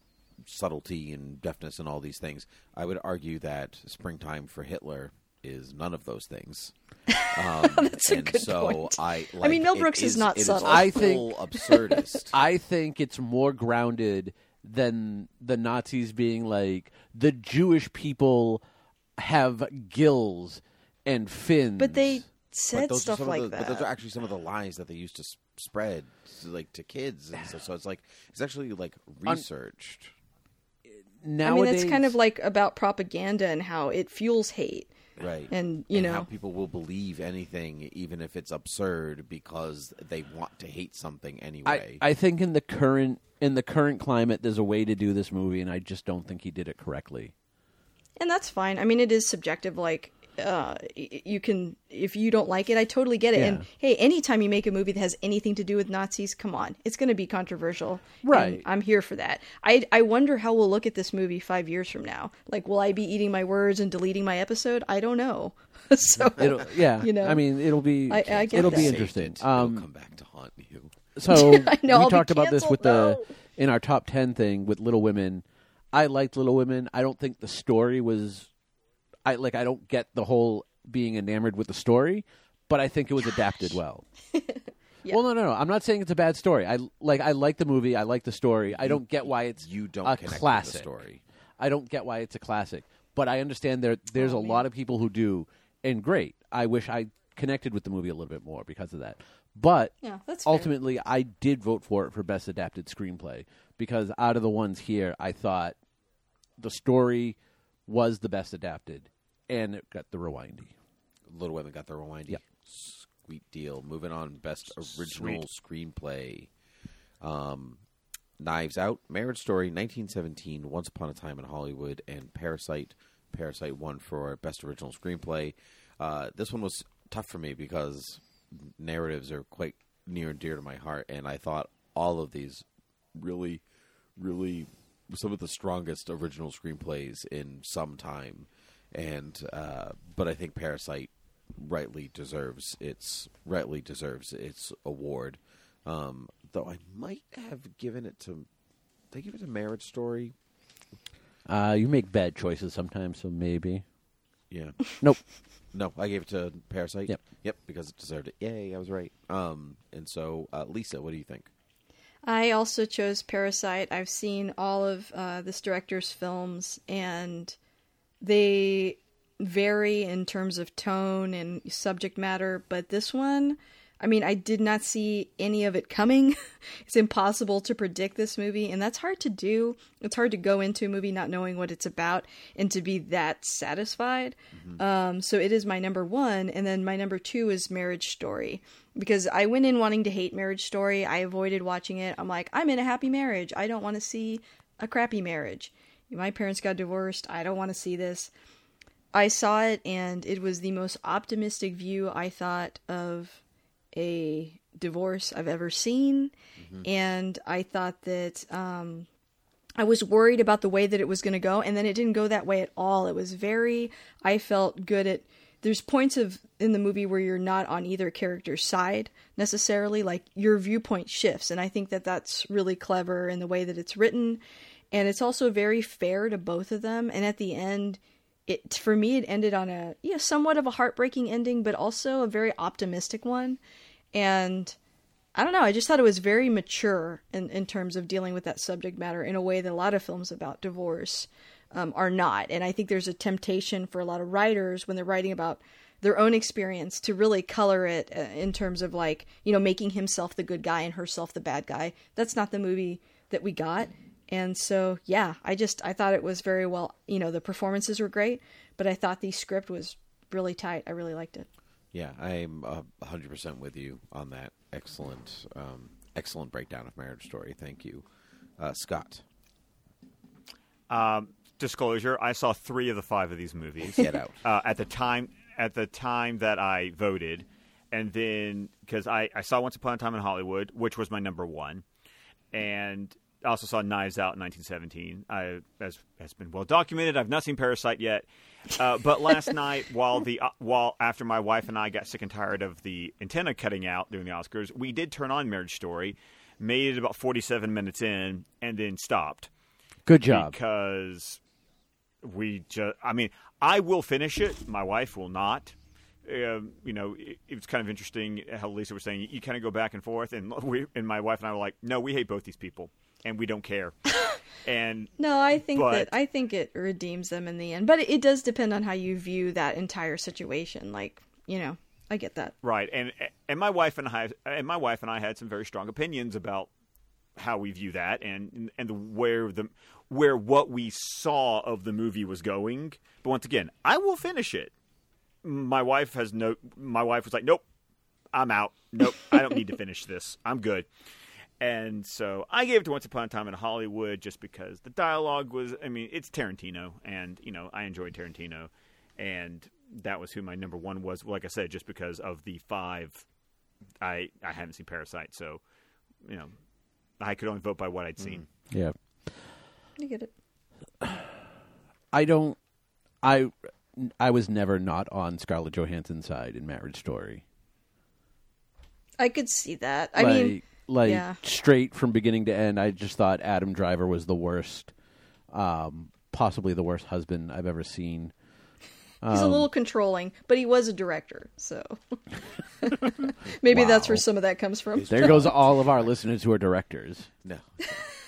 subtlety and deafness and all these things. I would argue that Springtime for Hitler is none of those things. [laughs] Um, That's a and good so point. I, I mean, Mel Brooks is not it subtle. a I full [laughs] absurdist. I think it's more grounded than the Nazis being like the Jewish people have gills and fins. But they But said those are stuff some like of the, that. But those are actually some of the lies that they used to s- spread, like to kids, and so, so it's like it's actually like researched. I nowadays mean, it's kind of like about propaganda and how it fuels hate. Right. And, you know, how people will believe anything, even if it's absurd, because they want to hate something I, anyway. I think in the current in the current climate, there's a way to do this movie, and I just don't think he did it correctly. And that's fine. I mean, it is subjective. Like, uh, you can, if you don't like it, I totally get it. Yeah. And hey, anytime you make a movie that has anything to do with Nazis, come on, it's going to be controversial. And Right. I'm here for that. I, I wonder how we'll look at this movie five years from now. Like, will I be eating my words and deleting my episode? I don't know. [laughs] so, It'll, yeah, You know, I mean, it'll be I- I get it'll that. be interesting. it. It'll Um, come back to haunt you. So [laughs] I know, we I'll talked about this with no. the in our top ten thing with Little Women. I liked Little Women. I don't think the story was. I like. I don't get the whole being enamored with the story, but I think it was adapted well. [laughs] Yeah. Well, no, no, no. I'm not saying it's a bad story. I like. I like the movie. I like the story. I don't get why it's You don't a connect with the classic story. I don't get why it's a classic, but I understand there. There's Oh, a man. lot of people who do, and great. I wish I connected with the movie a little bit more because of that. But Yeah, that's fair. ultimately, I did vote for it for best adapted screenplay because out of the ones here, I thought the story was the best adapted, and it got the rewindy. Little Women got the rewindy. Yep. Sweet deal. Moving on, best original screenplay. Um, Knives Out, Marriage Story, 1917, Once Upon a Time in Hollywood, and Parasite. Parasite won for best original screenplay. Uh, this one was tough for me because narratives are quite near and dear to my heart, and I thought all of these really, really some of the strongest original screenplays in some time. And uh, but I think Parasite rightly deserves its rightly deserves its award. Um, though I might have given it to they give it to Marriage Story. Uh, you make bad choices sometimes, so maybe. Yeah. [laughs] Nope. No, I gave it to Parasite. Yep. Yep, because it deserved it. Yay, I was right. Um, and so uh, Lisa, what do you think? I also chose Parasite. I've seen all of uh, this director's films, and they vary in terms of tone and subject matter. But this one, I mean, I did not see any of it coming. [laughs] it's impossible to predict this movie, and that's hard to do. It's hard to go into a movie not knowing what it's about and to be that satisfied. Um, so it is my number one, and then my number two is Marriage Story because I went in wanting to hate Marriage Story. I avoided watching it. I'm like, I'm in a happy marriage. I don't want to see a crappy marriage. My parents got divorced. I don't want to see this. I saw it, and it was the most optimistic view I thought of a divorce I've ever seen. And I thought that um, I was worried about the way that it was going to go, and then it didn't go that way at all. It was very, I felt good at. There's points of in the movie where you're not on either character's side necessarily, like your viewpoint shifts, and I think that that's really clever in the way that it's written, and it's also very fair to both of them. And at the end, it for me it ended on a yeah somewhat of a heartbreaking ending, but also a very optimistic one, and I don't know. I just thought it was very mature in, in terms of dealing with that subject matter in a way that a lot of films about divorce um, are not. And I think there's a temptation for a lot of writers when they're writing about their own experience to really color it uh, in terms of like, you know, making himself the good guy and herself the bad guy. That's not the movie that we got. And so, yeah, I just, I thought it was very well, you know, the performances were great, but I thought the script was really tight. I really liked it. Yeah, I'm uh, 100% with you on that. Excellent, um, excellent breakdown of Marriage Story. Thank you, uh, Scott. Um, disclosure: I saw three of the five of these movies Get out. [laughs] uh, at the time. At the time that I voted, and then because I, I saw Once Upon a Time in Hollywood, which was my number one, and I also saw Knives Out in 1917. I, as has been well documented, I've not seen Parasite yet. Uh, but last [laughs] night, while the uh, while after my wife and I got sick and tired of the antenna cutting out during the Oscars, we did turn on Marriage Story, made it about 47 minutes in, and then stopped Good job. because we just i mean i will finish it my wife will not um, you know it, it was kind of interesting how lisa was saying you, kind of go back and forth and [laughs] we and my wife and i were like no we hate both these people and we don't care. [laughs] And No, I think But- that I think it redeems them in the end, but it does depend on how you view that entire situation. Like, you know, I get that. right. And and my wife and i and my wife and i had some very strong opinions about how we view that and and the, where the where what we saw of the movie was going. But once again i will finish it. My wife has no my wife was like nope i'm out. Nope i don't need to [laughs] finish this. I'm good and so i gave it to once upon a time in hollywood just because the dialogue was i mean it's tarantino and you know i enjoyed tarantino and that was who my number one was like i said just because of the five i i haven't seen parasite so you know i could only vote by what i'd mm-hmm. seen Yeah. I get it. [sighs] I don't. I I was never not on Scarlett Johansson's side in Marriage Story. I could see that. I like, mean, like yeah. straight from beginning to end, I just thought Adam Driver was the worst, um, possibly the worst husband I've ever seen. he's a Um, little controlling, but he was a director, so [laughs] maybe that's where some of that comes from. There goes all of our listeners who are directors. No,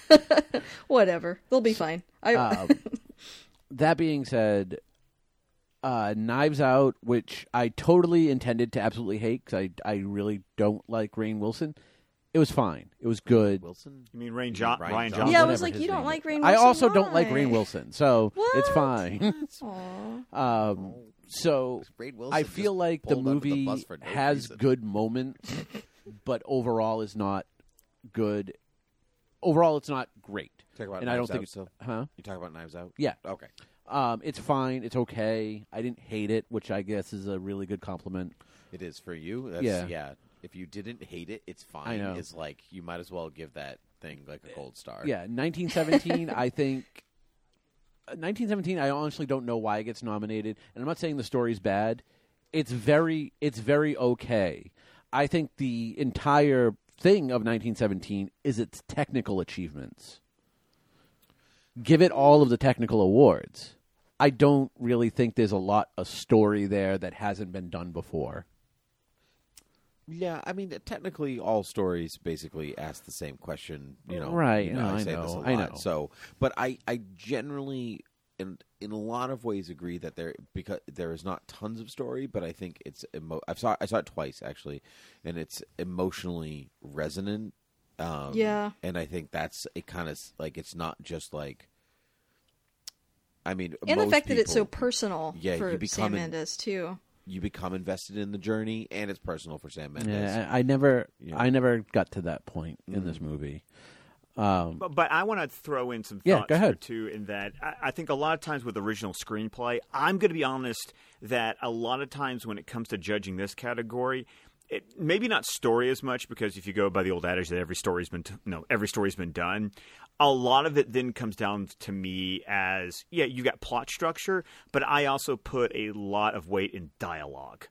[laughs] Whatever, they'll be fine. I Um, that being said, uh, Knives Out, which I totally intended to absolutely hate because I I really don't like Rainn Wilson, It was fine. It was good. Wilson. You mean Rain jo- Rian Rian Johnson? Johnson? Yeah, I whatever was like, his you don't name like is. Rainn I Wilson? also don't like Why? Rainn Wilson, so it's What? fine. [laughs] Aw. um, so Rainn Wilson I just feel like the pulled under the movie bus for no has reason. good moments, but overall is not good. Overall, it's not great. Talk about and I don't Knives think Out it's still? huh. You talk about Knives Out. Yeah. Okay. Um, it's fine. It's okay. I didn't hate it, which I guess is a really good compliment. It is for you. That's, Yeah. yeah. If you didn't hate it, it's fine. I know. It's like you might as well give that thing like a gold star. Yeah, 1917. I think. uh, 1917. I honestly don't know why it gets nominated, and I'm not saying the story's bad. It's very, it's very okay. I think the entire thing of 1917 is its technical achievements. Give it all of the technical awards. I don't really think there's a lot of story there that hasn't been done before. Yeah, I mean, technically, all stories basically ask the same question. You know, Right, You no, I say this a know, I know. So, but I, I generally, in in a lot of ways, agree that there because there is not tons of story, but I think it's emo- I saw I saw it twice actually, and it's emotionally resonant. Um, Yeah. and I think that's it. Kind of like it's not just like. I mean, and the most fact that it's so personal Yeah, for you become Sam Mendes too. You become invested in the journey, and it's personal for Sam Mendes. Yeah, I, I never, Yeah. I never got to that point in this movie. Um, But, but I want to throw in some thoughts go here, too. In that, I, I think a lot of times with original screenplay, I'm going to be honest that a lot of times when it comes to judging this category, it, maybe not story as much because if you go by the old adage that every story's been t- no every story's been done, a lot of it then comes down to me as yeah you got plot structure, but I also put a lot of weight in dialogue.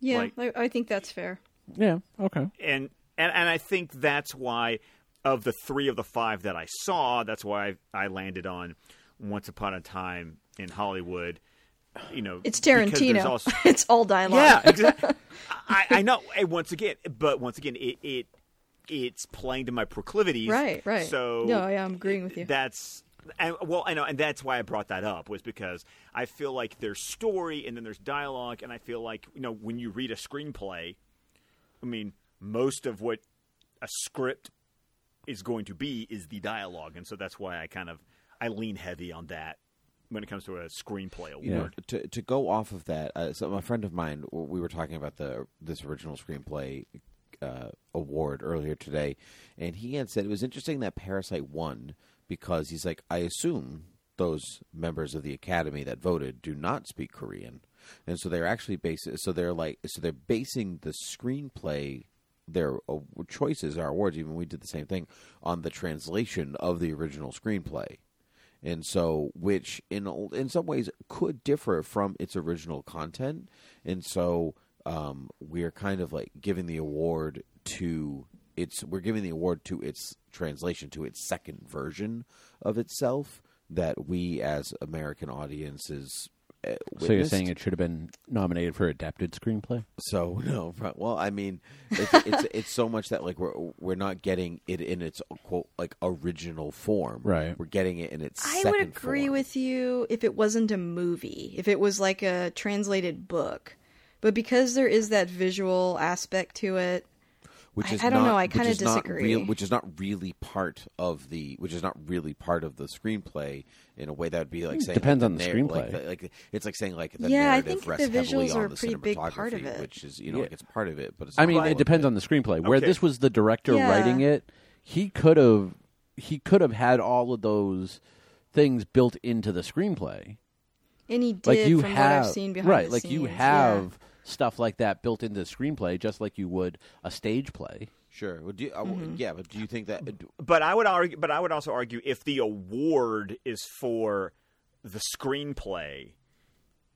Yeah, Like- I, I think that's fair. yeah, okay. and and and I think that's why of the three of the five that I saw, that's why I, I landed on Once Upon a Time in Hollywood. You know, It's Tarantino. also- [laughs] it's all dialogue. yeah, [laughs] exactly. I, I know. And once again, but once again, it, it it's playing to my proclivities. Right, right. So no, yeah, I'm agreeing with you. that's and well, I know, and that's why I brought that up was because I feel like there's story and then there's dialogue, and I feel like you know when you read a screenplay, I mean, most of what a script is going to be is the dialogue, and so that's why I kind of I lean heavy on that when it comes to a screenplay award. you know, to to go off of that, uh, so a friend of mine, we were talking about the this original screenplay uh, award earlier today, and he had said it was interesting that Parasite won because he's like, I assume those members of the Academy that voted do not speak Korean, and so they're actually basing, so they're like, so they're basing the screenplay. Their choices, our awards, even we did the same thing on the translation of the original screenplay and so which in in some ways could differ from its original content and so um, we're kind of like giving the award to its we're giving the award to its translation to its second version of itself that we as american audiences uh, So you're saying it should have been nominated for adapted screenplay? So [laughs] no, well, I mean, it's, it's [laughs] it's so much that like we're we're not getting it in its quote like original form. Right. We're getting it in its. I second would agree form. with you if it wasn't a movie, if it was like a translated book. But because there is that visual aspect to it, which is I don't not- know, I kinda disagree. real- which is not really part of the which is not really part of the screenplay in a way that would be like saying depends like, on the nar- screenplay. Like, like it's like saying like the Yeah, I narrative think the rests heavily visuals on are a the pretty big part of cinematography, it. which is you know Yeah. like it's part of it, but it's I mean, it of depends on the screenplay. Where Okay. this was the director Yeah. writing it, he could have he could have had all of those things built into the screenplay. and he did Like you from have what I've seen behind right, the like you scenes, have stuff like that built into the screenplay, just like you would a stage play. Sure. Well, do you, uh, Mm-hmm. yeah, but do you think that? But I would argue, but I would also argue if the award is for the screenplay,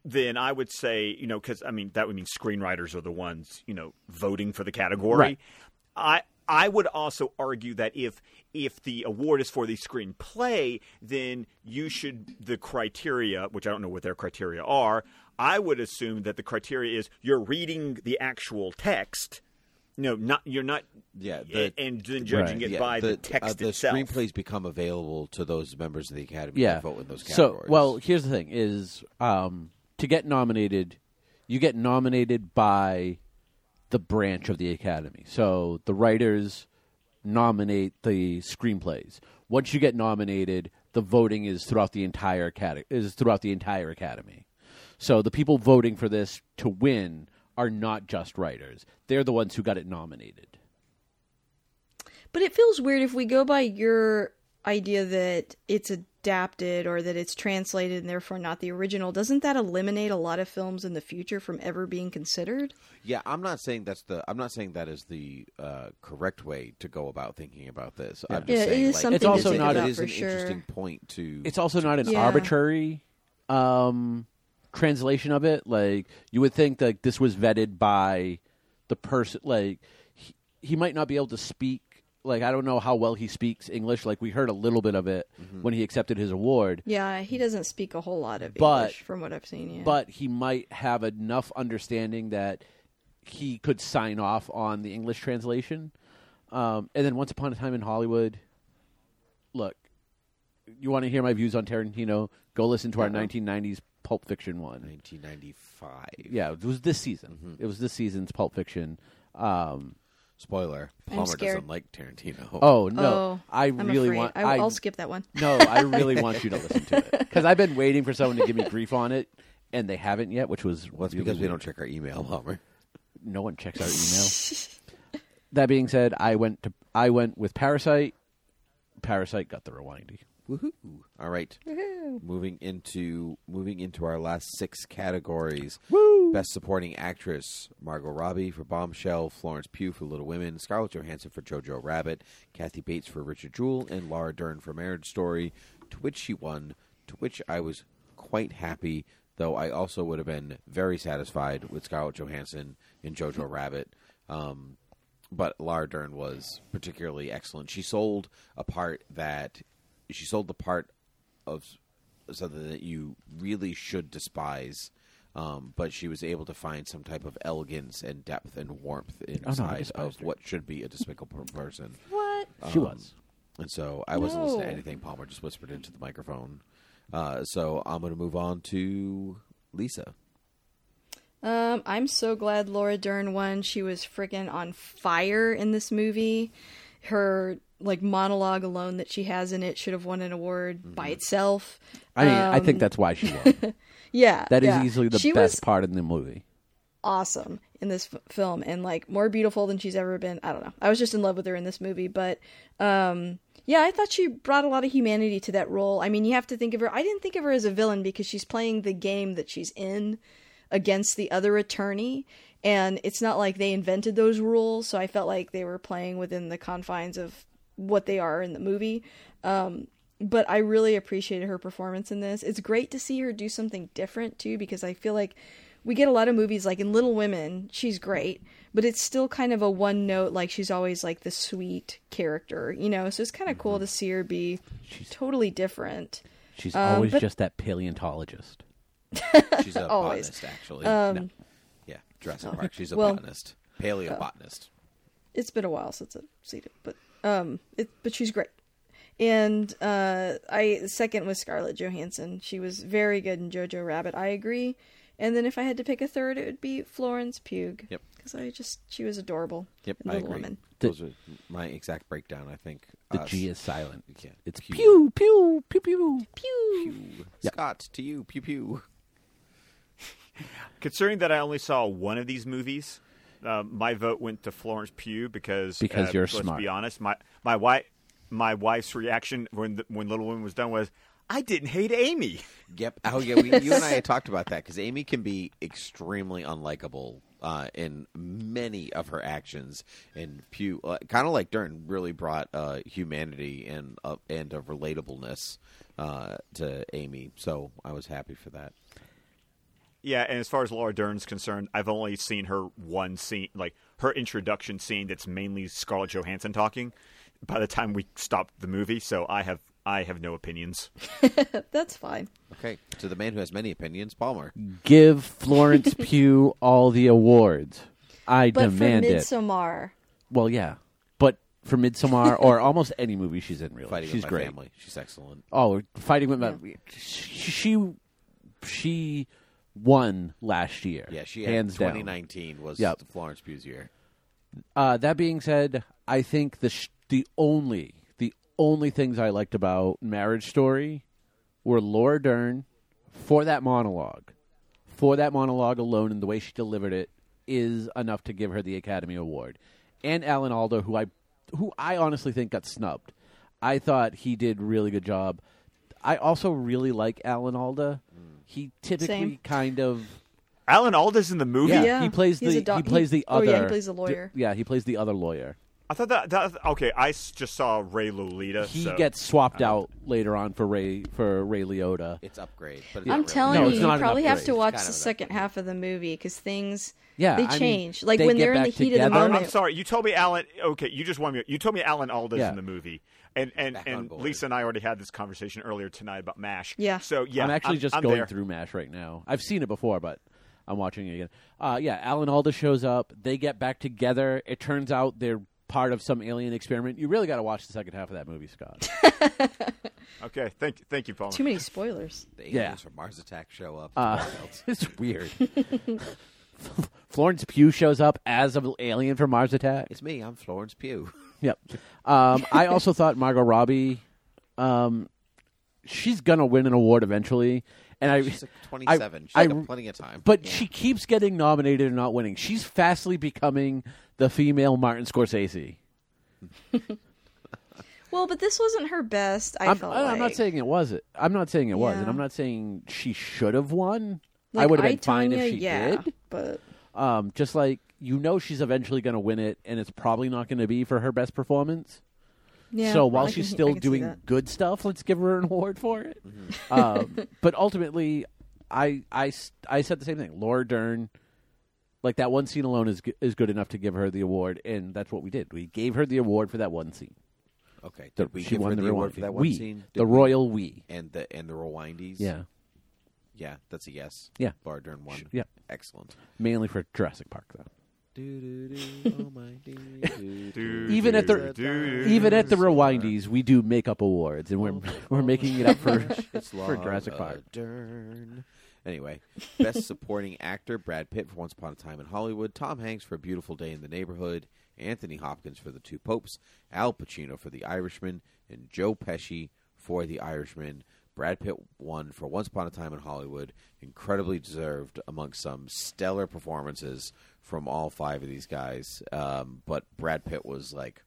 then I would say you know because I mean that would mean screenwriters are the ones you know voting for the category. Right. I I would also argue that if if the award is for the screenplay, then you should the criteria, which I don't know what their criteria are. I would assume that the criteria is you're reading the actual text. No, not you're not. Yeah, the- and then judging Right. it yeah, by the, uh, text the itself. screenplays become available to those members of the academy Yeah. to vote in those categories. So, well, here's the thing: is um, to get nominated, you get nominated by the branch of the academy. So the writers nominate the screenplays. Once you get nominated, the voting is throughout the entire academy. Is throughout the entire academy. So the people voting for this to win are not just writers; they're the ones who got it nominated. But it feels weird if we go by your idea that it's adapted or that it's translated and therefore not the original. Doesn't that eliminate a lot of films in the future from ever being considered? Yeah, I'm not saying that's the. I'm not saying that is the uh, correct way to go about thinking about this. I'm just Yeah, it saying, is like, something It's also to think not- about it is an sure. interesting point to. It's also not an Yeah. arbitrary um, translation of it. Like you would think that this was vetted by the person. Like he, he might not be able to speak. Like I don't know how well he speaks English. Like we heard a little bit of it Mm-hmm. when he accepted his award. Yeah, he doesn't speak a whole lot of But- English from what I've seen. Yeah. but he might have enough understanding that he could sign off on the English translation. Um, and then Once Upon a Time in Hollywood, look, you want to hear my views on Tarantino? Go listen to our 1990s Pulp Fiction one. 1995. Yeah, it was this season. Mm-hmm. It was this season's Pulp Fiction. Um, Spoiler: Palmer doesn't like Tarantino. oh no, oh, I I'm really afraid. want. I, I, will skip that one. [laughs] no, I really want you to [laughs] listen to it because I've been waiting for someone to give me grief on it, and they haven't yet, which was well, really because we don't check our email, Palmer. no one checks our email. [laughs] that being said, I went to I went with Parasite. Parasite got the rewindy. Woohoo! All right, moving into moving into our last six categories. Woo! Best Supporting Actress: Margot Robbie for Bombshell, Florence Pugh for Little Women, Scarlett Johansson for Jojo Rabbit, Kathy Bates for Richard Jewell, and Laura Dern for Marriage Story. To which she won. To which I was quite happy, though I also would have been very satisfied with Scarlett Johansson in Jojo Rabbit. Um, but Laura Dern was particularly excellent. She sold a part that she sold the part of something that you really should despise. Um, but she was able to find some type of elegance and depth and warmth inside despised of her. what should be a despicable person. What? She Um, was. And so I wasn't listening to No. anything Palmer just whispered into the microphone. Uh, so I'm going to move on to Lisa. Um, I'm so glad Laura Dern won. She was freaking on fire in this movie. Her like monologue alone that she has in it should have won an award by itself. I mean, I think Um, that's why she won. [laughs] Yeah, That is yeah. easily the she best part in the movie. awesome in this f- film and like more beautiful than she's ever been. I don't know. I was just in love with her in this movie, but um yeah, I thought she brought a lot of humanity to that role. I mean, you have to think of her. I didn't think of her as a villain because she's playing the game that she's in against the other attorney and it's not like they invented those rules, so I felt like they were playing within the confines of what they are in the movie. Um but I really appreciated her performance in this. It's great to see her do something different too, because I feel like we get a lot of movies like in Little Women, she's great, but it's still kind of a one note, like she's always like the sweet character, you know. So it's kind of cool to see her be she's, totally different. She's Um, always but- just that paleontologist. [laughs] She's a Always. botanist, actually. Um, No. Yeah, Jurassic Park. She's a well- uh, botanist, paleobotanist. it's been a while since I've seen it, but um, it but she's great. And uh, I second was Scarlett Johansson. She was very good in Jojo Rabbit. I agree. And then if I had to pick a third, it would be Florence Pugh. Yep. Because I just she was adorable. Yep, in I Little agree. Women. Those are my exact breakdown. I think The Us. G is silent. Yeah. It's Pew. pew pew pew pew. Pew. Pew. Scott to you. Pew pew. Considering that I only saw one of these movies, uh, my vote went to Florence Pugh because Because uh, you're let's smart. be honest, my my wife my wife's reaction when the, when Little Women was done was, "I didn't hate Amy." Yep. Oh yeah. We, you and I [laughs] had talked about that because Amy can be extremely unlikable uh, in many of her actions, and Pugh, uh, kind of like Dern, really brought uh, humanity and uh, and a relatableness uh, to Amy. So I was happy for that. Yeah, and as far as Laura Dern's concerned, I've only seen her one scene, like her introduction scene, that's mainly Scarlett Johansson talking. By the time we stopped the movie, so I have I have no opinions. [laughs] That's fine. Okay. To the man who has many opinions, Palmer. Give Florence [laughs] Pugh all the awards. I But demand for it. Midsommar, Well, yeah, but for Midsommar [laughs] or almost any movie she's in, really, Fighting she's with my great. family. She's excellent. Oh, fighting with my she she won last year. Yeah, she hands had down. 2019 was Yep. Florence Pugh's year. Uh, that being said, I think the sh- the only the only things I liked about Marriage Story were Laura Dern for that monologue. For that monologue alone and the way she delivered it is enough to give her the Academy Award. And Alan Alda, who I who I honestly think got snubbed. I thought he did really good job. I also really like Alan Alda. He typically Same. kind of Alan Alda's in the movie. yeah, Yeah, he plays he's the a doc- he plays the he- oh, other. yeah, he plays the lawyer. d- yeah, he plays the other lawyer. I thought that, that okay. I s- just saw Ray Liotta. He so- gets swapped out later on for Ray for Ray Liotta. It's upgrade, but it's I'm not really. telling No, you, it's you not an probably have upgrade. to It's watch kind the an second half of the movie because things Yeah, they I mean, change. like they when get they're in the back heat of the together. Um, I'm, moment. I'm sorry. You told me Alan. Okay, you just want me. You told me Alan Alda's Yeah. in the movie, and and Back and. Lisa and I already had this conversation earlier tonight about Mash. Yeah. So yeah, I'm actually just I'm going there. through Mash right now. I've seen it before, but I'm watching it again. Uh, yeah, Alan Alda shows up. They get back together. It turns out they're part of some alien experiment. You really got to watch the second half of that movie, Scott. [laughs] Okay, thank you, thank you, Paul. Too many spoilers. [laughs] The Yeah. aliens from Mars Attack show up. Uh, it's [laughs] weird. Florence Pugh shows up as an alien from Mars Attack. it's me. I'm Florence Pugh. Yep. Um, I also [laughs] thought Margot Robbie, um, she's gonna win an award eventually, and I. She's like 27. She's I- got plenty of time. But she keeps getting nominated and not winning. She's fastly becoming the female Martin Scorsese. [laughs] Well, but this wasn't her best. I I'm, felt I'm like. not saying it wasn't. I'm not saying it was, and I'm not saying she should have won. I would have been fine if she yeah, did. But Um, just like you know, she's eventually going to win it, and it's probably not going to be for her best performance. yeah. so while I she's can- still doing good stuff, let's give her an award for it. Mm-hmm. um, [laughs] but ultimately, I, I, s- I said the same thing. Laura Dern, like that one scene alone is is good enough to give her the award, and that's what we did. We gave her the award for that one scene. okay. The- Did we she give won her the, the award for that one we, scene? the we? royal we. and the and the rewindies. Yeah, yeah, that's a yes. Yeah. Laura Dern won. yeah. excellent. Mainly for Jurassic Park, though. Oh my [laughs] Even at the- do, do, Even at the Rewindies, we do makeup awards, and we're oh, [laughs] we're oh making it up for It's [laughs] for Laura Jurassic Park. Dern. Anyway, best supporting actor: Brad Pitt for Once Upon a Time in Hollywood, Tom Hanks for A Beautiful Day in the Neighborhood, Anthony Hopkins for The Two Popes, Al Pacino for The Irishman, and Joe Pesci for The Irishman. Brad Pitt won for Once Upon a Time in Hollywood, incredibly deserved among some stellar performances from all five of these guys. Um, but Brad Pitt was like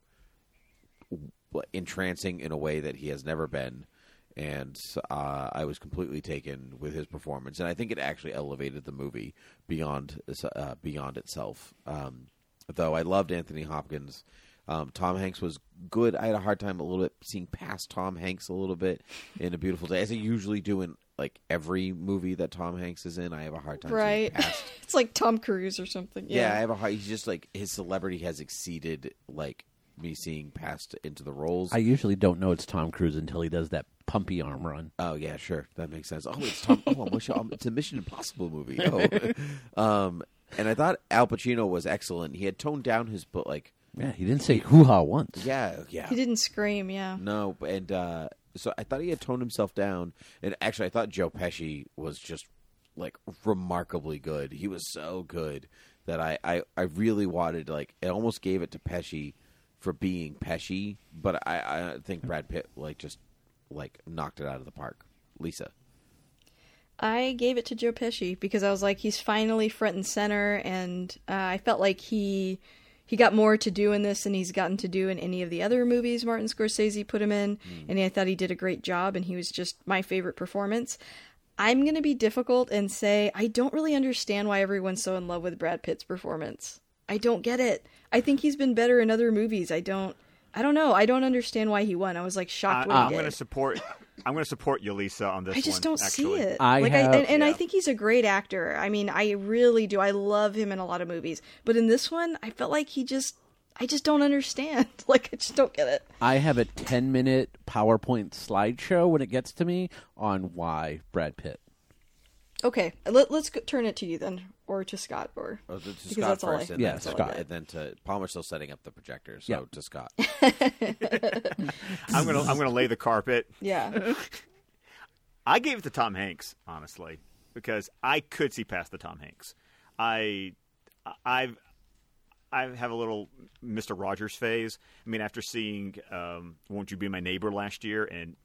entrancing in a way that he has never been and uh, I was completely taken with his performance, and I think it actually elevated the movie beyond uh, beyond itself. Um, though I loved Anthony Hopkins, um, Tom Hanks was good. I had a hard time a little bit seeing past Tom Hanks a little bit in A Beautiful Day, as I usually do in like every movie that Tom Hanks is in. I have a hard time right. past [laughs] it's like Tom Cruise or something. yeah, Yeah. I have a hard. He's just like his celebrity has exceeded like me seeing past into the roles. I usually don't know it's Tom Cruise until he does that pumpy arm run. oh yeah, sure, that makes sense. Oh, it's Tom. oh, I'm um, it's a Mission Impossible movie. [laughs] Oh, um, and I thought Al Pacino was excellent. He had toned down his, but like, Yeah, he didn't say hoo ha once. yeah, yeah, he didn't scream. Yeah. no, and uh, so I thought he had toned himself down. And actually, I thought Joe Pesci was just like remarkably good. He was so good that I, I, I really wanted like it almost gave it to Pesci for being Pesci, but I, I think Brad Pitt like just like knocked it out of the park. Lisa. I gave it to Joe Pesci because I was like, he's finally front and center, and uh, I felt like he he got more to do in this than he's gotten to do in any of the other movies Martin Scorsese put him in, hmm. and I thought he did a great job, and he was just my favorite performance. I'm gonna be difficult and say I don't really understand why everyone's so in love with Brad Pitt's performance. I don't get it. I think he's been better in other movies. I don't. I don't know. I don't understand why he won. I was like I, shocked when I'm going to support. I'm going to support you, Lisa, on this. I just one, don't actually. see it. I like have- I, and, and I think he's a great actor. I mean, I really do. I love him in a lot of movies, but in this one, I felt like he just. I just don't understand. [laughs] Like I just don't get it. I have a 10 minute PowerPoint slideshow when it gets to me on why Brad Pitt. Okay, let, let's turn it to you then, or to Scott, or Oh, to, to Because Scott that's all I- first, and, Yeah, then to, Scott. and then to Palmer's still setting up the projector. So Yeah. to Scott, [laughs] I'm going to. I'm going to lay the carpet. yeah, [laughs] I gave it to Tom Hanks, honestly, because I could see past the Tom Hanks. I, I've, I have a little Mister Rogers phase. I mean, after seeing um, "Won't You Be My Neighbor" last year and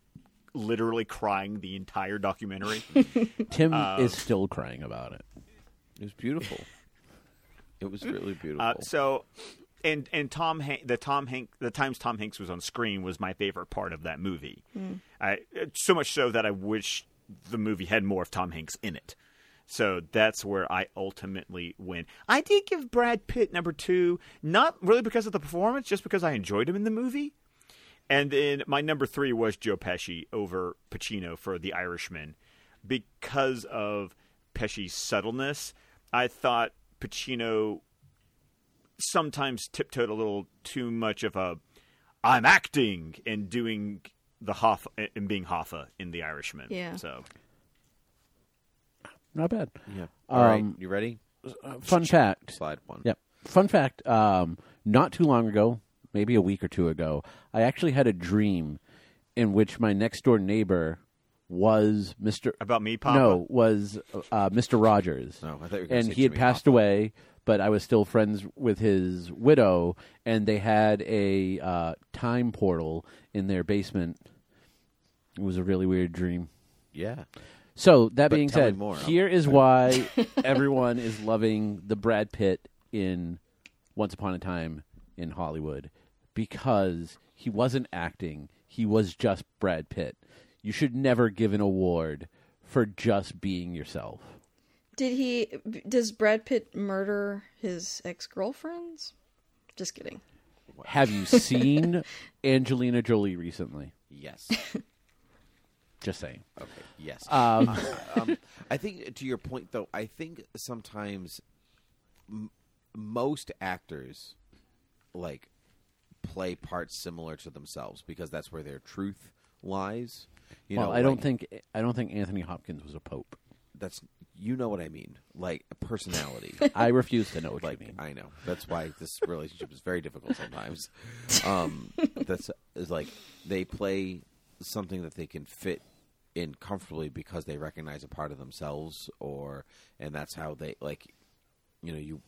literally crying the entire documentary, [laughs] Tim Um, is still crying about it. It was beautiful. [laughs] it was really beautiful. uh, so and and Tom Han- the Tom Hank the times Tom Hanks was on screen was my favorite part of that movie. I so much so that I wish the movie had more of Tom Hanks in it. So that's where I ultimately win. I did give Brad Pitt number two, not really because of the performance, just because I enjoyed him in the movie. And then my number three was Joe Pesci over Pacino for The Irishman because of Pesci's subtleness. I thought Pacino sometimes tiptoed a little too much of a I'm acting and doing the Hoffa and being Hoffa in The Irishman. Yeah. So Not bad. yeah. All right, um, you ready? Uh, fun fact. Slide one. Yep. Fun fact. Um, not too long ago, maybe a week or two ago, I actually had a dream in which my next door neighbor was Mister. about me, Papa. No, was uh, Mister Rogers. No, I thought you were gonna and say he had Jimmy passed Hoffa. away, but I was still friends with his widow, and they had a uh, time portal in their basement. It was a really weird dream. Yeah. So that But being tell me said, more. here is why [laughs] everyone is loving the Brad Pitt in Once Upon a Time in Hollywood because he wasn't acting; he was just Brad Pitt. You should never give an award for just being yourself. Did he? Does Brad Pitt murder his ex girlfriends? Just kidding. Have you seen [laughs] Angelina Jolie recently? Yes. [laughs] Just saying. Okay. Yes. Um, [laughs] um, I think to your point, though, I think sometimes m- most actors like play parts similar to themselves because that's where their truth lies. You well, know, I don't think I don't think Anthony Hopkins was a pope. that's you know what I mean, like a personality. [laughs] I refuse to know what like you mean. I know that's why this relationship is very difficult sometimes. [laughs] Um, that's is like they play something that they can fit in comfortably because they recognize a part of themselves, or and that's how they like. You know, you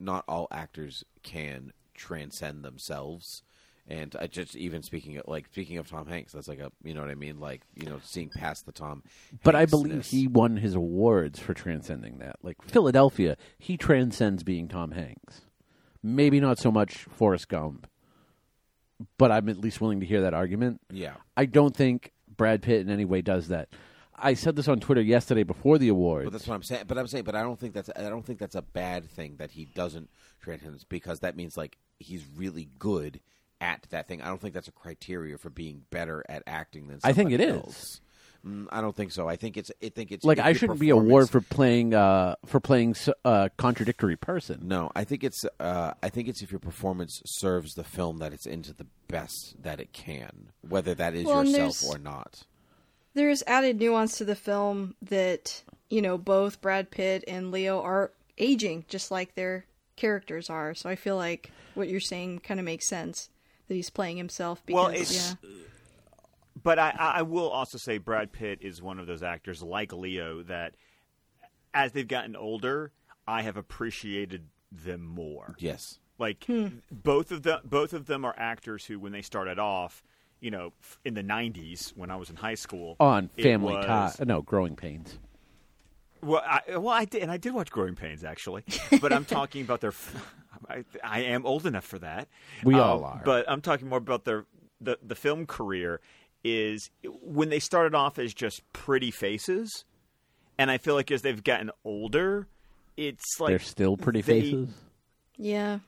not all actors can transcend themselves. And I just even speaking of like speaking of Tom Hanks, that's like a you know what I mean, like you know seeing past the Tom. But I believe he won his awards for transcending that. Like Philadelphia, he transcends being Tom Hanks. Maybe not so much Forrest Gump, but I'm at least willing to hear that argument. yeah I don't think Brad Pitt in any way does that. I said this on Twitter yesterday before the awards. But that's what I'm saying. But I'm saying, but I don't think that's I don't think that's a bad thing that he doesn't transcend because that means like he's really good at that thing. I don't think that's a criteria for being better at acting than. I think somebody it is. else. Mm, I don't think so. I think it's. I think it's like I shouldn't be awarded for playing uh, for playing s- a contradictory person. No, I think it's. Uh, I think it's if your performance serves the film that it's into the best that it can, whether that is Well, yourself or not. There's added nuance to the film that you know both Brad Pitt and Leo are aging just like their characters are. So I feel like what you're saying kind of makes sense that he's playing himself. Because, Well, it's- yeah. But I, I will also say Brad Pitt is one of those actors like Leo that, as they've gotten older, I have appreciated them more. Yes. Like hmm. both of them, both of them are actors who, when they started off, you know, in the '90s when I was in high school, On Family was- Tie, no, Growing Pains. Well, I, well, I did, and I did watch Growing Pains actually, [laughs] but I'm talking about their. I am old enough for that. We Um, all are. but I'm talking more about their the the film career. Is when they started off as just pretty faces, and I feel like as they've gotten older, it's like They're still pretty they- faces. yeah.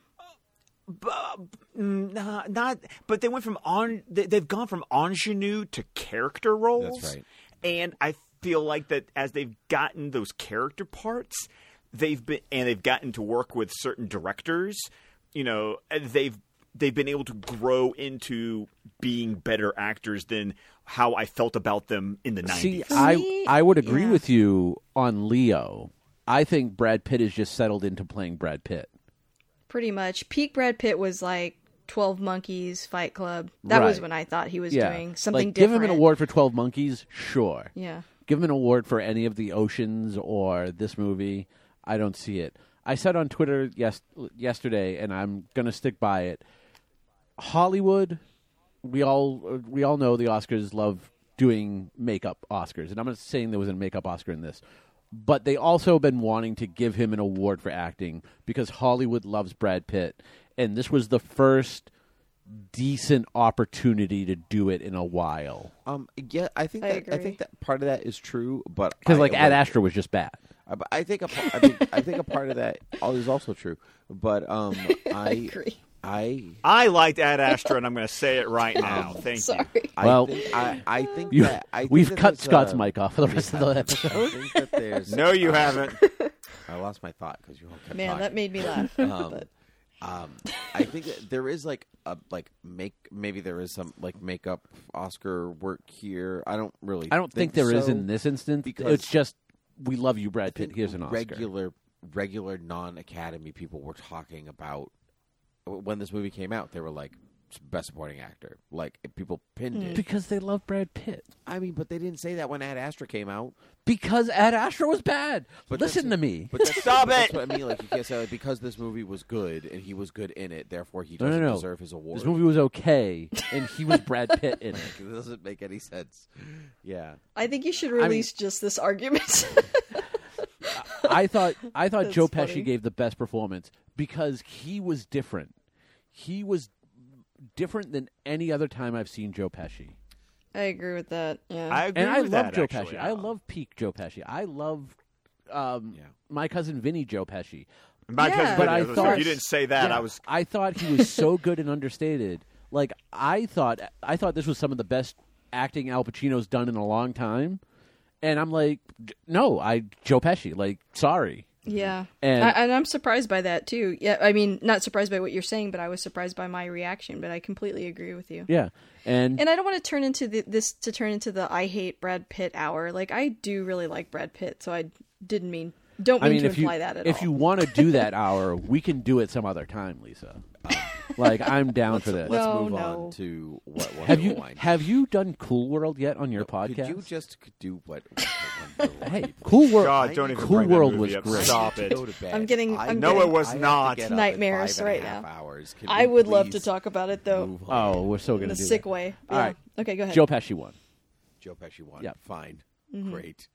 Mm, nah, not, but they went from on. They, they've gone from ingenue to character roles. That's right. And I feel like that as they've gotten those character parts, they've been and they've gotten to work with certain directors. You know, they've they've been able to grow into being better actors than how I felt about them in the See, nineties. I I would agree yeah. with you on Leo. I think Brad Pitt has just settled into playing Brad Pitt. Pretty much. Peak Brad Pitt was like Twelve Monkeys, Fight Club. That was when I thought he was yeah, doing something like, Give him an award for Twelve Monkeys, sure. Yeah. Give him an award for any of the Oceans or this movie. I don't see it. I said on Twitter yes yesterday, and I'm going to stick by it. Hollywood, we all we all know the Oscars love doing makeup Oscars, and I'm not saying there was a makeup Oscar in this, but they also have been wanting to give him an award for acting because Hollywood loves Brad Pitt, and this was the first decent opportunity to do it in a while. Um, yeah, I think I that I think that part of that is true, but Because like Ad Astra was just bad. I, I think a, pa- I think a part of that is also true, but um, [laughs] I agree. I I liked Ad Astra, and I'm going to say it right now. Thank Sorry. you. I Well, think, I, I think You, that I think we've that cut Scott's a- mic off for the rest of the I episode. think that No, you haven't. [laughs] I lost my thought because you all kept Man, talking. that made me laugh. Um, [laughs] But- um, I think that there is like a like make maybe there is some like makeup Oscar work here. I don't really. I don't think, there is so. in this instance. because- it's just we love you, Brad Pitt. Here's an Oscar. regular regular non Academy people were talking about when this movie came out. They were like best supporting actor. Like people pinned hmm. it. because they love Brad Pitt. I mean, but they didn't say that when Ad Astra came out. Because Ad Astra was bad. But Listen to that's- me. But that's, Stop but That's it! what I mean. Like you can't say like, because this movie was good and he was good in it, therefore he No, no, doesn't no. deserve his award. This movie was okay, and he was Brad [laughs] Pitt in it. It doesn't make any sense. Yeah. I think you should mean- release just this argument. [laughs] I thought I thought [laughs] That's Joe funny. Pesci gave the best performance because he was different. He was different than any other time I've seen Joe Pesci. I agree with that. Yeah. I agree And I love that, Joe actually. Pesci. I love peak Joe Pesci. I love um, Yeah. my cousin Vinny Joe Pesci. My Yeah. cousin But Vinny, I was- if thought- you didn't say that, Yeah, I was. I thought he was so good and understated. Like I thought, I thought this was some of the best acting Al Pacino's done in a long time. And I'm like, no, I Joe Pesci. Like, sorry. Yeah, And- I, and I'm surprised by that too. Yeah, I mean, not surprised by what you're saying, but I was surprised by my reaction. But I completely agree with you. Yeah, and, And I don't want to turn into the, this to turn into the I hate Brad Pitt hour. Like I do really like Brad Pitt, so I didn't mean don't mean I mean, to if you imply that at if all. If you want to do that [laughs] hour, we can do it some other time, Lisa. Like I'm down for this. Let's No, move no. on to what Wonderful have you Wine. have you done Cool World yet on your podcast? Could you just do what? what Wine? hey, Cool World. God, don't even Cool bring that World movie was up. great. Stop it. Go to bed. I'm getting- I I'm know getting- it was I have to not. get up in Nightmares five and a right half now. Hours. Can I we would love to please talk about it though move on? Oh, we're so good. in gonna a do sick that. way. All Yeah. right. Okay, go ahead. Joe Pesci won. Joe Pesci won. Yep. Fine. Mm-hmm. Great.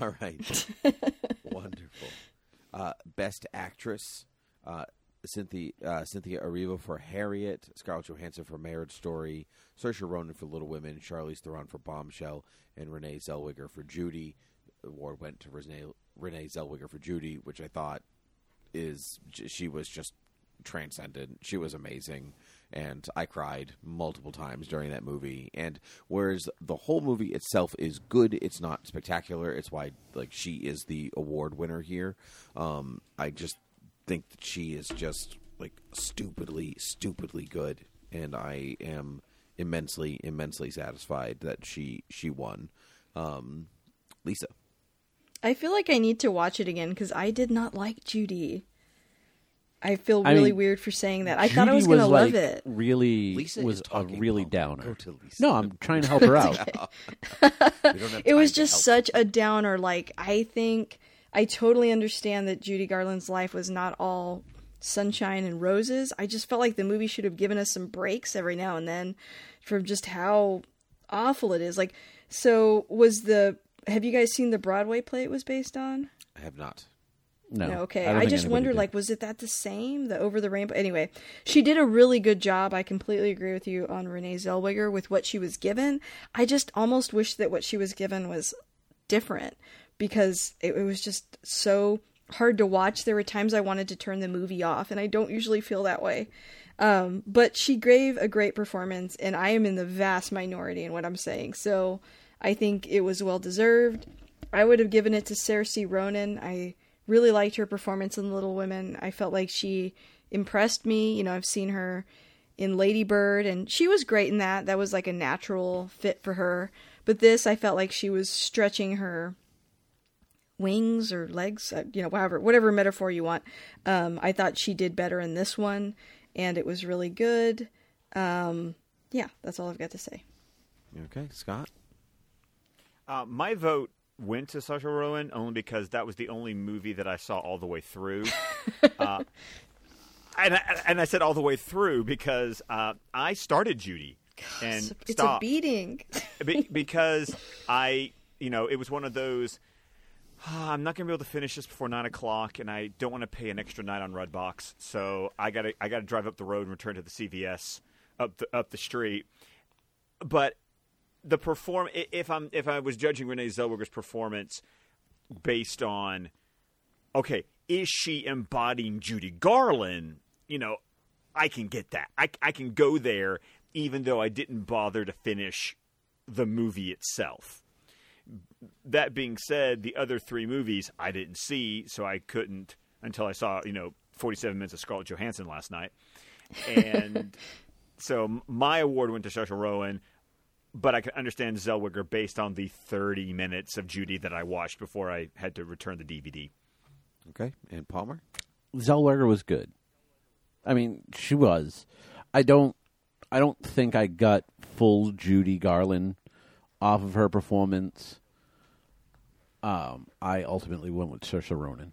All right. [laughs] Wonderful. Uh, best actress. Uh, Cynthia uh, Cynthia for Harriet, Scarlett Johansson for Marriage Story, Saoirse Ronan for Little Women, Charlize Theron for Bombshell, and Renee Zellweger for Judy. The award went to Renee, Renee Zellweger for Judy, which I thought is she was just transcendent. She was amazing, and I cried multiple times during that movie. And whereas the whole movie itself is good, it's not spectacular. It's why like she is the award winner here. Um, I just think that she is just like stupidly, stupidly good, and I am immensely, immensely satisfied that she she won. Um, Lisa. I feel like I need to watch it again because I did not like Judy. I feel I really mean, weird for saying that. I thought I Judy was going to love it. Really, Lisa was is a really now. downer. Go to Lisa. No, I'm trying to help her [laughs] out. We don't have It was just such a downer. Like I think I totally understand that Judy Garland's life was not all sunshine and roses. I just felt like the movie should have given us some breaks every now and then from just how awful it is. Like so was the have you guys seen the Broadway play it was based on? I have not. No, No, okay. don't I, just anybody wonder, did. like, was it that the same? The Over the Rainbow? Anyway, she did a really good job. I completely agree with you on Renee Zellweger with what she was given. I just almost wish that what she was given was different because it, it was just so hard to watch. There were times I wanted to turn the movie off, and I don't usually feel that way. Um, but she gave a great performance, and I am in the vast minority in what I'm saying. So I think it was well deserved. I would have given it to Saoirse Ronan. I really liked her performance in Little Women. I felt like she impressed me. You know, I've seen her in Lady Bird, and she was great in that. That was like a natural fit for her. But this, I felt like she was stretching her wings or legs, uh, you know, whatever, whatever metaphor you want. Um, I thought she did better in this one, and it was really good. Um, yeah, that's all I've got to say. Okay, Scott. Uh, my vote went to Saoirse Ronan only because that was the only movie that I saw all the way through. [laughs] uh, and I, and I said all the way through because uh, I started Judy and It's a- it's a beating. [laughs] Because I, you know, it was one of those. "Ah, I'm not going to be able to finish this before nine o'clock, and I don't want to pay an extra night on Redbox, so I got to I got to drive up the road and return to the CVS up the up the street. But the perform if I'm if I was judging Renee Zellweger's performance based on okay, is she embodying Judy Garland? You know, I can get that. I, I can go there, even though I didn't bother to finish the movie itself. That being said, the other three movies I didn't see, so I couldn't until I saw, you know, 47 minutes of Scarlett Johansson last night. And [laughs] so my award went to Saoirse Ronan, but I can understand Zellweger based on the 30 minutes of Judy that I watched before I had to return the DVD. Okay, and Palmer. Zellweger was good. I mean, she was. I don't. I don't think I got full Judy Garland off of her performance. Um, I ultimately went with Saoirse Ronan,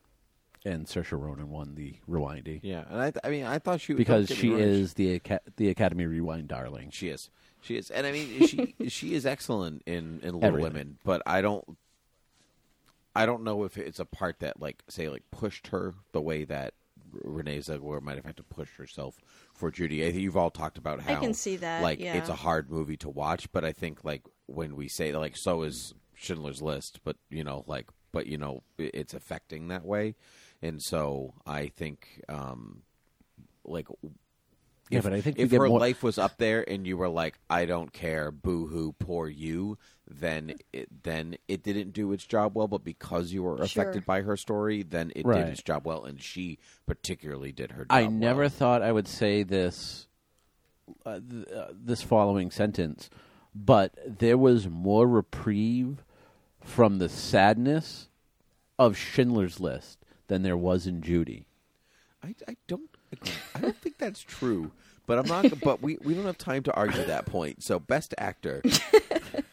and Saoirse Ronan won the Rewindy Yeah, and I, th- I mean, I thought she was because she me is the Aca- the Academy Rewind darling. She is. She is, and I mean, she [laughs] she is excellent in in Little Everything. Women. But I don't, I don't know if it's a part that like say like pushed her the way that Renee Zellweger might have had to push herself for Judy. I think you've all talked about how I can see that, Like yeah. it's a hard movie to watch, but I think like when we say like so is Schindler's List, but you know like but you know it's affecting that way, and so I think um like Yeah, if, but I think if her more- life was up there and you were like, I don't care, boo hoo, poor you, then it, then it didn't do its job well. But because you were Sure. affected by her story, then it Right. did its job well, and she particularly did her. job I never well. thought I would say this uh, th- uh, this following sentence, but there was more reprieve from the sadness of Schindler's List than there was in Judy. I, I don't. I don't think that's true. But I'm not. But we, we don't have time to argue that point. So best actor. [laughs]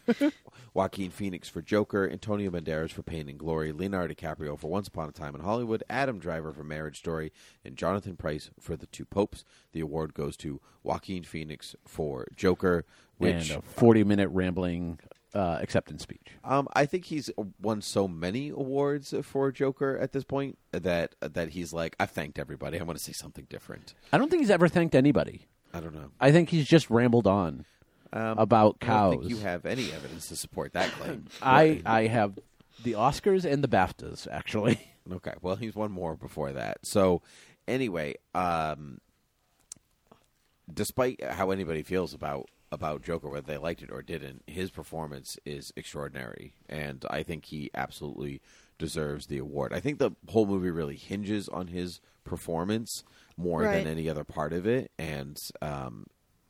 [laughs] Joaquin Phoenix for Joker, Antonio Banderas for Pain and Glory, Leonardo DiCaprio for Once Upon a Time in Hollywood, Adam Driver for Marriage Story, and Jonathan Pryce for The Two Popes. The award goes to Joaquin Phoenix for Joker, which and a forty-minute rambling uh, acceptance speech. um, I think he's won so many awards for Joker at this point that that he's like, I've thanked everybody. I want to say something different. I don't think he's ever thanked anybody. I don't know. I think he's just rambled on Um, about I cows. don't think you have any evidence to support that claim. [coughs] I I have the Oscars and the BAFTAs actually. [laughs] Okay, well, he's one more before that. So, anyway, um, despite how anybody feels about about Joker, whether they liked it or didn't, his performance is extraordinary, and I think he absolutely deserves the award. I think the whole movie really hinges on his performance more Right. than any other part of it, and um,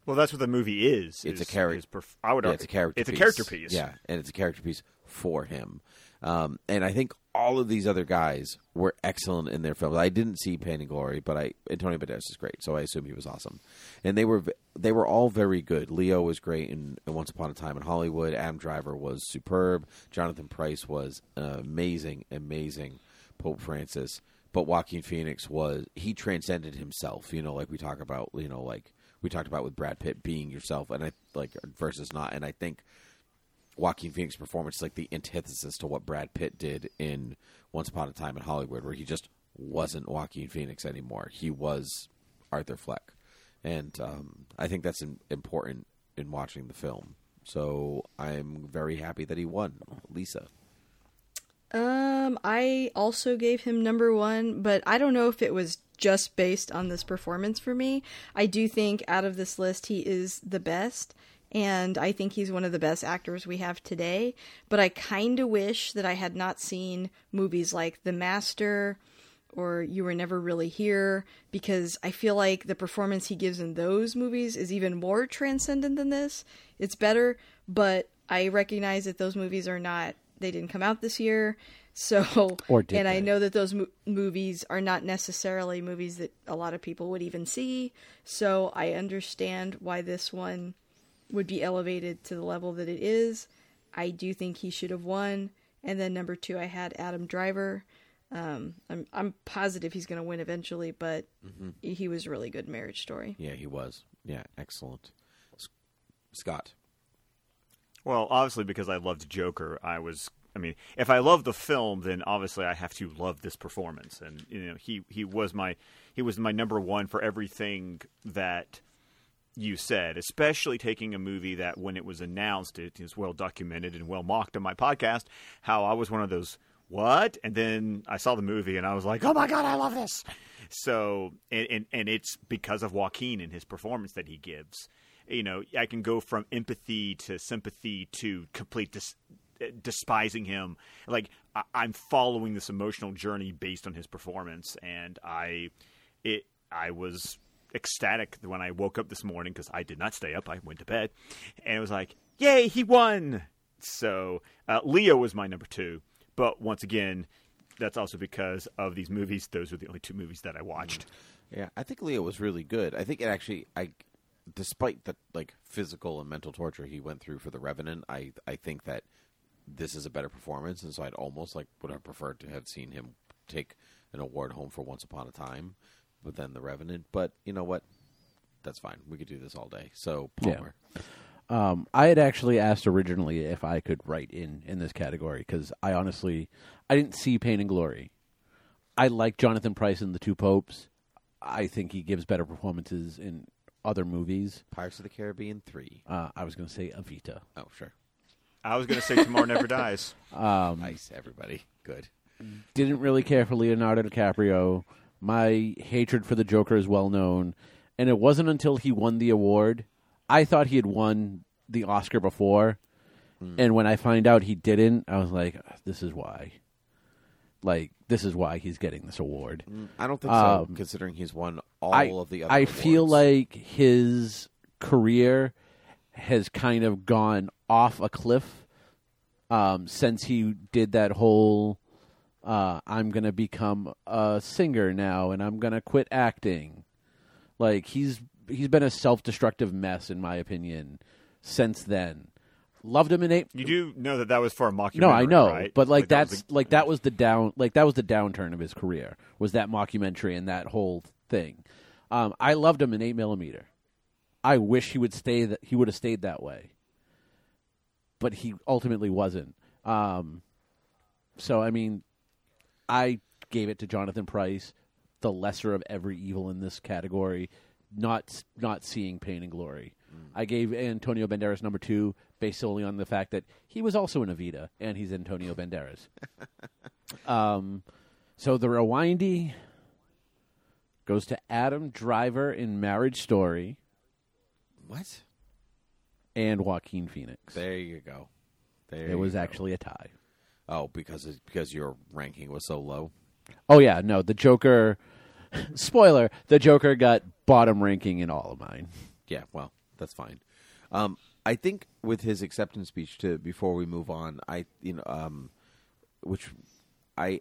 Well, that's what the movie is. It's a is- character- perf- I would Yeah, argue it's a character. It's piece. a character piece. Yeah, and it's a character piece for him. Um, and I think all of these other guys were excellent in their films. I didn't see Pain and Glory, but I Antonio Banderas is great, so I assume he was awesome. And they were they were all very good. Leo was great in, in Once Upon a Time in Hollywood. Adam Driver was superb. Jonathan Pryce was amazing, amazing Pope Francis. But Joaquin Phoenix was he transcended himself. You know, like we talk about. You know, like we talked about with Brad Pitt being yourself, and I like versus not. And I think Joaquin Phoenix's performance is like the antithesis to what Brad Pitt did in Once Upon a Time in Hollywood, where he just wasn't Joaquin Phoenix anymore. He was Arthur Fleck, and um, I think that's im important in watching the film. So I'm very happy that he won. Lisa, Um, I also gave him number one, but I don't know if it was just based on this performance for me. I do think out of this list, he is the best, and I think he's one of the best actors we have today. But I kind of wish that I had not seen movies like The Master or You Were Never Really Here, because I feel like the performance he gives in those movies is even more transcendent than this. It's better, but I recognize that those movies are not, they didn't come out this year. So, Or did and I know that those mo- movies are not necessarily movies that a lot of people would even see. So I understand why this one would be elevated to the level that it is. I do think he should have won. And then number two, I had Adam Driver. Um, I'm I'm positive he's going to win eventually, but he was really good. Marriage Story. Yeah, he was. Yeah, excellent. Scott. Well, obviously, because I loved Joker, I was. I mean, if I love the film, then obviously I have to love this performance, and you know, he he was my he was my number one for everything that you said, especially taking a movie that when it was announced, it is well documented and well mocked on my podcast. How I was one of those what, and then I saw the movie and I was like, oh my god, I love this. So, and and, and it's because of Joaquin and his performance that he gives. You know, I can go from empathy to sympathy to complete dis- despising him. Like I- I'm following this emotional journey based on his performance, and I, it, I was ecstatic when I woke up this morning because I did not stay up. I went to bed, and it was like, "Yay, he won!" So uh, Leo was my number two, but once again, that's also because of these movies. Those were the only two movies that I watched. Yeah, I think Leo was really good. I think it actually, I, despite the like physical and mental torture he went through for the Revenant, I I think that this is a better performance, and so I'd almost like would have preferred to have seen him take an award home for Once Upon a Time, but then the Revenant. But you know what? That's fine. We could do this all day. So Yeah. Um, I had actually asked originally if I could write in in this category because I honestly I didn't see Pain and Glory. I like Jonathan Pryce in The Two Popes. I think he gives better performances in other movies. Pirates of the Caribbean three. Uh, I was going to say Evita. Oh sure, I was going to say Tomorrow Never Dies. [laughs] nice everybody. Good. Didn't really care for Leonardo DiCaprio. My hatred for the Joker is well known, and it wasn't until he won the award. I thought he had won the Oscar before, and when I find out he didn't, I was like, "This is why." Like this is why he's getting this award. I don't think so, Um, considering he's won all I, of the other. I feel awards. like his career has kind of gone off a cliff um, since he did that whole uh, I'm going to become a singer now and I'm going to quit acting. Like he's he's been a self-destructive mess in my opinion since then. Loved him in eight. You do know that that was for a mockumentary, No, I know, right? but like, that was that's a- like that was the down like that was the downturn of his career was that mockumentary and that whole thing. Um, I loved him in Eight Millimeter. I wish he would stay that he would have stayed that way, but he ultimately wasn't. Um, so I mean, I gave it to Jonathan Pryce, the lesser of every evil in this category. Not not seeing pain and glory. I gave Antonio Banderas number two based solely on the fact that he was also in Evita and he's Antonio Banderas. [laughs] um, so the rewindy goes to Adam Driver in Marriage Story what? and Joaquin Phoenix. There you go. There it was go. actually a tie. oh because it, because your ranking was so low. Oh yeah, no, the Joker. [laughs] spoiler: the Joker got bottom ranking in all of mine. Yeah, well, that's fine. Um, I think with his acceptance speech, to before we move on, I you know, um, which I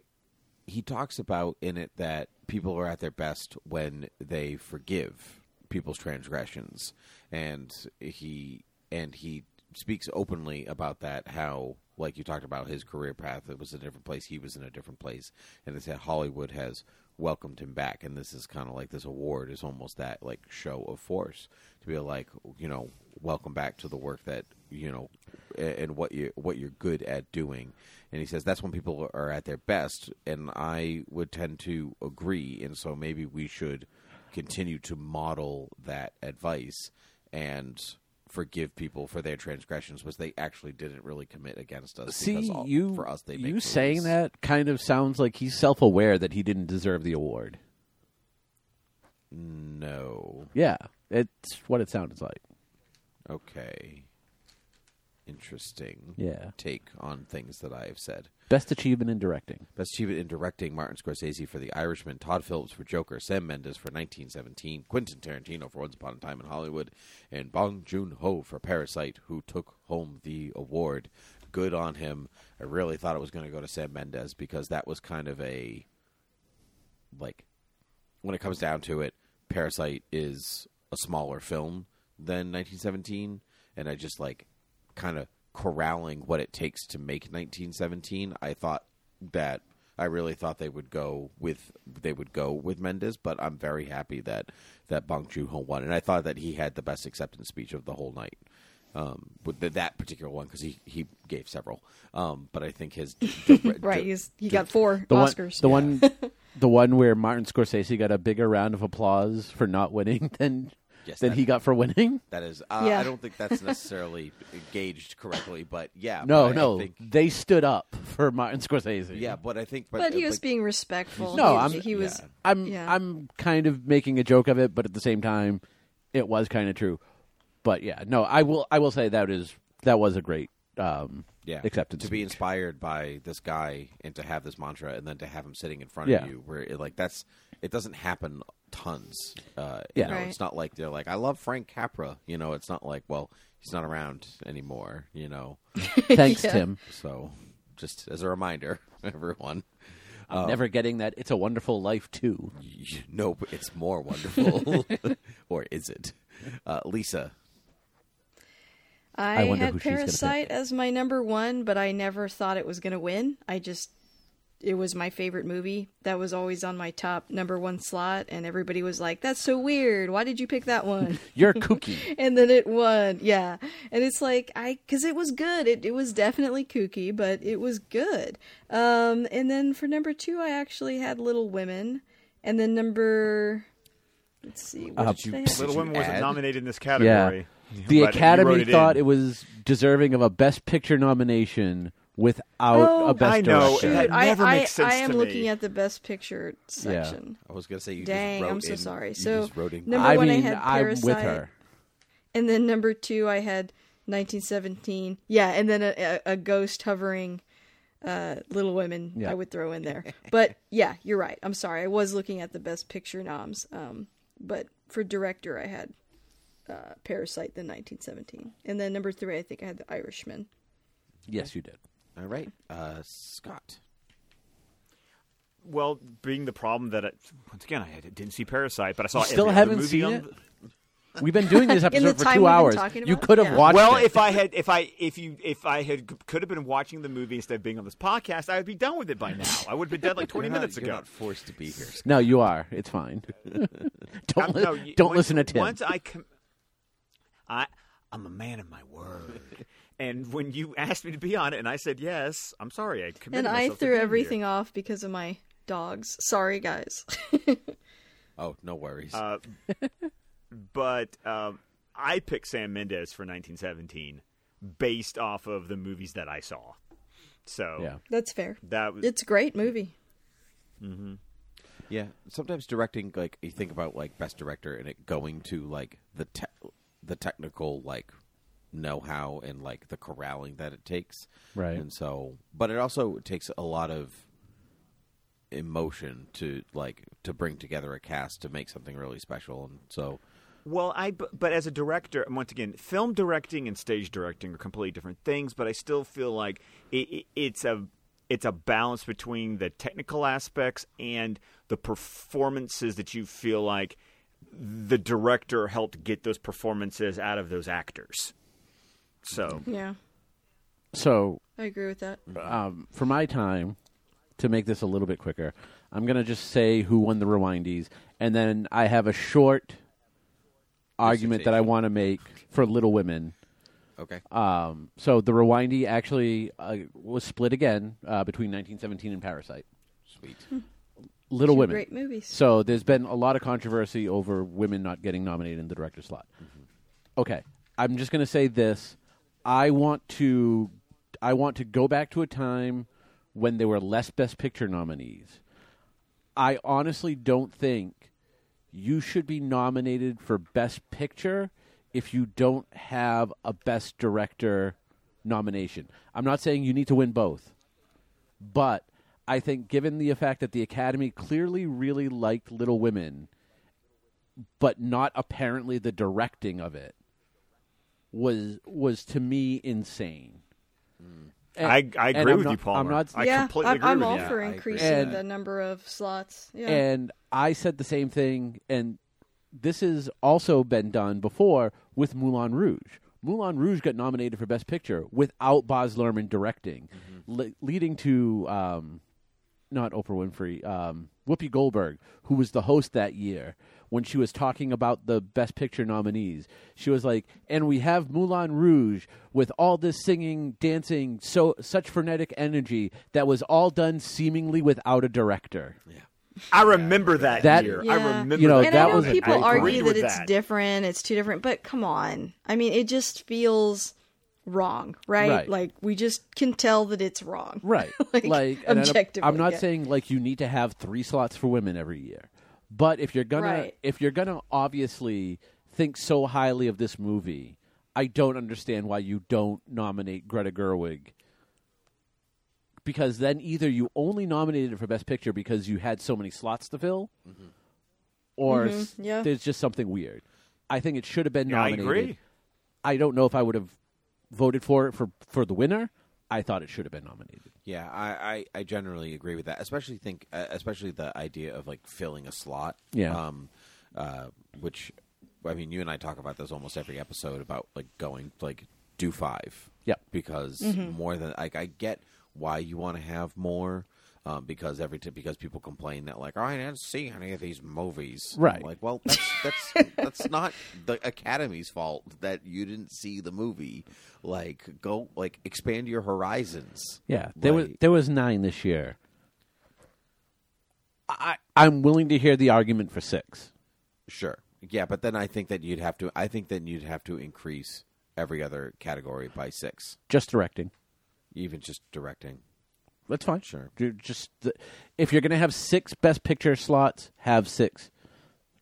he talks about in it that people are at their best when they forgive people's transgressions, and he and he speaks openly about that. How like you talked about his career path, it was a different place. He was in a different place, and it's that Hollywood has welcomed him back, and this is kind of like this award is almost that like show of force to be like you know welcome back to the work that you know and what you what you're good at doing. And he says that's when people are at their best. And i would tend to agree. And so maybe we should continue to model that advice and forgive people for their transgressions which they actually didn't really commit against us See, all, you for us they you make saying that kind of sounds like he's self-aware that he didn't deserve the award. no. Yeah, it's what it sounds like. okay. Interesting Yeah, take on things that i have said best achievement in directing. Best Achievement in Directing: Martin Scorsese for The Irishman, Todd Phillips for Joker, Sam Mendes for 1917, Quentin Tarantino for Once Upon a Time in Hollywood, and Bong Joon Ho for Parasite, who took home the award. Good on him. I really thought it was going to go to Sam Mendes because that was kind of a like when it comes down to it, Parasite is a smaller film than 1917, and I just like kind of corralling what it takes to make 1917. I thought that I really thought they would go with they would go with Mendes, but I'm very happy that that Bong Joon Ho won, and I thought that he had the best acceptance speech of the whole night. Um, with the, that particular one because he, he gave several, um, but I think his [laughs] Right, he's he got four The one, Oscars. the one, the one where Martin Scorsese got a bigger round of applause for not winning [laughs] than Yes, than that- he got for winning. [laughs] That is, uh, Yeah. I don't think that's necessarily [laughs] gauged correctly, but yeah. No, but I- I no, think- they stood up for Martin Scorsese. yeah, but I think, but, but he uh, was being respectful. No, he, I'm- he was. yeah. I'm Yeah. I'm kind of making a joke of it, but at the same time, it was kind of true. But yeah, no, I will I will say that is that was a great um, yeah, acceptance to be speech. inspired by this guy and to have this mantra, and then to have him sitting in front Yeah. of you, where it, like that's it doesn't happen tons. Uh, Yeah. you know, Right. it's not like they're like I love Frank Capra. You know, it's not like well he's not around anymore. You know, [laughs] Thanks, Yeah. Tim. so just as a reminder, [laughs] everyone. I'm never getting that. It's a Wonderful Life too. y- No, it's more wonderful, [laughs] or is it, uh, Lisa? I, wonder had who she's gonna Parasite as my number one, but I never thought it was going to win. I just, it was my favorite movie. That was always on my top number one slot, and everybody was like, "That's so weird. Why did you pick that one?" [laughs] You're kooky. [laughs] and then it won. Yeah, and it's like I, because it was good. It it was definitely kooky, but it was good. Um, and then for number two, I actually had Little Women, and then number. Let's see. What Uh, did you- Did Little Women wasn't nominated in this category. The But Academy it thought in. it was deserving of a Best Picture nomination without Oh, a Best I know. Director. That Dude, I, never I, makes sense I am to looking me. at the best picture section. I was gonna say you Dang, just wrote I'm so sorry. So, wrote in- number I one, I mean, had I'm with Parasite. her. And then number two, I had 1917. Yeah, and then a, a, a ghost hovering uh, Little Women Yeah. I would throw in there. But yeah, you're right. I'm sorry. I was looking at the best picture noms. Um, but for director, I had uh, Parasite, then 1917. And then number three, I think I had The Irishman. Yes, you did. All right, uh, Scott. Well, being the problem that I, once again I didn't see Parasite, but I saw You still other haven't movie seen on it? the- We've been doing this [laughs] episode for two hours. You could have Yeah. watched Well, it. if I had, if I, if you, if I had, could have been watching the movie instead of being on this podcast, I would be done with it by now. I would have been dead like [laughs] twenty not- minutes you're ago. not forced to be here. Scott. no, you are. It's fine. [laughs] don't I'm- li- no, you- don't once- listen to Tim. Once I, com- I, I'm a man of my word. And when you asked me to be on it, and I said yes, I'm sorry. I committed And I myself to threw being everything here. off because of my dogs. Sorry, guys. [laughs] Oh, no worries. Uh, but um, I picked Sam Mendes for 1917 based off of the movies that I saw. So yeah. That's fair. that was It's a great movie. yeah, sometimes directing, like you think about like best director, and it going to like the te- the technical like know-how and like the corralling that it takes, Right. And so, but it also takes a lot of emotion to like to bring together a cast to make something really special, and so. Well, I but as a director, once again, film directing and stage directing are completely different things. But I still feel like it, it, it's a it's a balance between the technical aspects and the performances that you feel like the director helped get those performances out of those actors. So Yeah, So I agree with that. um, for my time, to make this a little bit quicker, I'm going to just say who won the Rewindies, and then I have a short argument that I want to make for Little Women. Okay. Um, so the Rewindy actually uh, was split again uh, between 1917 and Parasite. Sweet. Little Two Women. great movies. So there's been a lot of controversy over women not getting nominated in the director slot. Okay, I'm just going to say this: I want to, I want to go back to a time when there were less Best Picture nominees. I honestly don't think you should be nominated for Best Picture if you don't have a Best Director nomination. I'm not saying you need to win both. But I think, given the fact that the Academy clearly really liked Little Women, but not apparently the directing of it, was was to me insane. And- I, I agree with not- you, Palmer. I'm not, I yeah, completely I'm, agree I'm with all you. Yeah, for I increasing And- the number of slots. Yeah. And I said the same thing, and this has also been done before with Moulin Rouge. Moulin Rouge got nominated for Best Picture without Baz Luhrmann directing, le- leading to um, not Oprah Winfrey, um, Whoopi Goldberg, who was the host that year, when she was talking about the Best Picture nominees, she was like, "And we have Moulin Rouge with all this singing, dancing, so such frenetic energy that was all done seemingly without a director." Yeah. I remember that, That- year. Yeah. I remember You know, and that I know was a people great argue that it's that. different, it's too different, but come on. I mean, it just feels wrong, right? Right. Like we just can tell that it's wrong. Right. [laughs] Like, like, I'm- objectively, I'm not yeah. saying like you need to have three slots for women every year. But if you're gonna Right. if you're gonna obviously think so highly of this movie, I don't understand why you don't nominate Greta Gerwig. Because then either you only nominated it for Best Picture because you had so many slots to fill, or Mm-hmm. yeah. there's just something weird. I think it should have been Yeah, I nominated. agree. I don't know if I would have voted for it for for the winner. I thought it should have been nominated. Yeah, I, I, I generally agree with that. Especially think, uh, especially the idea of like filling a slot. Yeah. Um, uh, which, I mean, you and I talk about this almost every episode about like going like do five. Yep. Because Mm-hmm. more than like I get why you want to have more. Um, because every t- because people complain that like oh, I didn't see any of these movies. I'm Right. like, well, that's that's [laughs] that's not the Academy's fault that you didn't see the movie. Like, go like expand your horizons. Yeah, there was there was nine this year. I I'm willing to hear the argument for six. Sure. Yeah, but then I think that you'd have to. I think then you'd have to increase every other category by six, Just directing. even just directing. That's fine. Sure. Ju- Just the, if you're going to have six best picture slots, have six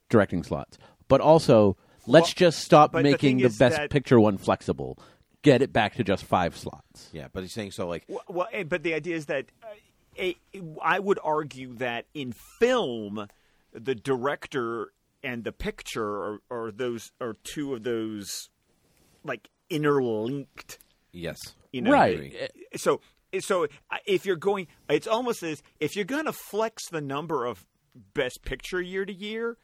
directing slots. But also, let's Well, just stop but the making the, best that- picture one flexible. Get it back to just five slots. Yeah, but he's saying so. Like, Well, well, eh, but the idea is that uh, a, I would argue that in film, the director and the picture are, are those are two of those like interlinked. yes, You know, Right. So, so if you're going, it's almost as if you're going to flex the number of best picture year to year,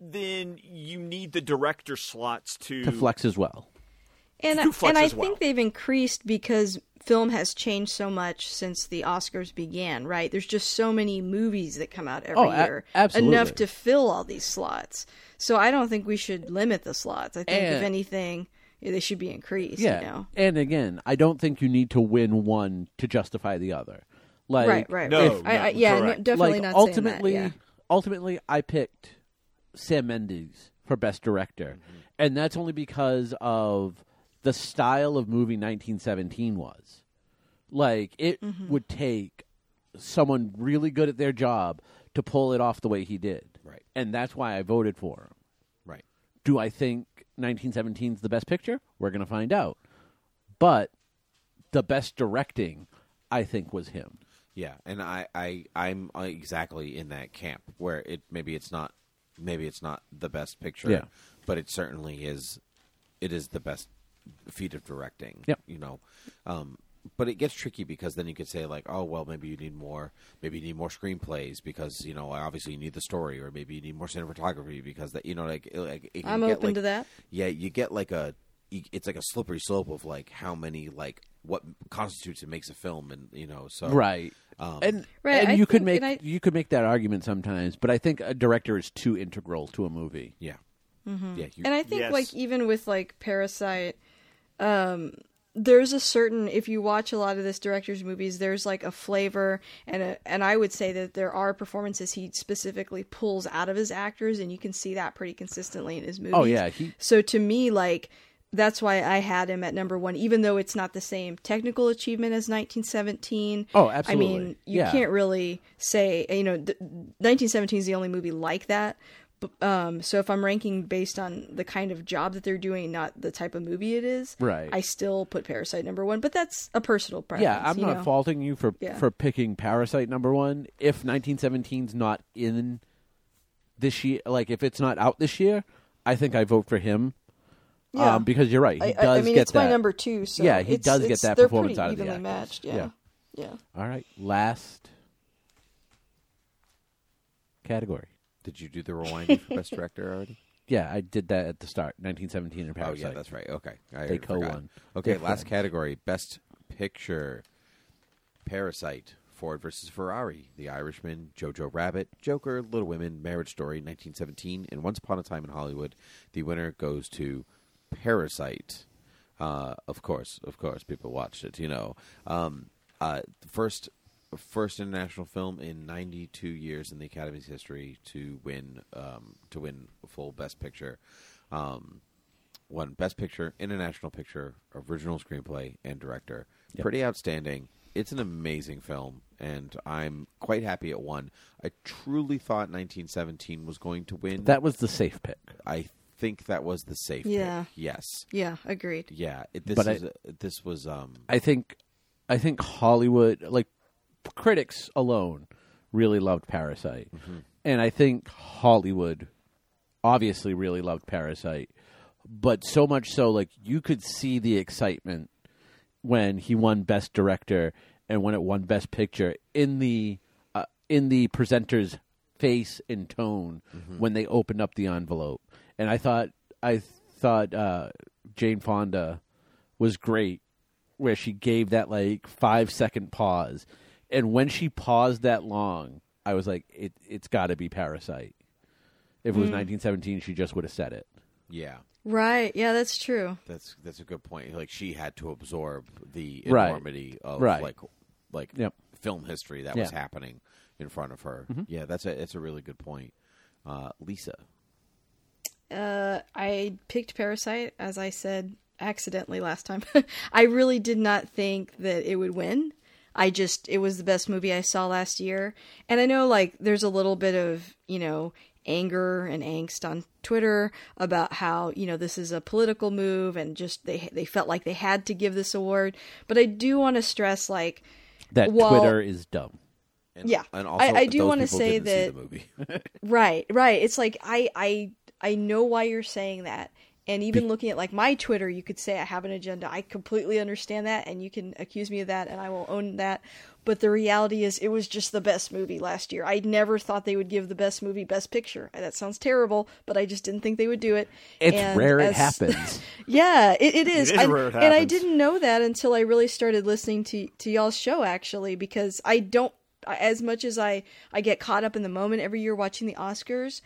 then you need the director slots to To flex as well. And to and I as well. think they've increased because film has changed so much since the Oscars began, right? There's just so many movies that come out every Oh, a- year. absolutely. Enough to fill all these slots. So I don't think we should limit the slots. I think if And- anything, they should be increased, Yeah. you know. And again, I don't think you need to win one to justify the other. Like right, right, No, right. I, I, yeah, no, definitely like not ultimately, saying that. ultimately, I picked Sam Mendes for best director, Mm-hmm. and that's only because of the style of movie 1917 was. Like it Mm-hmm. would take someone really good at their job to pull it off the way he did, Right. And that's why I voted for him. right. Do I think 1917 is the best picture? We're going to find out. But the best directing, I think, was him. Yeah, and I, I, I'm exactly in that camp where it maybe it's not, maybe it's not the best picture, Yeah. but it certainly is. It is the best feat of directing. Yep. You know, um, but it gets tricky because then you could say like, oh well, maybe you need more, maybe you need more screenplays because you know obviously you need the story, or maybe you need more cinematography because that you know like, like it can I'm get, open like- to that. Yeah, you get like a, it's like a slippery slope of like how many like what constitutes and makes a film, and you know so right Um, and Right, and I you could make I- you could make that argument sometimes but i think a director is too integral to a movie Yeah. Mm-hmm. Yeah. You, And I think Yes. like even with like Parasite, um, there's a certain if you watch a lot of this director's movies, there's like a flavor and a and I would say that there are performances he specifically pulls out of his actors, and you can see that pretty consistently in his oh, movies. Oh, yeah, he- so to me, like that's why I had him at number one, even though it's not the same technical achievement as 1917. Oh, absolutely. I mean, you Yeah. can't really say you know th- 1917 is the only movie like that. Um, so if I'm ranking based on the kind of job that they're doing, not the type of movie it is, Right. I still put Parasite number one, but that's a personal preference. yeah i'm not know? faulting you for Yeah. for picking parasite number one if 1917's not in this year like if it's not out this year i think i vote for him Yeah. um, because you're right he I, does I, mean, get it's that my number two. So Yeah, he it's- does get that they're performance pretty out of the actors. matched. Yeah. yeah. all right last category did you do the rewinding [laughs] for best director already? yeah i did that at the start 1917 and Parasite. Oh yeah, that's right. Okay, I They co-won. Okay, They last co-won. category: best picture. Parasite Ford versus Ferrari, The Irishman, Jojo Rabbit, Joker, Little Women, Marriage Story, 1917, and Once Upon a Time in Hollywood. The winner goes to Parasite. Uh, of course, of course, people watched it. You know, um, uh, the first first international film in 92 years in the Academy's history to win um, to win full Best Picture. Um, won Best Picture, International Picture, Original Screenplay, and Director. Pretty outstanding. It's an amazing film, and I'm quite happy it won. I truly thought 1917 was going to win. That was the safe pick. I think that was the safe. Yeah. pick. Yes. Yeah, agreed. Yeah. It, this But is a, this was um. I think, I think Hollywood, like critics alone, really loved Parasite, and I think Hollywood, obviously, really loved Parasite, but so much so, like you could see the excitement when he won Best Director and when it won Best Picture in the uh, in the presenter's face and tone when they opened up the envelope. And I thought I thought uh, Jane Fonda was great where she gave that like five second pause, and when she paused that long, I was like, it it's got to be Parasite. If it was 1917, she just would have said it. Yeah. Right. Yeah, that's true. That's that's a good point. Like she had to absorb the Right. enormity of Right. like like Yep. film history that was Yeah. happening in front of her. Yeah, that's a it's a really good point. Uh, Lisa. Uh, I picked Parasite, as I said accidentally last time. [laughs] I really did not think that it would win. I just, it was the best movie I saw last year. And I know, like, there's a little bit of, you know, anger and angst on Twitter about how, you know, this is a political move and just they, they felt like they had to give this award. But I do want to stress, like, That Well- Twitter is dumb. And, Yeah. and also I- I do those wanna people say didn't see that- the movie. [laughs] Right, right. It's like I I I know why you're saying that. And even looking at like my Twitter, you could say I have an agenda. I completely understand that and you can accuse me of that and I will own that. But the reality is it was just the best movie last year. I never thought they would give the best movie best picture. That sounds terrible, but I just didn't think they would do it. It's And rare it as- [laughs] happens. yeah, it, it is. is and, rare it and I didn't know that until I really started listening to to y'all's show actually because I don't as much as I I get caught up in the moment every year watching the Oscars,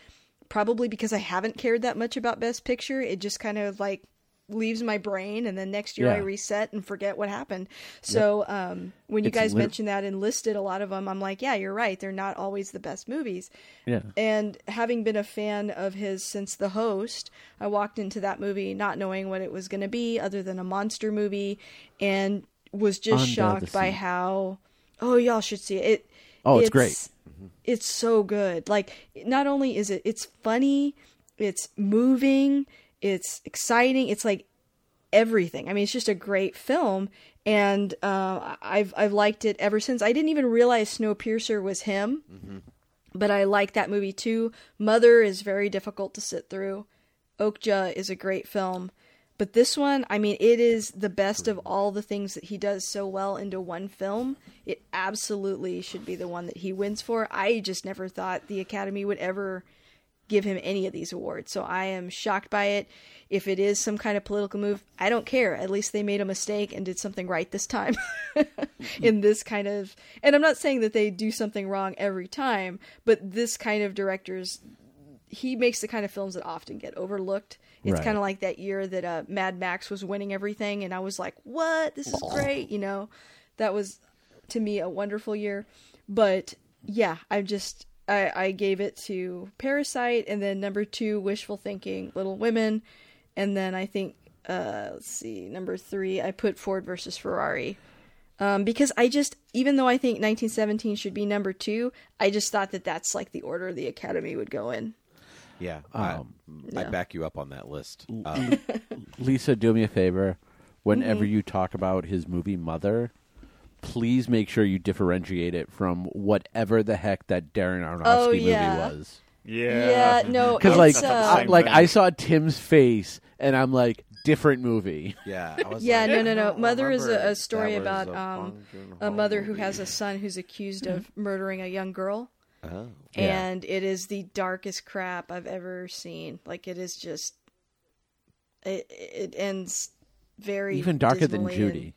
probably because I haven't cared that much about best picture, it just kind of like leaves my brain and then next year I reset and forget what happened. So um when you It's guys lit- mentioned that and listed a lot of them, I'm like, yeah, you're right. They're not always the best movies. yeah. And having been a fan of his since The Host, I walked into that movie not knowing what it was going to be other than a monster movie and was just Under shocked by how oh y'all should see it. it Oh, it's great. It's so good. Like not only is it it's funny, it's moving, it's exciting, it's like everything. I mean, it's just a great film, and uh, I've I've liked it ever since. I didn't even realize Snowpiercer was him, but I like that movie too. Mother is very difficult to sit through. Okja is a great film, but this one, I mean, it is the best of all the things that he does so well into one film. It absolutely should be the one that he wins for. I just never thought the Academy would ever give him any of these awards. So I am shocked by it. If it is some kind of political move, I don't care. At least they made a mistake and did something right this time. [laughs] in this kind of and I'm not saying that they do something wrong every time, but this kind of directors he makes the kind of films that often get overlooked. It's Right. kind of like that year that uh, Mad Max was winning everything, and I was like, "What? This is great!" You know, that was to me a wonderful year. But yeah, I just I, I gave it to Parasite, and then number two, Wishful Thinking, Little Women, and then I think uh, let's see, number three, I put Ford versus Ferrari. Um, because I just, even though I think 1917 should be number two, I just thought that that's like the order the Academy would go in. Yeah, Um, I, I yeah. back you up on that list. Uh, [laughs] Lisa, do me a favor. Whenever Mm-hmm. you talk about his movie Mother, please make sure you differentiate it from whatever the heck that Darren Aronofsky Oh, movie was. Yeah. Yeah, no, Because like, uh, I, like thing. I saw Tim's face, and I'm like, different movie. [laughs] yeah, I was Yeah, like, no, no, no. Mother is a, a story about a um, a Joon-ho mother who has a son who's accused of murdering a young girl, Oh. Yeah. and it is the darkest crap I've ever seen. Like it is just, it it ends very Even darker than Judy. and-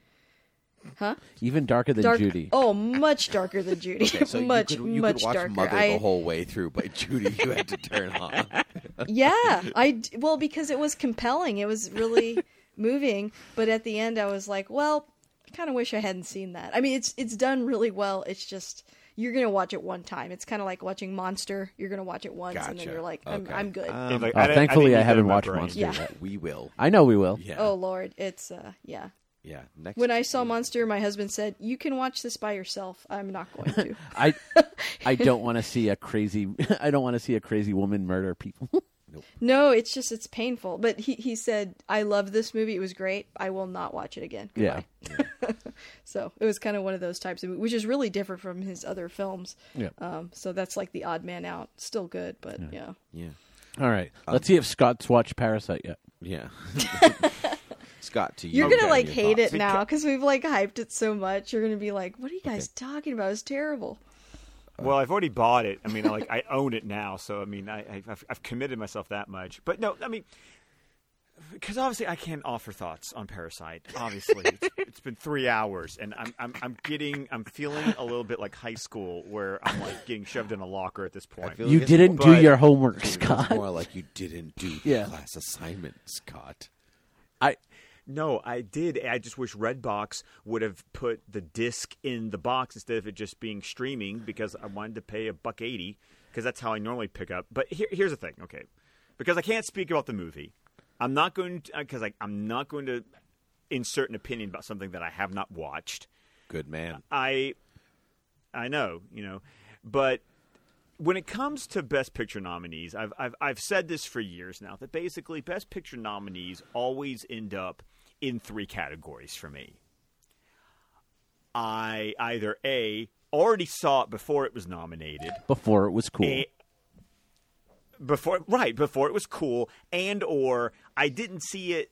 Huh? Even darker than Dark. Judy. Oh, much darker than Judy. Okay, so much, you could, you much could watch darker. Mother I, the whole way through, but Judy you had to turn off. [laughs] yeah, I well because it was compelling. It was really [laughs] moving, but at the end I was like, well, I kind of wish I hadn't seen that. I mean, it's it's done really well. It's just you're gonna watch it one time. It's kind of like watching Monster. You're gonna watch it once, and then you're like, I'm, Okay. I'm good. Um, like, Oh, I thankfully, didn't I haven't watched brain. Monster Yeah. yet. we will. I know we will. Yeah. Oh Lord, it's uh, yeah. yeah. Next. When I saw Monster, my husband said, "You can watch this by yourself." I'm not going to. [laughs] I I [laughs] don't want to see a crazy [laughs] I don't want to see a crazy woman murder people. No, it's just it's painful. But he he said, "I love this movie. It was great. I will not watch it again." yeah. Goodbye. [laughs] So it was kind of one of those types of, which is really different from his other films. Yeah. Um, so that's like the odd man out. Still good, but yeah. yeah. All right. Let's see if Scott's watched Parasite yet. Yeah. [laughs] [laughs] Scott, to you. You're gonna and like hate thoughts. it now because we've like hyped it so much. You're gonna be like, "What are you guys talking about? It's terrible." Well, I've already bought it. I mean, like I [laughs] own it now, so I mean, I, I- I've, I've committed myself that much. But no, I mean, because obviously I can't offer thoughts on Parasite. Obviously, it's, [laughs] it's been three hours, and I'm, I'm I'm getting I'm feeling a little bit like high school, where I'm like getting shoved in a locker at this point. feel You like didn't do your homework, it's Scott. more like you didn't do the Yeah. class assignment, Scott. I No, I did. I just wish Redbox would have put the disc in the box instead of it just being streaming because I wanted to pay a buck eighty because that's how I normally pick up. But here, here's the thing, okay? Because I can't speak about the movie, I'm not going to because uh, I'm not going to insert an opinion about something that I have not watched. Good man. I I know, you know, but when it comes to Best Picture nominees, I've I've I've said this for years now that basically Best Picture nominees always end up in three categories for me. I either a already saw it before it was nominated, before it was cool. a, before right before it was cool, and or I didn't see it.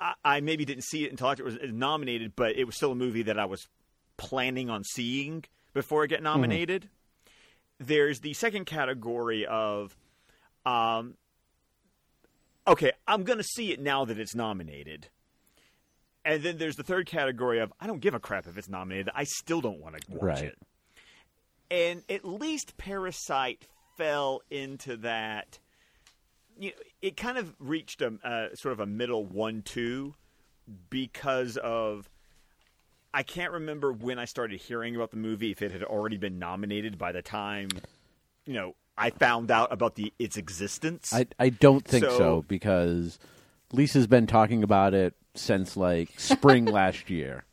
I, I maybe didn't see it until after it was nominated, but it was still a movie that I was planning on seeing before it get mm-hmm. nominated. There's the second category of, um, okay, I'm going to see it now that it's nominated. And then there's the third category of I don't give a crap if it's nominated. I still don't want to watch Right. it. And at least Parasite fell into that. You know, it kind of reached a uh, sort of a middle one-two because of I can't remember when I started hearing about the movie if it had already been nominated by the time you know I found out about the its existence. I I don't think so, So- because Lisa's been talking about it since like spring [laughs] last year.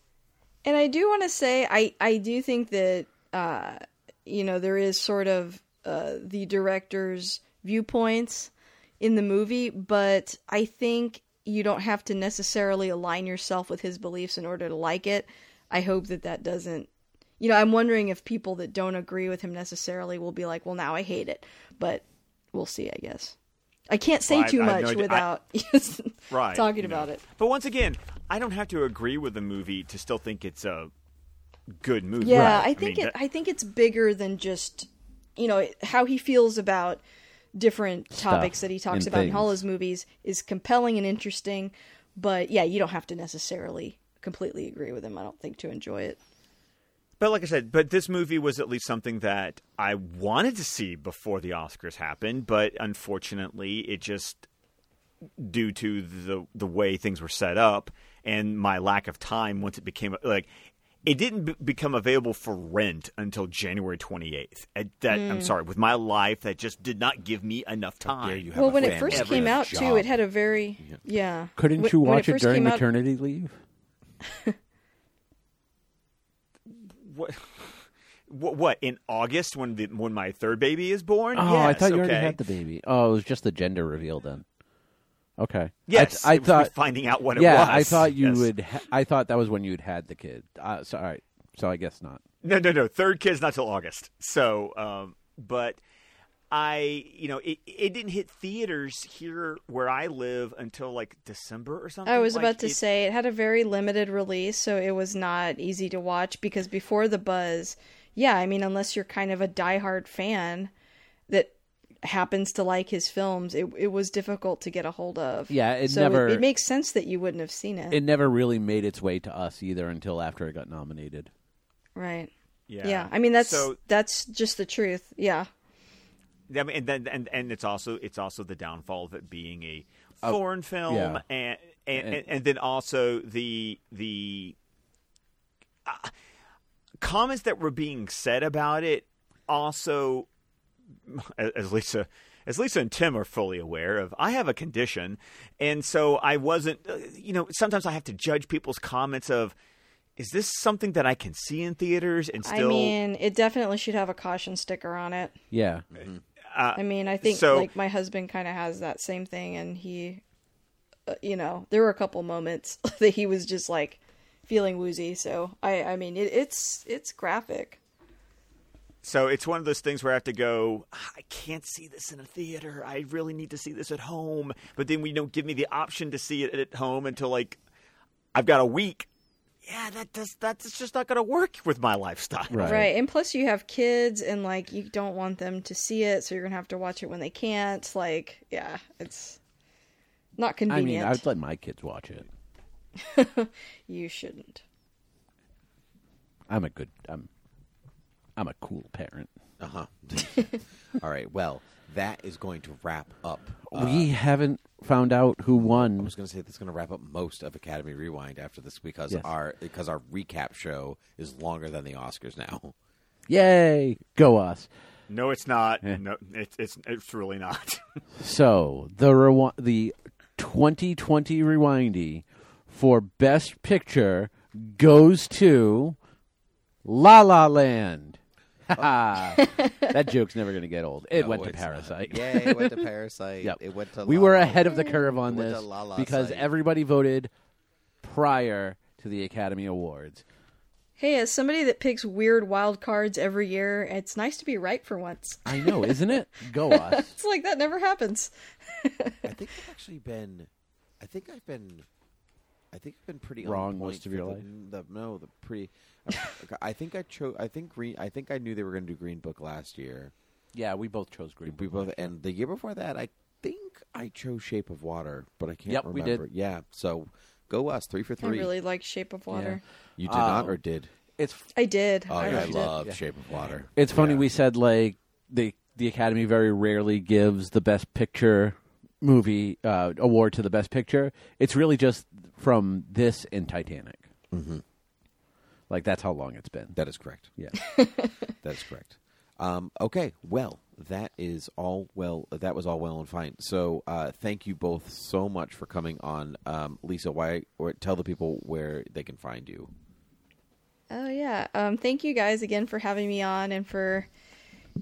And I do want to say, I, I do think that, uh, you know, there is sort of uh, the director's viewpoints in the movie, but I think you don't have to necessarily align yourself with his beliefs in order to like it. I hope that that doesn't. You know, I'm wondering if people that don't agree with him necessarily will be like, well, now I hate it. But we'll see, I guess. I can't say Well, I- too I have much no idea. without [laughs] right, talking you know. about it. But once again, I don't have to agree with the movie to still think it's a good movie. Yeah, Right. I think mean, it. that- I think it's bigger than just you know how he feels about different topics that he talks and about in things. all his movies is compelling and interesting. But yeah, you don't have to necessarily completely agree with him. I don't think to enjoy it. But like I said, but this movie was at least something that I wanted to see before the Oscars happened, but unfortunately, it just due to the the way things were set up and my lack of time once it became like it didn't b- become available for rent until January 28th. At that Mm. I'm sorry, with my life that just did not give me enough time. dare you have Well, when it first came a out too, it had a very yeah. Couldn't When- you watch it, first during came out- maternity leave? What, what what in August when the when my third baby is born? Oh, I thought you already had the baby. Oh, it was just the gender reveal then. Okay. Yes, I, I it thought. finding out what it yeah, was. I thought you Yes. would. Ha- I thought that was when you'd had the kid. Uh, so. So I guess not. No, no, no. Third kid's not till August. So, um, but I, you know, it it didn't hit theaters here where I live until like December or something. I was Like, about to it- say it had a very limited release, so it was not easy to watch because before the buzz, yeah, I mean, unless you're kind of a diehard fan, that happens to like his films, it it was difficult to get a hold of. Yeah, it so never- It, it makes sense that you wouldn't have seen it. It never really made its way to us either until after it got nominated. right. Yeah. Yeah. I mean that's So- that's just the truth. Yeah. I mean, and then and, and it's also it's also the downfall of it being a foreign film, yeah. and, and, And- and and then also the the uh, comments that were being said about it. Also, as as Lisa. As Lisa and Tim are fully aware of, I have a condition, and so I wasn't. uh, You know, sometimes I have to judge people's comments of, is this something that I can see in theaters and still? I mean, it definitely should have a caution sticker on it. Yeah. I mean, I think so- like my husband kind of has that same thing, and he, uh, you know, there were a couple moments [laughs] that he was just like feeling woozy. So I, I mean, it, it's it's graphic. So it's one of those things where I have to go, "Ah, I can't see this in a theater. I really need to see this at home. But then we don't give me the option to see it at home until like I've got a week. Yeah, that does that's just not going to work with my lifestyle. Right. Right. And plus you have kids and like you don't want them to see it, so you're going to have to watch it when they can't. Like, yeah, it's not convenient. I convenient. mean, I'd let my kids watch it. [laughs] You shouldn't. I'm a good. I'm. I'm a cool parent. Uh huh. [laughs] All right. Well, that is going to wrap up. uh, we haven't found out who won. I was going to say that's going to wrap up most of Academy Rewind after this because Yes. our because our recap show is longer than the Oscars now. [laughs] Yay! Go us. No, it's not. Yeah. No, it's it's it's really not. [laughs] So the rewi- the 2020 rewindy for best picture goes to La La Land. [laughs] that joke's never going to get old. It No, went to it's not. Parasite. Yeah, it went to [laughs] Parasite. Yep. It went to. we La were La- ahead of the curve on Went to this La La because Site. everybody voted prior to the Academy Awards. Hey, as somebody that picks weird wild cards every year, it's nice to be right for once. I know, isn't it? [laughs] Go us. It's like that never happens. I think I've actually been. I think I've been. I think I've been pretty on Wrong point most of for your the- life? The, no, the pretty. I think I chose. I think Green. I think I knew they were going to do Green Book last year. Yeah, we both chose Green. We Book both, and the year before that, I think I chose Shape of Water, but I can't Yep, we remember. did. Yeah, so go us three for three. I really like Shape of Water. You did Uh, not, or did? It's I did. Oh, I yeah, I love Yeah. Shape of Water. It's funny Yeah. we said like the the Academy very rarely gives the best picture movie uh, award to the best picture. It's really just from this and Titanic. Mhm. Like that's how long it's been. That is correct. Yeah. [laughs] That is correct. Um, okay, well, that is all well. That was all well and fine. So, uh, thank you both so much for coming on, um, Lisa. Why? Or tell the people where they can find you. Oh yeah. Um, thank you guys again for having me on and for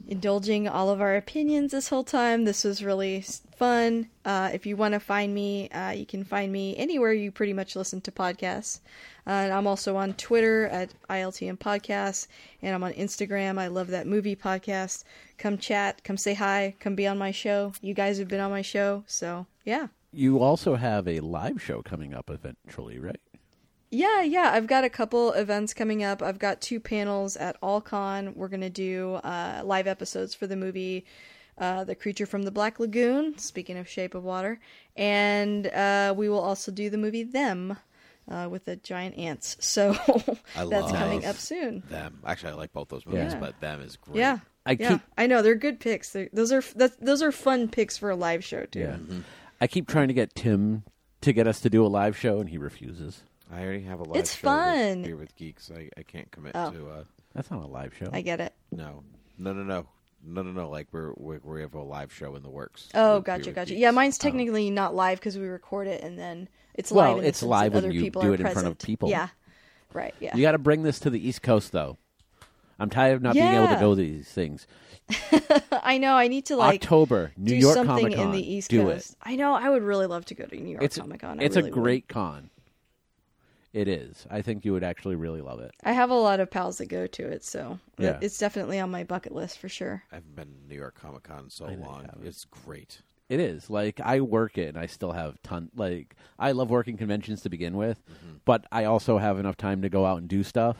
indulging all of our opinions this whole time. This was really fun. Uh, if you want to find me, uh, you can find me anywhere you pretty much listen to podcasts. Uh, and I'm also on Twitter at ILTM Podcasts, and I'm on Instagram. I love that movie podcast. Come chat, come say hi, come be on my show. You guys have been on my show, so yeah. You also have a live show coming up eventually, right? Yeah, yeah. I've got a couple events coming up. I've got two panels at AllCon. We're going to do uh, live episodes for the movie uh, The Creature from the Black Lagoon, speaking of Shape of Water. And uh, we will also do the movie Them uh, with the giant ants. [laughs] So that's coming up soon. Them. Actually, I like both those movies, Yeah. but them is great. Yeah. I yeah, keep- I know they're good picks. They're, those are that's, those are fun picks for a live show too. I keep trying to get Tim to get us to do a live show, and he refuses. I already have a live It's show fun. With, here with geeks. I, I can't commit Oh. to. Uh, That's not a live show. I get it. no, no, no, no, no, no, no. Like we're, we're we have a live show in the works. Oh, with gotcha, with gotcha. Geeks. Yeah, mine's technically not live because we record it and then it's Well, live. in the it's sense live that when other you people do are it in front of present. people. Yeah, right. Yeah. You got to bring this to the East Coast, though. I'm tired of not being able to Yeah. go to these things. [laughs] I know. I need to like October, New do York something Comic Con. in the East do Coast. I know. I would really love to go to New it. York It's Comic Con. I it's really a would. great con. It is. I think you would actually really love it. I have a lot of pals that go to it, so Yeah. it's definitely on my bucket list for sure. I haven't been to New York Comic Con in so I long. It's great. It is like I work it, and I still have ton. Like I love working conventions to begin with, Mm-hmm. but I also have enough time to go out and do stuff.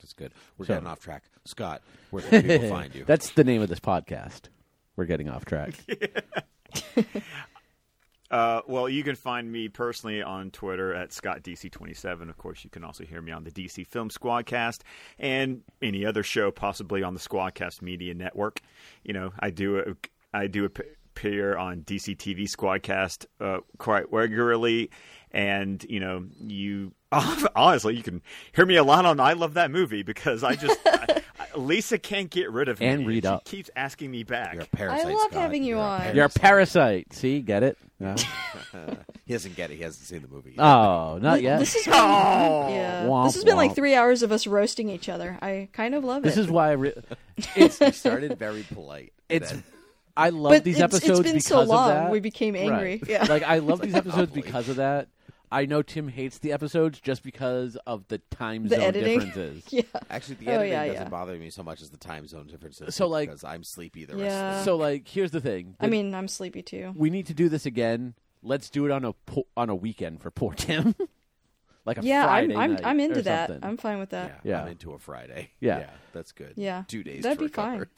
That's good. We're So- getting off track. Scott, where can people [laughs] find you? That's the name of this podcast. we're getting off track. [laughs] [laughs] Uh, well, you can find me personally on Twitter at ScottDC27. Of course, you can also hear me on the DC Film Squadcast and any other show, possibly on the Squadcast Media Network. You know, I do a, I do appear on DC TV Squadcast uh, quite regularly, and you know, you [laughs] honestly you can hear me a lot on I love that movie because I just I, [laughs] I- Lisa can't get rid of me. And read she up. keeps asking me back. You're a parasite. I love Scott. having you You're a on. You're a parasite. parasite. See, get it? No? [laughs] [laughs] He doesn't get it. He hasn't seen the movie. yet. Oh, not yet. This has [laughs] been, oh. yeah. Womp this has been like womp. three hours of us roasting each other. I kind of love it. This is why I re- it's He started very polite. it's then- I love but these it's, episodes it's been because so long. of that. We became angry. Right. Yeah. like I love these episodes Lovely. because of that. I know Tim hates the episodes just because of the time The zone editing. [laughs] differences. yeah. Actually, the Oh, editing yeah, doesn't yeah. bother me so much as the time zone differences. So, like- because I'm sleepy the Yeah. rest of the So like, here's the thing. I mean, I'm sleepy too. we need to do this again. Let's do it on a po- on a weekend for poor Tim. [laughs] like a Yeah, Friday I'm I'm night I'm or into that. something. I'm fine with Yeah, that. Yeah. I'm into a Friday. [laughs] Yeah. that's good. Yeah. two days. That'd to be fine. recover.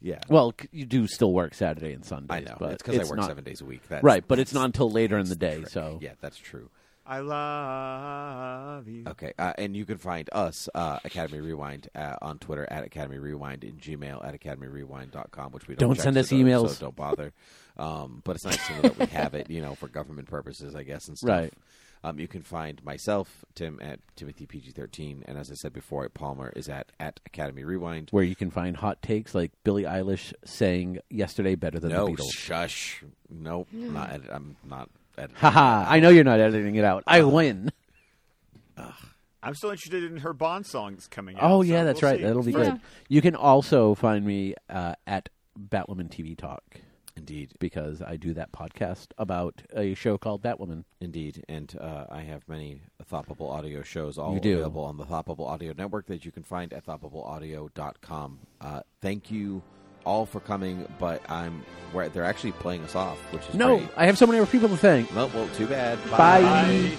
Yeah, Well, c- you do still work Saturday and Sunday. I know. but it's because I work not- seven days a week. That's, Right, but it's that's- not until later in the day. trick. So yeah, that's true. I love you. Okay, uh, and you can find us, uh, Academy Rewind, uh, on Twitter at Academy Rewind, in Gmail at academyrewind.com, which we don't, Don't check send us so emails. so don't bother. [laughs] Um, but it's nice to know that we have it, you know, for government purposes, I guess, and [laughs] stuff. Right. Um, you can find myself, Tim, at Timothy PG13, and as I said before, Palmer is at, at Academy Rewind. where you can find hot takes like Billie Eilish saying "Yesterday" better than No, the Beatles. shush. Nope, not I'm not editing. Haha! I know you're not editing it out. I win. I'm still interested in her Bond songs coming out. Oh so yeah, that's we'll right. see. That'll be Yeah. good. You can also find me uh, at Batwoman TV Talk Indeed, because I do that podcast about a show called Batwoman. indeed. And uh, I have many Thoppable audio shows all You do. available on the Thoppable Audio Network that you can find at thoppableaudio.com. Uh, thank you all for coming, but I'm where they're actually playing us off, which is No, great. I have so many more people to thank. Well, well, too bad. Bye. Bye.